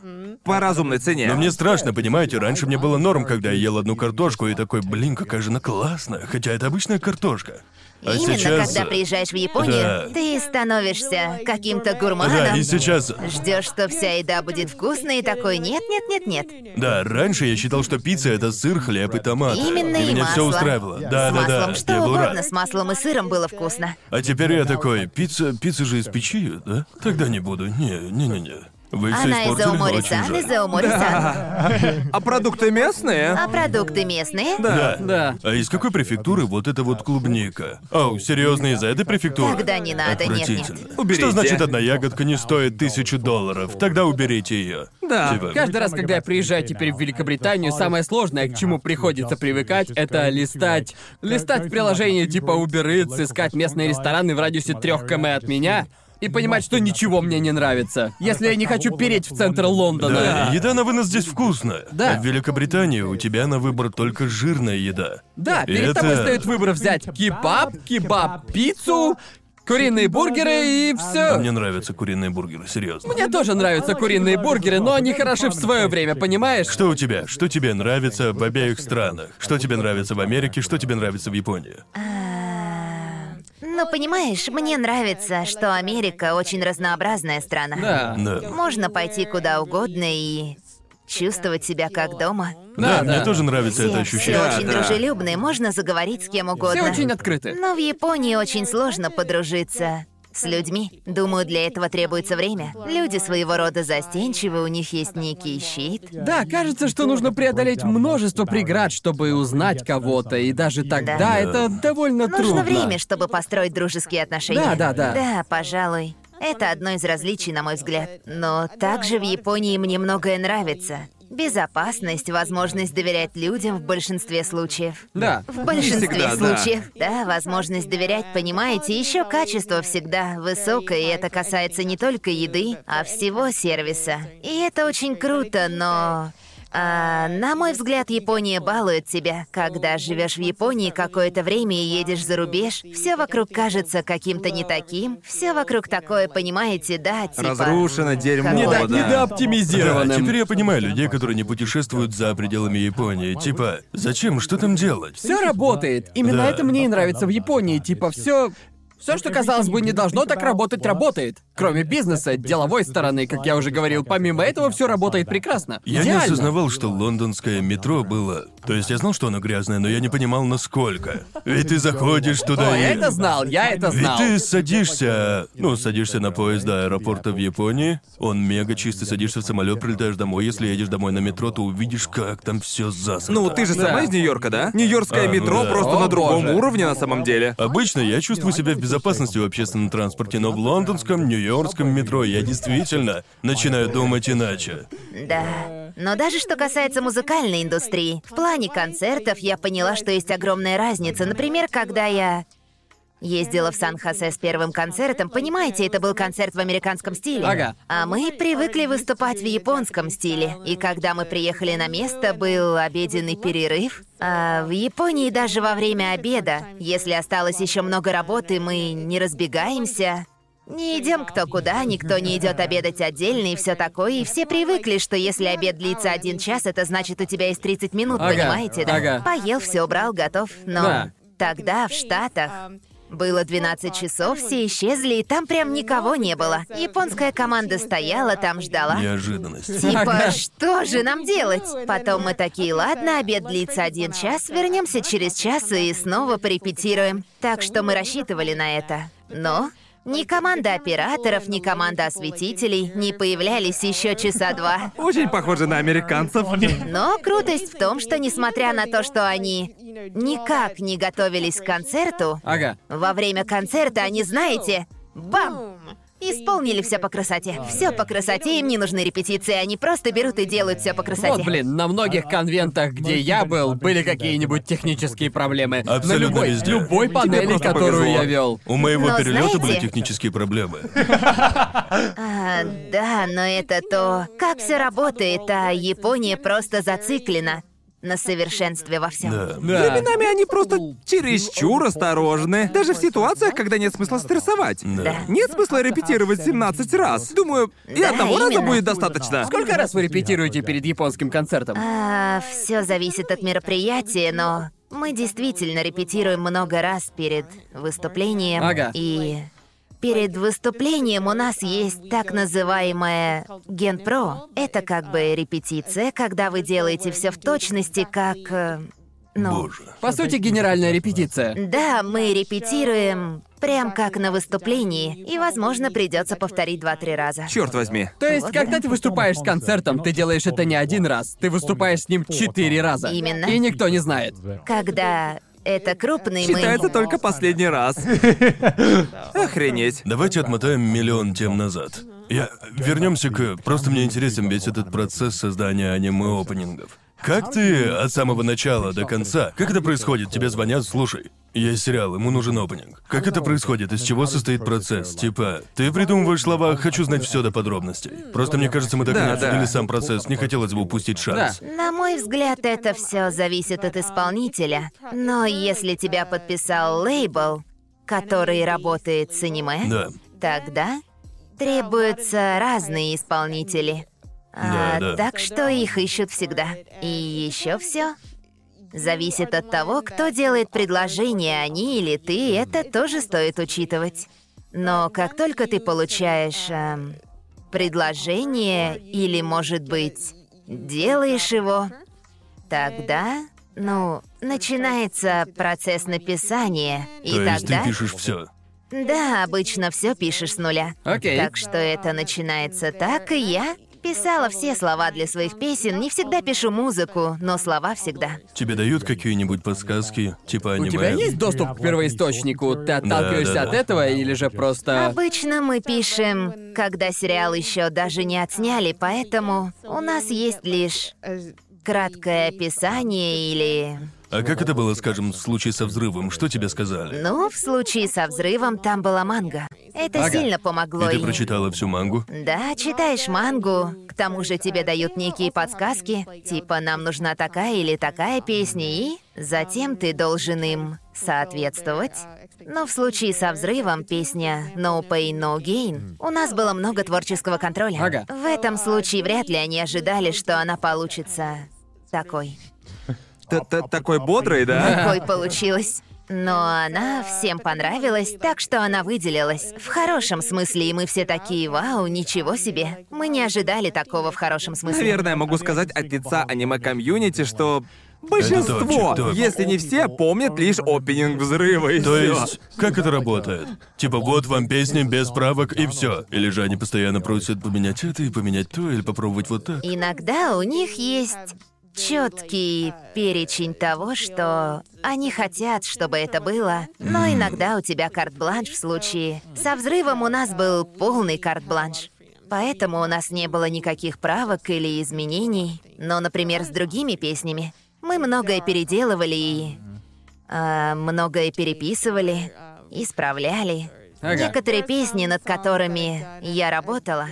По разумной цене. Но мне страшно, понимаете, раньше мне было норм, когда я ел одну картошку и такой, блин, какая же она классная, хотя это обычная картошка. А Именно сейчас... когда приезжаешь в Японию, Да. ты становишься каким-то гурманом. Да, и сейчас... Ждешь, что вся еда будет вкусной, и такой нет, нет, нет, нет. Да, раньше я считал, что пицца это сыр, хлеб и томаты. Именно и и меня масло. все устраивало. Да, с да, маслом да. что я угодно, рад. с маслом и сыром было вкусно. А теперь я такой, пицца, пицца же из печи, да? Тогда не буду. Не, не, не, не. Вы все Она из испортили, но очень Аомори-сан, жаль. из Аомори-сан. А продукты местные? А продукты местные? Да. Да. А из какой префектуры вот эта вот клубника? Оу, серьезно, из-за этой префектуры? Тогда не надо, нет, нет. Отвратительно. Уберите. Что значит одна ягодка не стоит тысячу долларов? Тогда уберите ее. Да. Типа, Каждый раз, когда я приезжаю теперь в Великобританию, самое сложное, к чему приходится привыкать, это листать. Листать в приложении типа Uber Eats, искать местные рестораны в радиусе трех км от меня и понимать, что ничего мне не нравится. Если я не хочу переть в центр Лондона. Да, еда на вынос здесь вкусная. Да. А в Великобритании у тебя на выбор только жирная еда. Да, И перед тобой это- стоит выбор взять кебаб, кебаб-пиццу, куриные бургеры и А все. мне нравятся куриные бургеры, серьезно. Мне тоже нравятся куриные бургеры, но они хороши в свое время, понимаешь? Что у тебя? Что тебе нравится в обеих странах? Что тебе нравится в Америке? Что тебе нравится в Японии? Ну, понимаешь, мне нравится, что Америка очень разнообразная страна. Да. Да. Можно пойти куда угодно и чувствовать себя как дома. Да, Да, мне да. тоже нравится Все, это все ощущение. очень да. дружелюбные, можно заговорить с кем угодно. Все очень открыты. Но в Японии очень сложно подружиться с людьми. Думаю, для этого требуется время. Люди своего рода застенчивы, у них есть некий щит. Да, кажется, что нужно преодолеть множество преград, чтобы узнать кого-то, и даже тогда Да. это довольно Нужно трудно. время, чтобы построить дружеские отношения. Да, да, да. Да, пожалуй. Это одно из различий, на мой взгляд. Но также в Японии мне многое нравится. Безопасность, возможность доверять людям в большинстве случаев. Да. В большинстве всегда, да. случаев. Да. возможность доверять, понимаете, еще качество всегда высокое, и это касается не только еды, а всего сервиса. И это очень круто, но... а, на мой взгляд, Япония балует тебя. Когда живешь в Японии какое-то время и едешь за рубеж, все вокруг кажется каким-то не таким. Все вокруг такое, понимаете, да, типа. Разрушено дерьмо, Недо- да. Да, недооптимизированным. теперь я понимаю людей, которые не путешествуют за пределами Японии. Типа, зачем? Что там делать? Все работает. Именно Да. это мне и нравится в Японии. Типа, все. Все, что казалось бы не должно так работать, работает. Кроме бизнеса, деловой стороны, как я уже говорил, помимо этого все работает прекрасно. Я не Идеально. осознавал, что лондонское метро было... То есть я знал, что оно грязное, но я не понимал, насколько. Ведь ты заходишь туда О, и... я это знал, я это Ведь знал. ты садишься, ну, садишься на поезд до аэропорта в Японии, он мега чистый, садишься в самолет, прилетаешь домой, если едешь домой на метро, то увидишь, как там все засрано. Ну, ты же сама Да. из Нью-Йорка, да? Нью-Йоркское А, ну метро да. просто О, на другом боже. уровне на самом деле. Обычно я чувствую себя в безопасности в общественном транспорте, но в лондонском, нью-йоркском метро я действительно начинаю думать иначе. Да. Но даже что касается музыкальной индустрии, в плане концертов я поняла, что есть огромная разница. Например, когда я ездила в Сан-Хосе с первым концертом, понимаете, это был концерт в американском стиле. Ага. А мы привыкли выступать в японском стиле. И когда мы приехали на место, был обеденный перерыв. А в Японии даже во время обеда, если осталось еще много работы, мы не разбегаемся. Не идем кто куда, никто не идет обедать отдельно и все такое. И все привыкли, что если обед длится один час, это значит у тебя есть 30 минут, Ага, понимаете, да? ага. Поел, все убрал, готов. Но Да. тогда в Штатах было 12 часов, все исчезли, и там прям никого не было. Японская команда стояла там, ждала. Неожиданность. Типа, Ага. что же нам делать? Потом мы такие, ладно, обед длится один час, вернемся через час и снова порепетируем. Так что мы рассчитывали на это. Но ни команда операторов, ни команда осветителей не появлялись еще часа два. Очень похоже на американцев. Но крутость в том, что несмотря на то, что они никак не готовились к концерту, Ага. во время концерта они, знаете, бам! Исполнили все по красоте. Все по красоте, им не нужны репетиции, они просто берут и делают все по красоте. Вот, блин, на многих конвентах, где я был, были какие-нибудь технические проблемы. Абсолютно на любой, везде. любой панели, которую повезло. я вел. У моего Но перелета были знаете- технические проблемы. А, да, но это то, как все работает, а Япония просто зациклена на совершенстве во всем. Да. Да. Временами они просто чересчур осторожны. Даже в ситуациях, когда нет смысла стрессовать. Да. Нет смысла репетировать 17 раз. Думаю, и Да, одного раза именно. будет достаточно. Сколько раз вы репетируете перед японским концертом? А, все зависит от мероприятия, но мы действительно репетируем много раз перед выступлением. Ага. И перед выступлением у нас есть так называемая генпро. Это как бы репетиция, когда вы делаете все в точности, как. э, Ну. Боже. По сути, генеральная репетиция. Да, мы репетируем прям как на выступлении, и, возможно, придется повторить два-три раза. Черт возьми. То есть, когда ты выступаешь с концертом, ты делаешь это не один раз, ты выступаешь с ним четыре раза. Именно. И никто не знает. Когда это крупный, Считается мы. только последний раз. Охренеть. Давайте отмотаем миллион тем назад. Я... Вернемся к... Просто мне интересен весь этот процесс создания аниме-опенингов. Как ты от самого начала до конца? Как это происходит? Тебе звонят, слушай, есть сериал, ему нужен опенинг. Как это происходит? Из чего состоит процесс? Типа, ты придумываешь слова, хочу знать все до подробностей. Просто мне кажется, мы так и Да, не обсудили да. сам процесс, не хотелось бы упустить шанс. На мой взгляд, это все зависит от исполнителя. Но если тебя подписал лейбл, который работает с аниме, Да. тогда требуются разные исполнители. А, Да, да. Так что их ищут всегда. И еще все зависит от того, кто делает предложение, они или ты, это тоже стоит учитывать. Но как только ты получаешь эм, предложение или, может быть, делаешь его, тогда, ну, начинается процесс написания. И То есть тогда ты пишешь все. Да, обычно все пишешь с нуля. Окей. Так что это начинается так, и я писала все слова для своих песен. Не всегда пишу музыку, но слова всегда. Тебе дают какие-нибудь подсказки, типа У аниме? тебя есть доступ к первоисточнику? Ты отталкиваешься Да, да, от да. этого или же просто... Обычно мы пишем, когда сериал еще даже не отсняли, поэтому у нас есть лишь краткое описание или... А как это было, скажем, в случае со взрывом? Что тебе сказали? Ну, в случае со взрывом там была манга. Это Ага. сильно помогло. И ты и- прочитала всю мангу? Да, читаешь мангу, к тому же тебе дают некие подсказки, типа нам нужна такая или такая песня, и затем ты должен им соответствовать. Но в случае со взрывом песня No Pain No Gain у нас было много творческого контроля. Ага. В этом случае вряд ли они ожидали, что она получится такой. Такой бодрый, да? Такой получилась. Но она всем понравилась, так что она выделилась. В хорошем смысле, и мы все такие, вау, ничего себе. Мы не ожидали такого в хорошем смысле. Наверное, могу сказать от лица аниме-комьюнити, что большинство, топчик, топчик. если не все, помнят лишь опенинг взрыва и То всё. есть, как это работает? Типа, вот вам песня без правок и все. Или же они постоянно просят поменять это и поменять то, или попробовать вот так. Иногда у них есть четкий перечень того, что они хотят, чтобы это было, но иногда у тебя карт-бланш в случае. Со взрывом у нас был полный карт-бланш. Поэтому у нас не было никаких правок или изменений. Но, например, с другими песнями мы многое переделывали и а, многое переписывали, исправляли. Ага. Некоторые песни, над которыми я работала,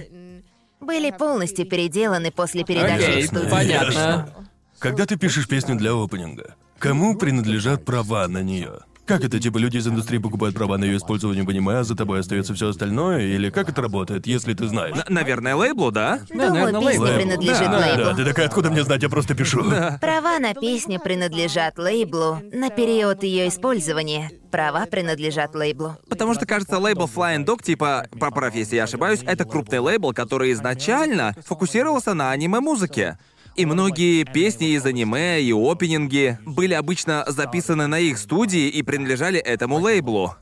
были полностью переделаны после передачи Окей, в студию. понятно. Когда ты пишешь песню для опенинга, кому принадлежат права на нее? Как это, типа, люди из индустрии покупают права на ее использование в аниме, а за тобой остается все остальное? Или как это работает, если ты знаешь? Н- Наверное, лейблу, да? Думаю, наверное, песня лейбл. принадлежит Да, лейблу. Да, ты такая, откуда мне знать, я просто пишу. Права на песню принадлежат лейблу на период ее использования. Права принадлежат лейблу. Потому что, кажется, лейбл Flying Dog, типа, поправь, если я ошибаюсь, это крупный лейбл, который изначально фокусировался на аниме-музыке. И многие песни из аниме и опенинги были обычно записаны на их студии и принадлежали этому лейблу.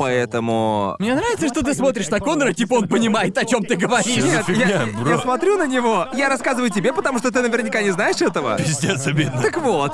Поэтому... Мне нравится, что ты смотришь на Конора, типа он понимает, о чем ты говоришь. Нет, фигня, я, бро? я смотрю на него, я рассказываю тебе, потому что ты наверняка не знаешь этого. Пиздец обидно. Так вот.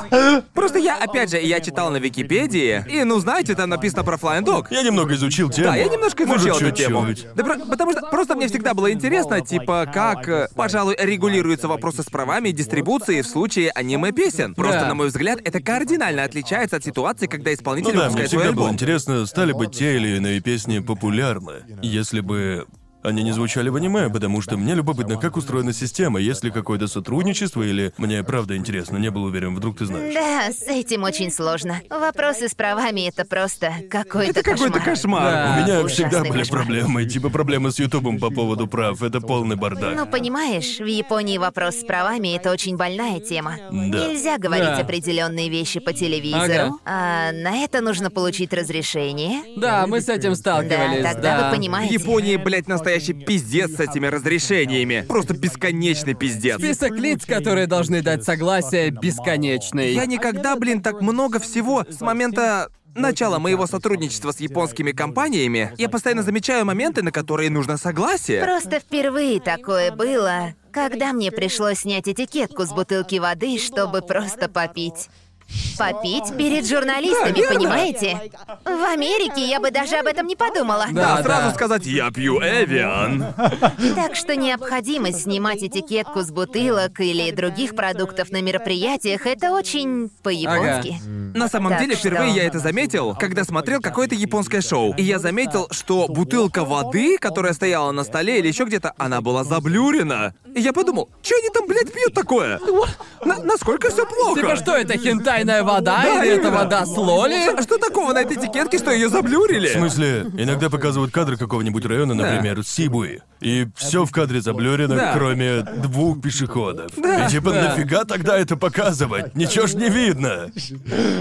Просто я, опять же, я читал на Википедии, и, ну, знаете, там написано про Flying Dog. Я немного изучил тему. Да, я немножко изучил Может, эту тему. Да, про- потому что просто мне всегда было интересно, типа, как, пожалуй, регулируются вопросы с правами и дистрибуцией в случае аниме-песен. Просто, Да. на мой взгляд, это кардинально отличается от ситуации, когда Ну исполнитель да, мне выпускает свой всегда было альбом. интересно, стали бы те или иные песни популярны, если бы они не звучали в аниме, потому что мне любопытно, как устроена система, есть ли какое-то сотрудничество, или мне правда интересно, не был уверен, вдруг ты знаешь. Да, с этим очень сложно. Вопросы с правами это просто какой-то Это какой-то кошмар. Да. У меня ужасный всегда были кошмар. проблемы, типа проблемы с Ютубом по поводу прав, это полный бардак. Ну, понимаешь, в Японии вопрос с правами это очень больная тема. Да. Нельзя говорить Да. определенные вещи по телевизору, а на это нужно получить разрешение. Да, мы с этим сталкивались, Да, тогда да. вы В понимаете. Японии, блядь, настоящий пиздец с этими разрешениями. Просто бесконечный пиздец. Список лиц, которые должны дать согласие, бесконечный. Я никогда, блин, так много всего с момента начала моего сотрудничества с японскими компаниями. Я постоянно замечаю моменты, на которые нужно согласие. Просто впервые такое было, когда мне пришлось снять этикетку с бутылки воды, чтобы просто попить. Попить перед журналистами, Да, понимаете? В Америке я бы даже об этом не подумала. Да, Да, сразу да. сказать «я пью Эвиан». Так что необходимость снимать этикетку с бутылок или других продуктов на мероприятиях это очень по-японски. На самом Так деле, что- впервые я это заметил, когда смотрел какое-то японское шоу. И я заметил, что бутылка воды, которая стояла на столе или еще где-то, она была заблюрена. И я подумал, что они там, блядь, пьют такое? На- насколько все плохо? Типа что, это хентайная вода Да, или это вода с лоли? А что такого на этой этикетке, что ее заблюрили? В смысле, иногда показывают кадры какого-нибудь района, например, Сибуи, и все в кадре заблюрено, Да. кроме двух пешеходов. И типа, Да. нафига тогда это показывать? Ничего ж не видно.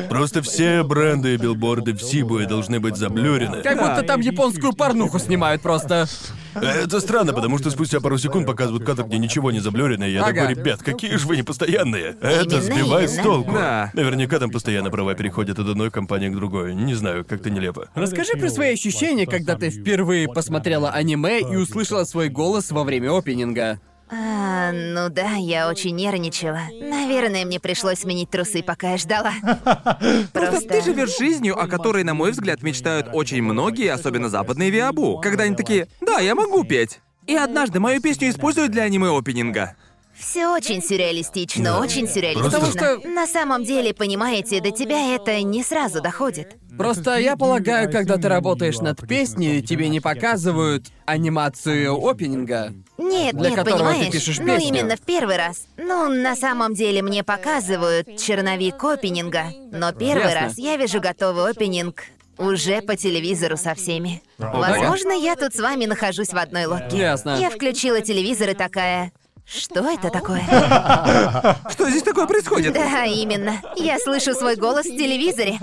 Просто все бренды и билборды в Сибуе должны быть заблюрены. Как будто там японскую порнуху снимают просто. Это странно, потому что спустя пару секунд показывают кадр, где ничего не заблюрено, и я такой, ребят, какие же вы непостоянные. Это сбивает с толку. Да. Наверняка там постоянно права переходят от одной компании к другой. Не знаю, как-то нелепо. Расскажи про свои ощущения, когда ты впервые посмотрела аниме и услышала свой голос во время опенинга. А, ну да, я очень нервничала. Наверное, мне пришлось сменить трусы, пока я ждала. Просто ты живешь жизнью, о которой, на мой взгляд, мечтают очень многие, особенно западные виабу. Когда они такие, да, я могу петь. И однажды мою песню используют для аниме-опенинга. Все очень сюрреалистично, Да. очень сюрреалистично. Потому что- На самом деле, понимаете, до тебя это не сразу доходит. Просто я полагаю, когда ты работаешь над песней, тебе не показывают анимацию опенинга. Нет, Для нет, которого ты понимаешь? пишешь ну, песню. именно в первый раз. Ну, на самом деле мне показывают черновик опенинга, но первый Ясно. раз я вижу готовый опенинг уже по телевизору со всеми. Возможно, я тут с вами нахожусь в одной лодке. Ясно. Я включила телевизор и такая... Что это такое? Что здесь такое происходит? Да, именно. Я слышу свой голос в телевизоре.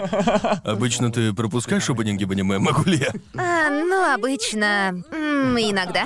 Обычно ты пропускаешь опенинги в аниме, могу ли я? А, ну, обычно... м, иногда.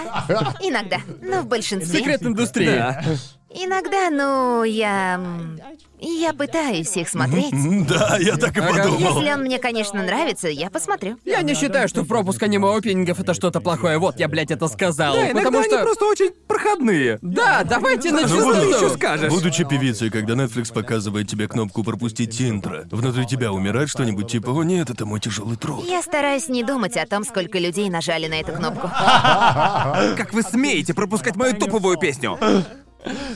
Иногда. Ну, в большинстве. Секрет индустрии. Да. Иногда, ну, я... м, Я пытаюсь их смотреть. Да, я так и Ага. подумал. Если он мне, конечно, нравится, я посмотрю. Я не считаю, что пропуск аниме-опенингов это что-то плохое. Вот, я, блядь, это сказал. Да, иногда потому они что... просто очень проходные. Да, давайте Ну, Что ты начнем. еще скажешь? Будучи певицей, когда Netflix показывает тебе кнопку «Пропустить интро», внутри тебя умирает что-нибудь типа «О нет, это мой тяжелый труд». Я стараюсь не думать о том, сколько людей нажали на эту кнопку. Как вы смеете пропускать мою топовую песню?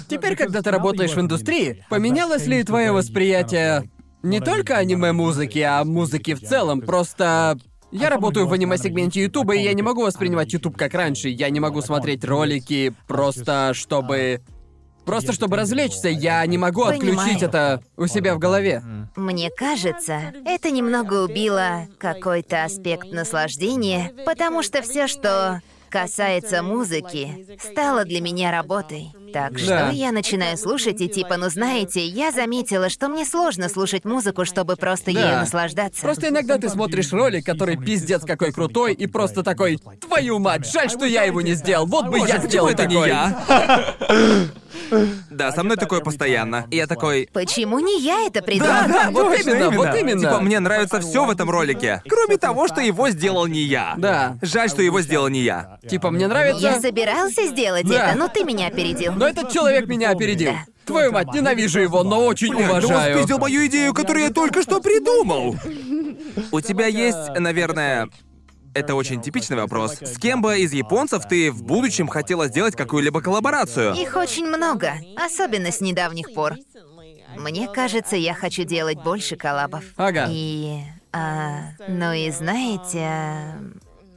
Теперь, когда ты работаешь в индустрии, поменялось ли твое восприятие не только аниме-музыки, а музыки в целом? Просто я работаю в аниме-сегменте Ютуба, и я не могу воспринимать Ютуб как раньше. Я не могу смотреть ролики просто чтобы... Просто чтобы развлечься. Я не могу отключить Понимаю. это у себя в голове. Мне кажется, это немного убило какой-то аспект наслаждения, потому что все, что касается музыки, стало для меня работой. Так что Да. я начинаю слушать и типа, ну знаете, я заметила, что мне сложно слушать музыку, чтобы просто Да. ею наслаждаться. Просто иногда ты смотришь ролик, который пиздец какой крутой, и просто такой, твою мать, жаль, что я его не сделал, вот бы я сделал это не я? Да, со мной такое постоянно. И я такой... Почему не я это придумал? Да, да, вот точно, именно, вот именно. Типа, мне нравится все в этом ролике. Кроме того, что его сделал не я. Да. Жаль, что его сделал не я. Типа, мне нравится... Я собирался сделать Да. это, но ты меня опередил. Но этот человек меня опередил. Твою мать, ненавижу его, но очень Блядь, да он уважаю. спиздил мою идею, которую я только что придумал. У тебя есть, наверное... Это очень типичный вопрос. С кем бы из японцев ты в будущем хотела сделать какую-либо коллаборацию? Их очень много, особенно с недавних пор. Мне кажется, я хочу делать больше коллабов. Ага. И, а, ну и знаете,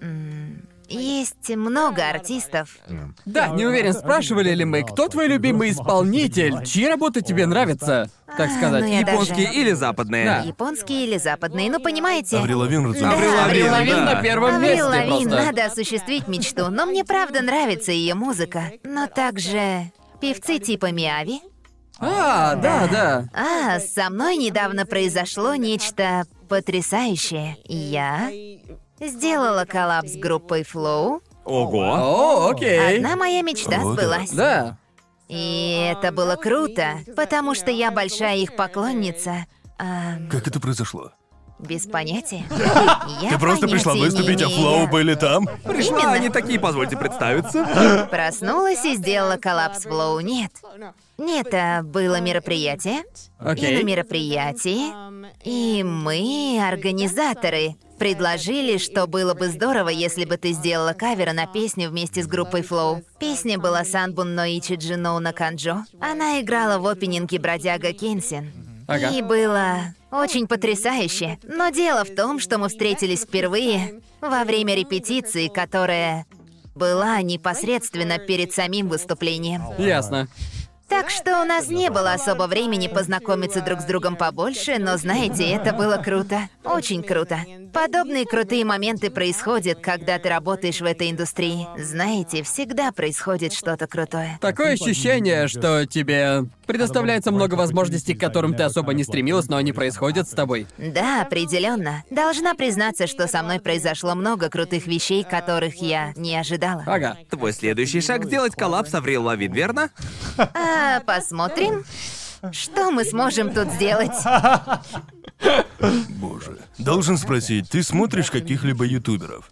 м, есть много артистов. Да, не уверен, спрашивали ли мы, кто твой любимый исполнитель, чьи работы тебе нравятся, так А, сказать. ну я Японские даже- или западные? Да. Японские или западные, ну понимаете. Аврил Лавин, разумеется. Да, Аврил Аврил Лавин, Лавин да. на первом месте Аврил Лавин, просто. надо осуществить мечту, но мне правда нравится ее музыка. Но также певцы типа Миави. А, да, да. А, со мной недавно произошло нечто потрясающее. Я сделала коллаб с группой Flow. Ого. О, окей. Одна моя мечта О, да. сбылась. Да. И это было круто, потому что я большая их поклонница. А, Как это произошло? без понятия. Я Ты просто пришла понятия не выступить, а имею. Флоу были там? Пришла, Именно. они такие, позвольте представиться. Проснулась и сделала коллапс Flow. Нет. Нет, это было мероприятие. И Окей. на мероприятии. И мы, организаторы, предложили, что было бы здорово, если бы ты сделала кавер на песню вместе с группой Flow. Песня была Санбун Ноичи Джиноу на Канджо. Она играла в опенинге Бродяга Кенсин. Ага. И было очень потрясающе. Но дело в том, что мы встретились впервые во время репетиции, которая была непосредственно перед самим выступлением. Ясно. Так что у нас не было особо времени познакомиться друг с другом побольше, но знаете, это было круто. Очень круто. Подобные крутые моменты происходят, когда ты работаешь в этой индустрии. Знаете, всегда происходит что-то крутое. Такое ощущение, что тебе Предоставляется много возможностей, к которым ты особо не стремилась, но они происходят с тобой. Да, определенно. Должна признаться, что со мной произошло много крутых вещей, которых я не ожидала. Ага. Твой следующий шаг — сделать коллапс Аврил Лавин, верно? А, посмотрим, что мы сможем тут сделать. Боже. Должен спросить, ты смотришь каких-либо ютуберов?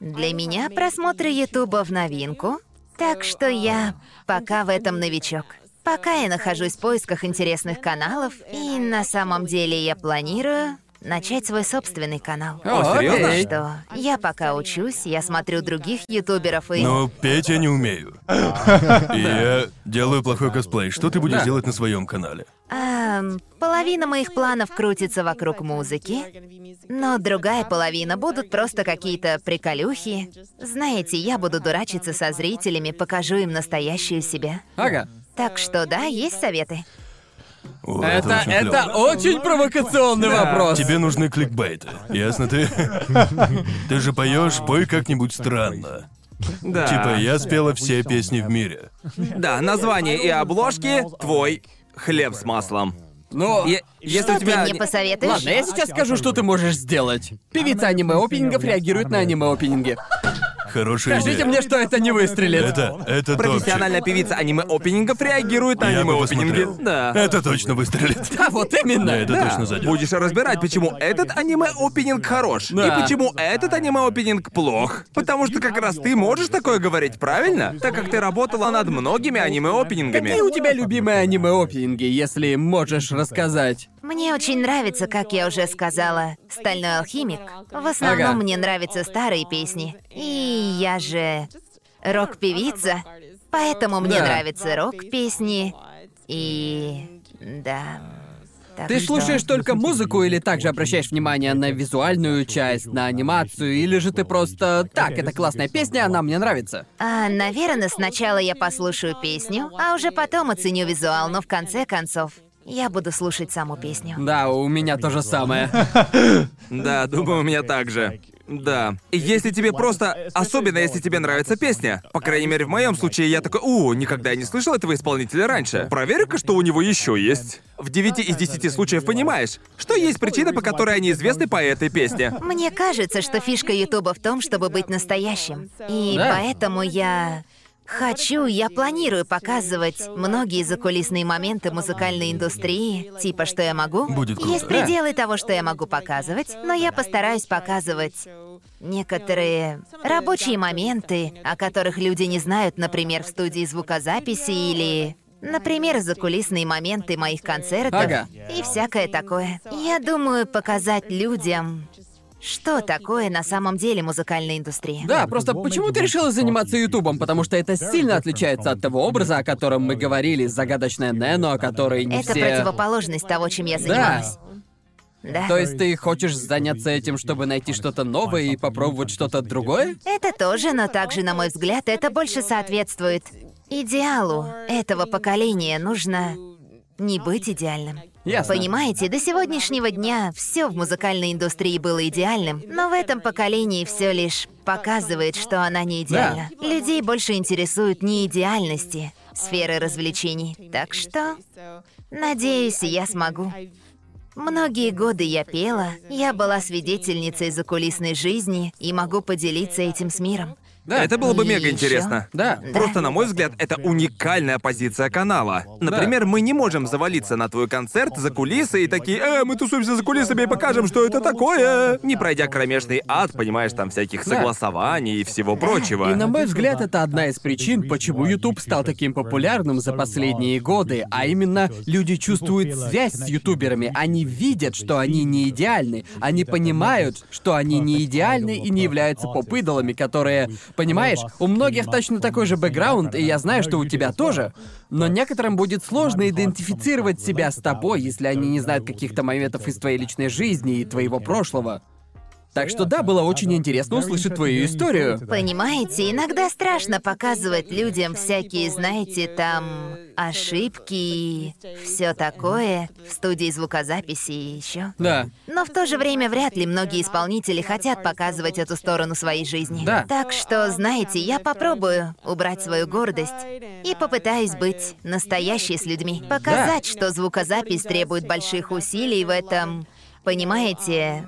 Для меня просмотры Ютуба в новинку, так что я пока в этом новичок. Пока я нахожусь в поисках интересных каналов, и на самом деле я планирую начать свой собственный канал. О, серьёзно? окей. Что я пока учусь, я смотрю других ютуберов и... Но петь я не умею. И я делаю плохой косплей. Что ты будешь Да. делать на своем канале? Ам, половина моих планов крутится вокруг музыки, но другая половина будут просто какие-то приколюхи. Знаете, я буду дурачиться со зрителями, покажу им настоящую себя. Ага. Так что да, есть советы. О, Это, очень это очень провокационный вопрос. Тебе нужны кликбейты. Ясно ты? Ты же поешь, пой как-нибудь странно. Да. Типа, я спела все песни в мире. Да, название и обложки — твой хлеб с маслом. Ну, если Что у тебя... ты мне посоветуешь? ладно, я сейчас скажу, что ты можешь сделать. Певица аниме-опенингов реагирует на аниме-опенинги. Хорошая Скажите идея. мне, что это не выстрелит. Это, это Профессиональная певица аниме-опенингов реагирует на Я бы аниме-опенинги. посмотрел. Да. Это точно выстрелит. Да, вот именно. Да, это Да. точно зайдет. Будешь разбирать, почему этот аниме-опенинг хорош, Да. и почему этот аниме-опенинг плох. Потому что как раз ты можешь такое говорить, правильно? Так как ты работала над многими аниме-опенингами. Какие у тебя любимые аниме-опенинги, если можешь рассказать? Мне очень нравится, как я уже сказала, «Стальной алхимик». В основном Ага. мне нравятся старые песни. И я же рок-певица, поэтому мне Да. нравятся рок-песни. И... да... Так Ты что- слушаешь только музыку или также обращаешь внимание на визуальную часть, на анимацию, или же ты просто так, это классная песня, она мне нравится. А, наверное, сначала я послушаю песню, а уже потом оценю визуал, но в конце концов я буду слушать саму песню. Да, у меня то же самое. Да, думаю, у меня так же. Да. Если тебе просто... Особенно, если тебе нравится песня. По крайней мере, в моем случае я такой, о, никогда не слышал этого исполнителя раньше. Проверю-ка, что у него еще есть. В 9 из 10 случаев понимаешь, что есть причина, по которой они известны по этой песне. Мне кажется, что фишка Ютуба в том, чтобы быть настоящим. И Да. поэтому я хочу, я планирую показывать многие закулисные моменты музыкальной индустрии. Типа, что я могу. Будет круто. Есть пределы того, что я могу показывать, но я постараюсь показывать некоторые рабочие моменты, о которых люди не знают, например, в студии звукозаписи или... Например, закулисные моменты моих концертов Ага. и всякое такое. Я думаю, показать людям, что такое на самом деле музыкальная индустрия. Да, просто почему ты решила заниматься Ютубом? Потому что это сильно отличается от того образа, о котором мы говорили, загадочная Нено, о которой не Это все... противоположность того, чем я занималась. Да. То есть ты хочешь заняться этим, чтобы найти что-то новое и попробовать что-то другое? Это тоже, но также, на мой взгляд, это больше соответствует идеалу этого поколения. Нужно не быть идеальным. Ясно. Понимаете, до сегодняшнего дня все в музыкальной индустрии было идеальным, но в этом поколении все лишь показывает, что она не идеальна. Людей больше интересуют не идеальности сферы развлечений. Так что, надеюсь, я смогу. Многие годы я пела, я была свидетельницей закулисной жизни и могу поделиться этим с миром. Да. Это было бы мега интересно. Да. Просто, на мой взгляд, это уникальная позиция канала. Например, мы не можем завалиться на твой концерт за кулисы и такие, э, мы тусуемся за кулисами и покажем, что это такое. Не пройдя кромешный ад, понимаешь, там всяких согласований и всего прочего. И на мой взгляд, это одна из причин, почему YouTube стал таким популярным за последние годы, а именно люди чувствуют связь с ютуберами, они видят, что они не идеальны, они понимают, что они не идеальны и не являются поп-идолами, которые, понимаешь, у многих точно такой же бэкграунд, и я знаю, что у тебя тоже, но некоторым будет сложно идентифицировать себя с тобой, если они не знают каких-то моментов из твоей личной жизни и твоего прошлого. Так что да, было очень интересно услышать твою историю. Понимаете, иногда страшно показывать людям всякие, знаете, там ошибки и все такое в студии звукозаписи и еще. Да. Но в то же время вряд ли многие исполнители хотят показывать эту сторону своей жизни. Да. Так что, знаете, я попробую убрать свою гордость и попытаюсь быть настоящей с людьми. Показать, что звукозапись требует больших усилий в этом, понимаете,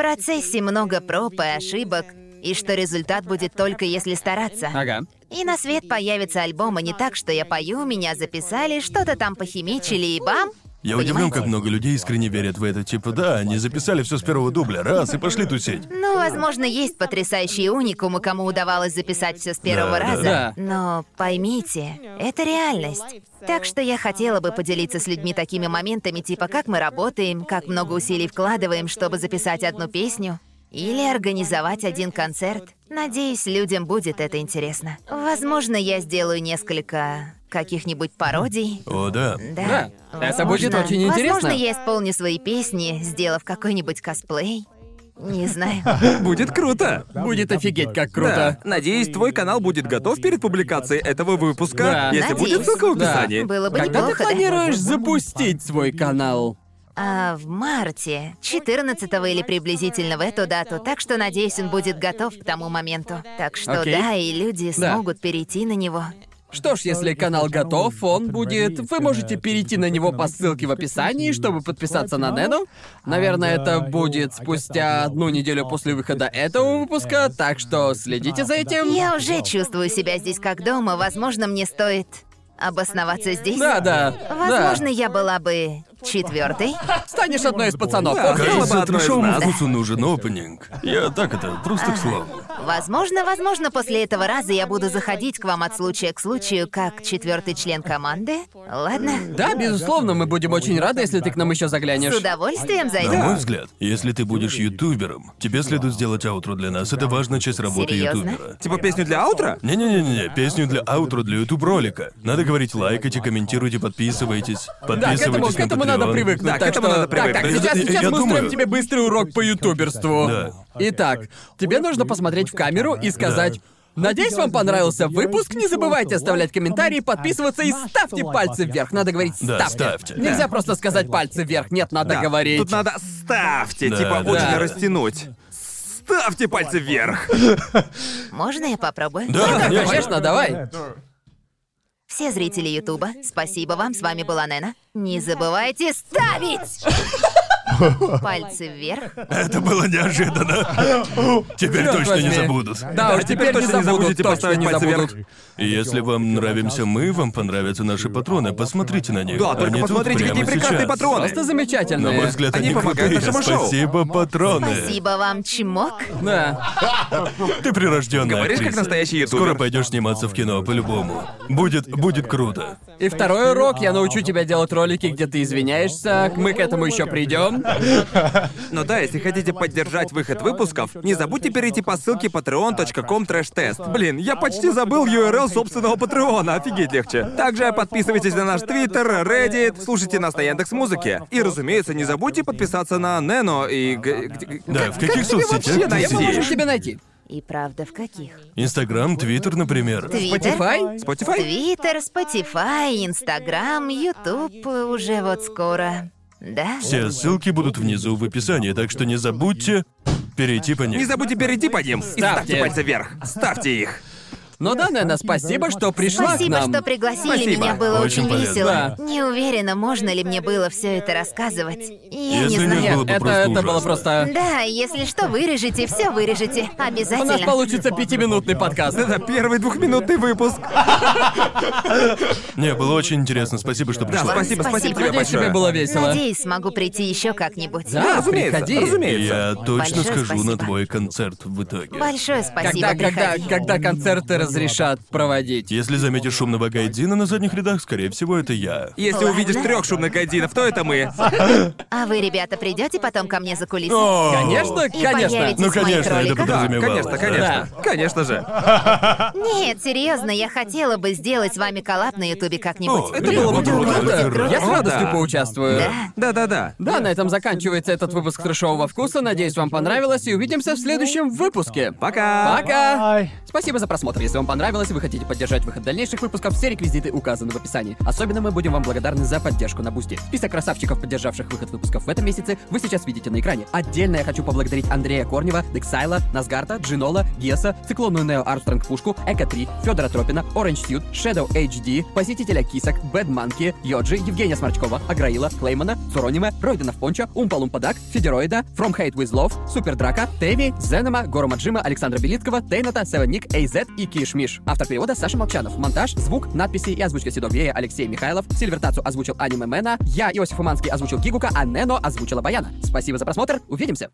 процессе много проб и ошибок, и что результат будет только если стараться. Ага. И на свет появится альбом, а не так, что я пою, меня записали, что-то там похимичили и бам! Я удивлен, как много людей искренне верят в это. Типа, да, они записали все с первого дубля, раз, и пошли тусить. Ну, возможно, есть потрясающие уникумы, кому удавалось записать все с первого Да, да. раза. Да. Но поймите, это реальность. Так что я хотела бы поделиться с людьми такими моментами, типа как мы работаем, как много усилий вкладываем, чтобы записать одну песню. Или организовать один концерт. Надеюсь, людям будет это интересно. Возможно, я сделаю несколько каких-нибудь пародий. О, да. Да. Да, это будет очень интересно. Возможно, я исполню свои песни, сделав какой-нибудь косплей. Не знаю. Будет круто. Будет офигеть, как круто. Да. Надеюсь, твой канал будет готов перед публикацией этого выпуска. Да. Если Надеюсь. будет ссылка в Да. описании. Было бы Когда ты неплохо, да? планируешь запустить свой канал? А в марте, 14 или приблизительно в эту дату, так что надеюсь, он будет готов к тому моменту. Так что Окей. да, и люди Да. смогут перейти на него. Что ж, если канал готов, он будет... Вы можете перейти на него по ссылке в описании, чтобы подписаться на Нену. Наверное, это будет спустя одну неделю после выхода этого выпуска, так что следите за этим. Я уже чувствую себя здесь как дома, возможно, мне стоит обосноваться здесь. Да, да, Возможно, я была бы четвертой. да. Станешь одной из пацанов. Да, Кажется, нас. вкусу нужен опенинг. Я так это, просто к слову. Возможно, возможно, после этого раза я буду заходить к вам от случая к случаю, как четвертый член команды. Ладно? Да, безусловно, мы будем очень рады, если ты к нам еще С заглянешь. удовольствием На зайду. мой взгляд, если ты будешь ютубером, тебе следует сделать аутро для нас. Это важная часть работы Серьёзно? ютубера. Типа песню для аутро? Не-не-не-не, песню для аутро для ютуб ролика. Надо говорить, лайкайте, комментируйте, подписывайтесь. Да, к этому, Подписывайтесь к на этому надо привыкнуть. Да, к так этому что... надо Так, так, привыкнуть. сейчас, Я- сейчас я мы думаю- устроим тебе быстрый урок по ютуберству. Да. Итак, тебе нужно посмотреть в камеру и сказать... Надеюсь, вам понравился выпуск. Не забывайте оставлять комментарии, подписываться и ставьте пальцы вверх. Надо говорить Да, ставьте. ставьте. Нельзя просто сказать пальцы вверх. Нет, надо Да. говорить. Тут надо ставьте, Да, типа да, очень да. растянуть. Ставьте пальцы вверх. Можно я попробую? Да, Да, конечно, давай. Все зрители Ютуба, спасибо вам, с вами была Нена. Не забывайте ставить! Пальцы вверх. Это было неожиданно. Теперь Чёрт точно не возьми. забудут. Да, уж теперь, точно не забудут, забудете точно поставить не пальцы вверх. И если вам нравимся мы, вам понравятся наши патроны, посмотрите на них. Да, только Они тут посмотрите, какие прекрасные сейчас. патроны. Просто замечательно. На мой взгляд, Они они, помогают крутые. нашему шоу. Спасибо, патроны. Спасибо вам, чмок. Да. Ты прирожденная Говоришь, как актриса. настоящий ютубер. Скоро пойдешь сниматься в кино, по-любому. Будет, будет круто. И второй урок, я научу тебя делать ролики, где ты извиняешься. Мы к этому еще придем. Но да, если хотите поддержать выход выпусков, не забудьте перейти по ссылке patreon.com трэш-тест. Блин, я почти забыл URL собственного патреона, офигеть легче. Также подписывайтесь на наш твиттер, Reddit, слушайте нас на Яндекс Музыке. И, разумеется, не забудьте подписаться на Нено и... Да, в как каких соцсетях ты сидишь? тебя найти? И правда, в каких? Инстаграм, Твиттер, например. Твиттер? Spotify? Spotify? Твиттер, Spotify, Инстаграм, Ютуб уже вот скоро. Да? Все ссылки будут внизу в описании, так что не забудьте перейти по Не ним. забудьте перейти по ним и ставьте пальцы вверх. Ставьте их. Ну да, Нена, спасибо, что пришла Спасибо, к нам. что пригласили Спасибо. меня, было Очень очень, полезно. весело. Да. Не уверена, можно ли мне было все это рассказывать. Я Если не нет, знаю. было бы Это, просто это было ужасно. просто... Да, если что, вырежете, все вырежете. У нас Обязательно. получится пятиминутный подкаст. Это первый двухминутный выпуск. Не, было очень интересно. Спасибо, что Да, пришла. спасибо, спасибо тебе Надеюсь, тебе большое. было весело. Надеюсь, смогу прийти еще как-нибудь. Да, разумеется, приходи. разумеется. Я точно Большое скажу на спасибо. твой концерт в итоге. Большое спасибо, Когда, когда, приходи. когда концерты разрешат проводить. Если заметишь шумного гайдина на задних рядах, скорее всего, это я. Если Ладно. увидишь трех шумных гайдинов, то это мы. А вы, ребята, придете потом ко мне за кулисы? О! Конечно, И конечно. появитесь Ну, в моих конечно, это роликах? Да, подразумевалось. конечно, конечно. Конечно же. Нет, серьезно, я хотела бы сделать с вами коллаб на Ютубе как-нибудь. О, Это было бы круто. круто. Я с радостью Да. поучаствую. Да. Да-да-да. Да, на этом заканчивается этот выпуск трешового вкуса. Надеюсь, вам понравилось, и увидимся в следующем выпуске. Пока. Пока! Спасибо за просмотр. Если вам понравилось и вы хотите поддержать выход дальнейших выпусков, все реквизиты указаны в описании. Особенно мы будем вам благодарны за поддержку на Бусти. Список красавчиков, поддержавших выход выпусков в этом месяце, вы сейчас видите на экране. Отдельно я хочу поблагодарить Андрея Корнева, Дексайла, Назгарта, Джинола, Геса, циклонную Нео Армстронг Пушку, Эко 3, Федора Тропина, Orange Suit, Shadow HD, Посетителя Кисок, Bad Monkey, Йоджи, Евгения Сморчкова, Аграила, Клеймана, Цуронима, Ройдена Понча, Умпа Лумпа Дак, Федероида, From Hate With Love, Супер Драка, Теви, Зенема, Горома Джима, Александра Белиткова, Тейната, Севен AZ и Киш Миш. Автор перевода Саша Молчанов. Монтаж, звук, надписи и озвучка Седовея Алексей Михайлов. Сильвертацию озвучил Аниме Мэна. Я, Иосиф Уманский, озвучил Гигука, а Нено озвучила Баяна. Спасибо за просмотр. Увидимся!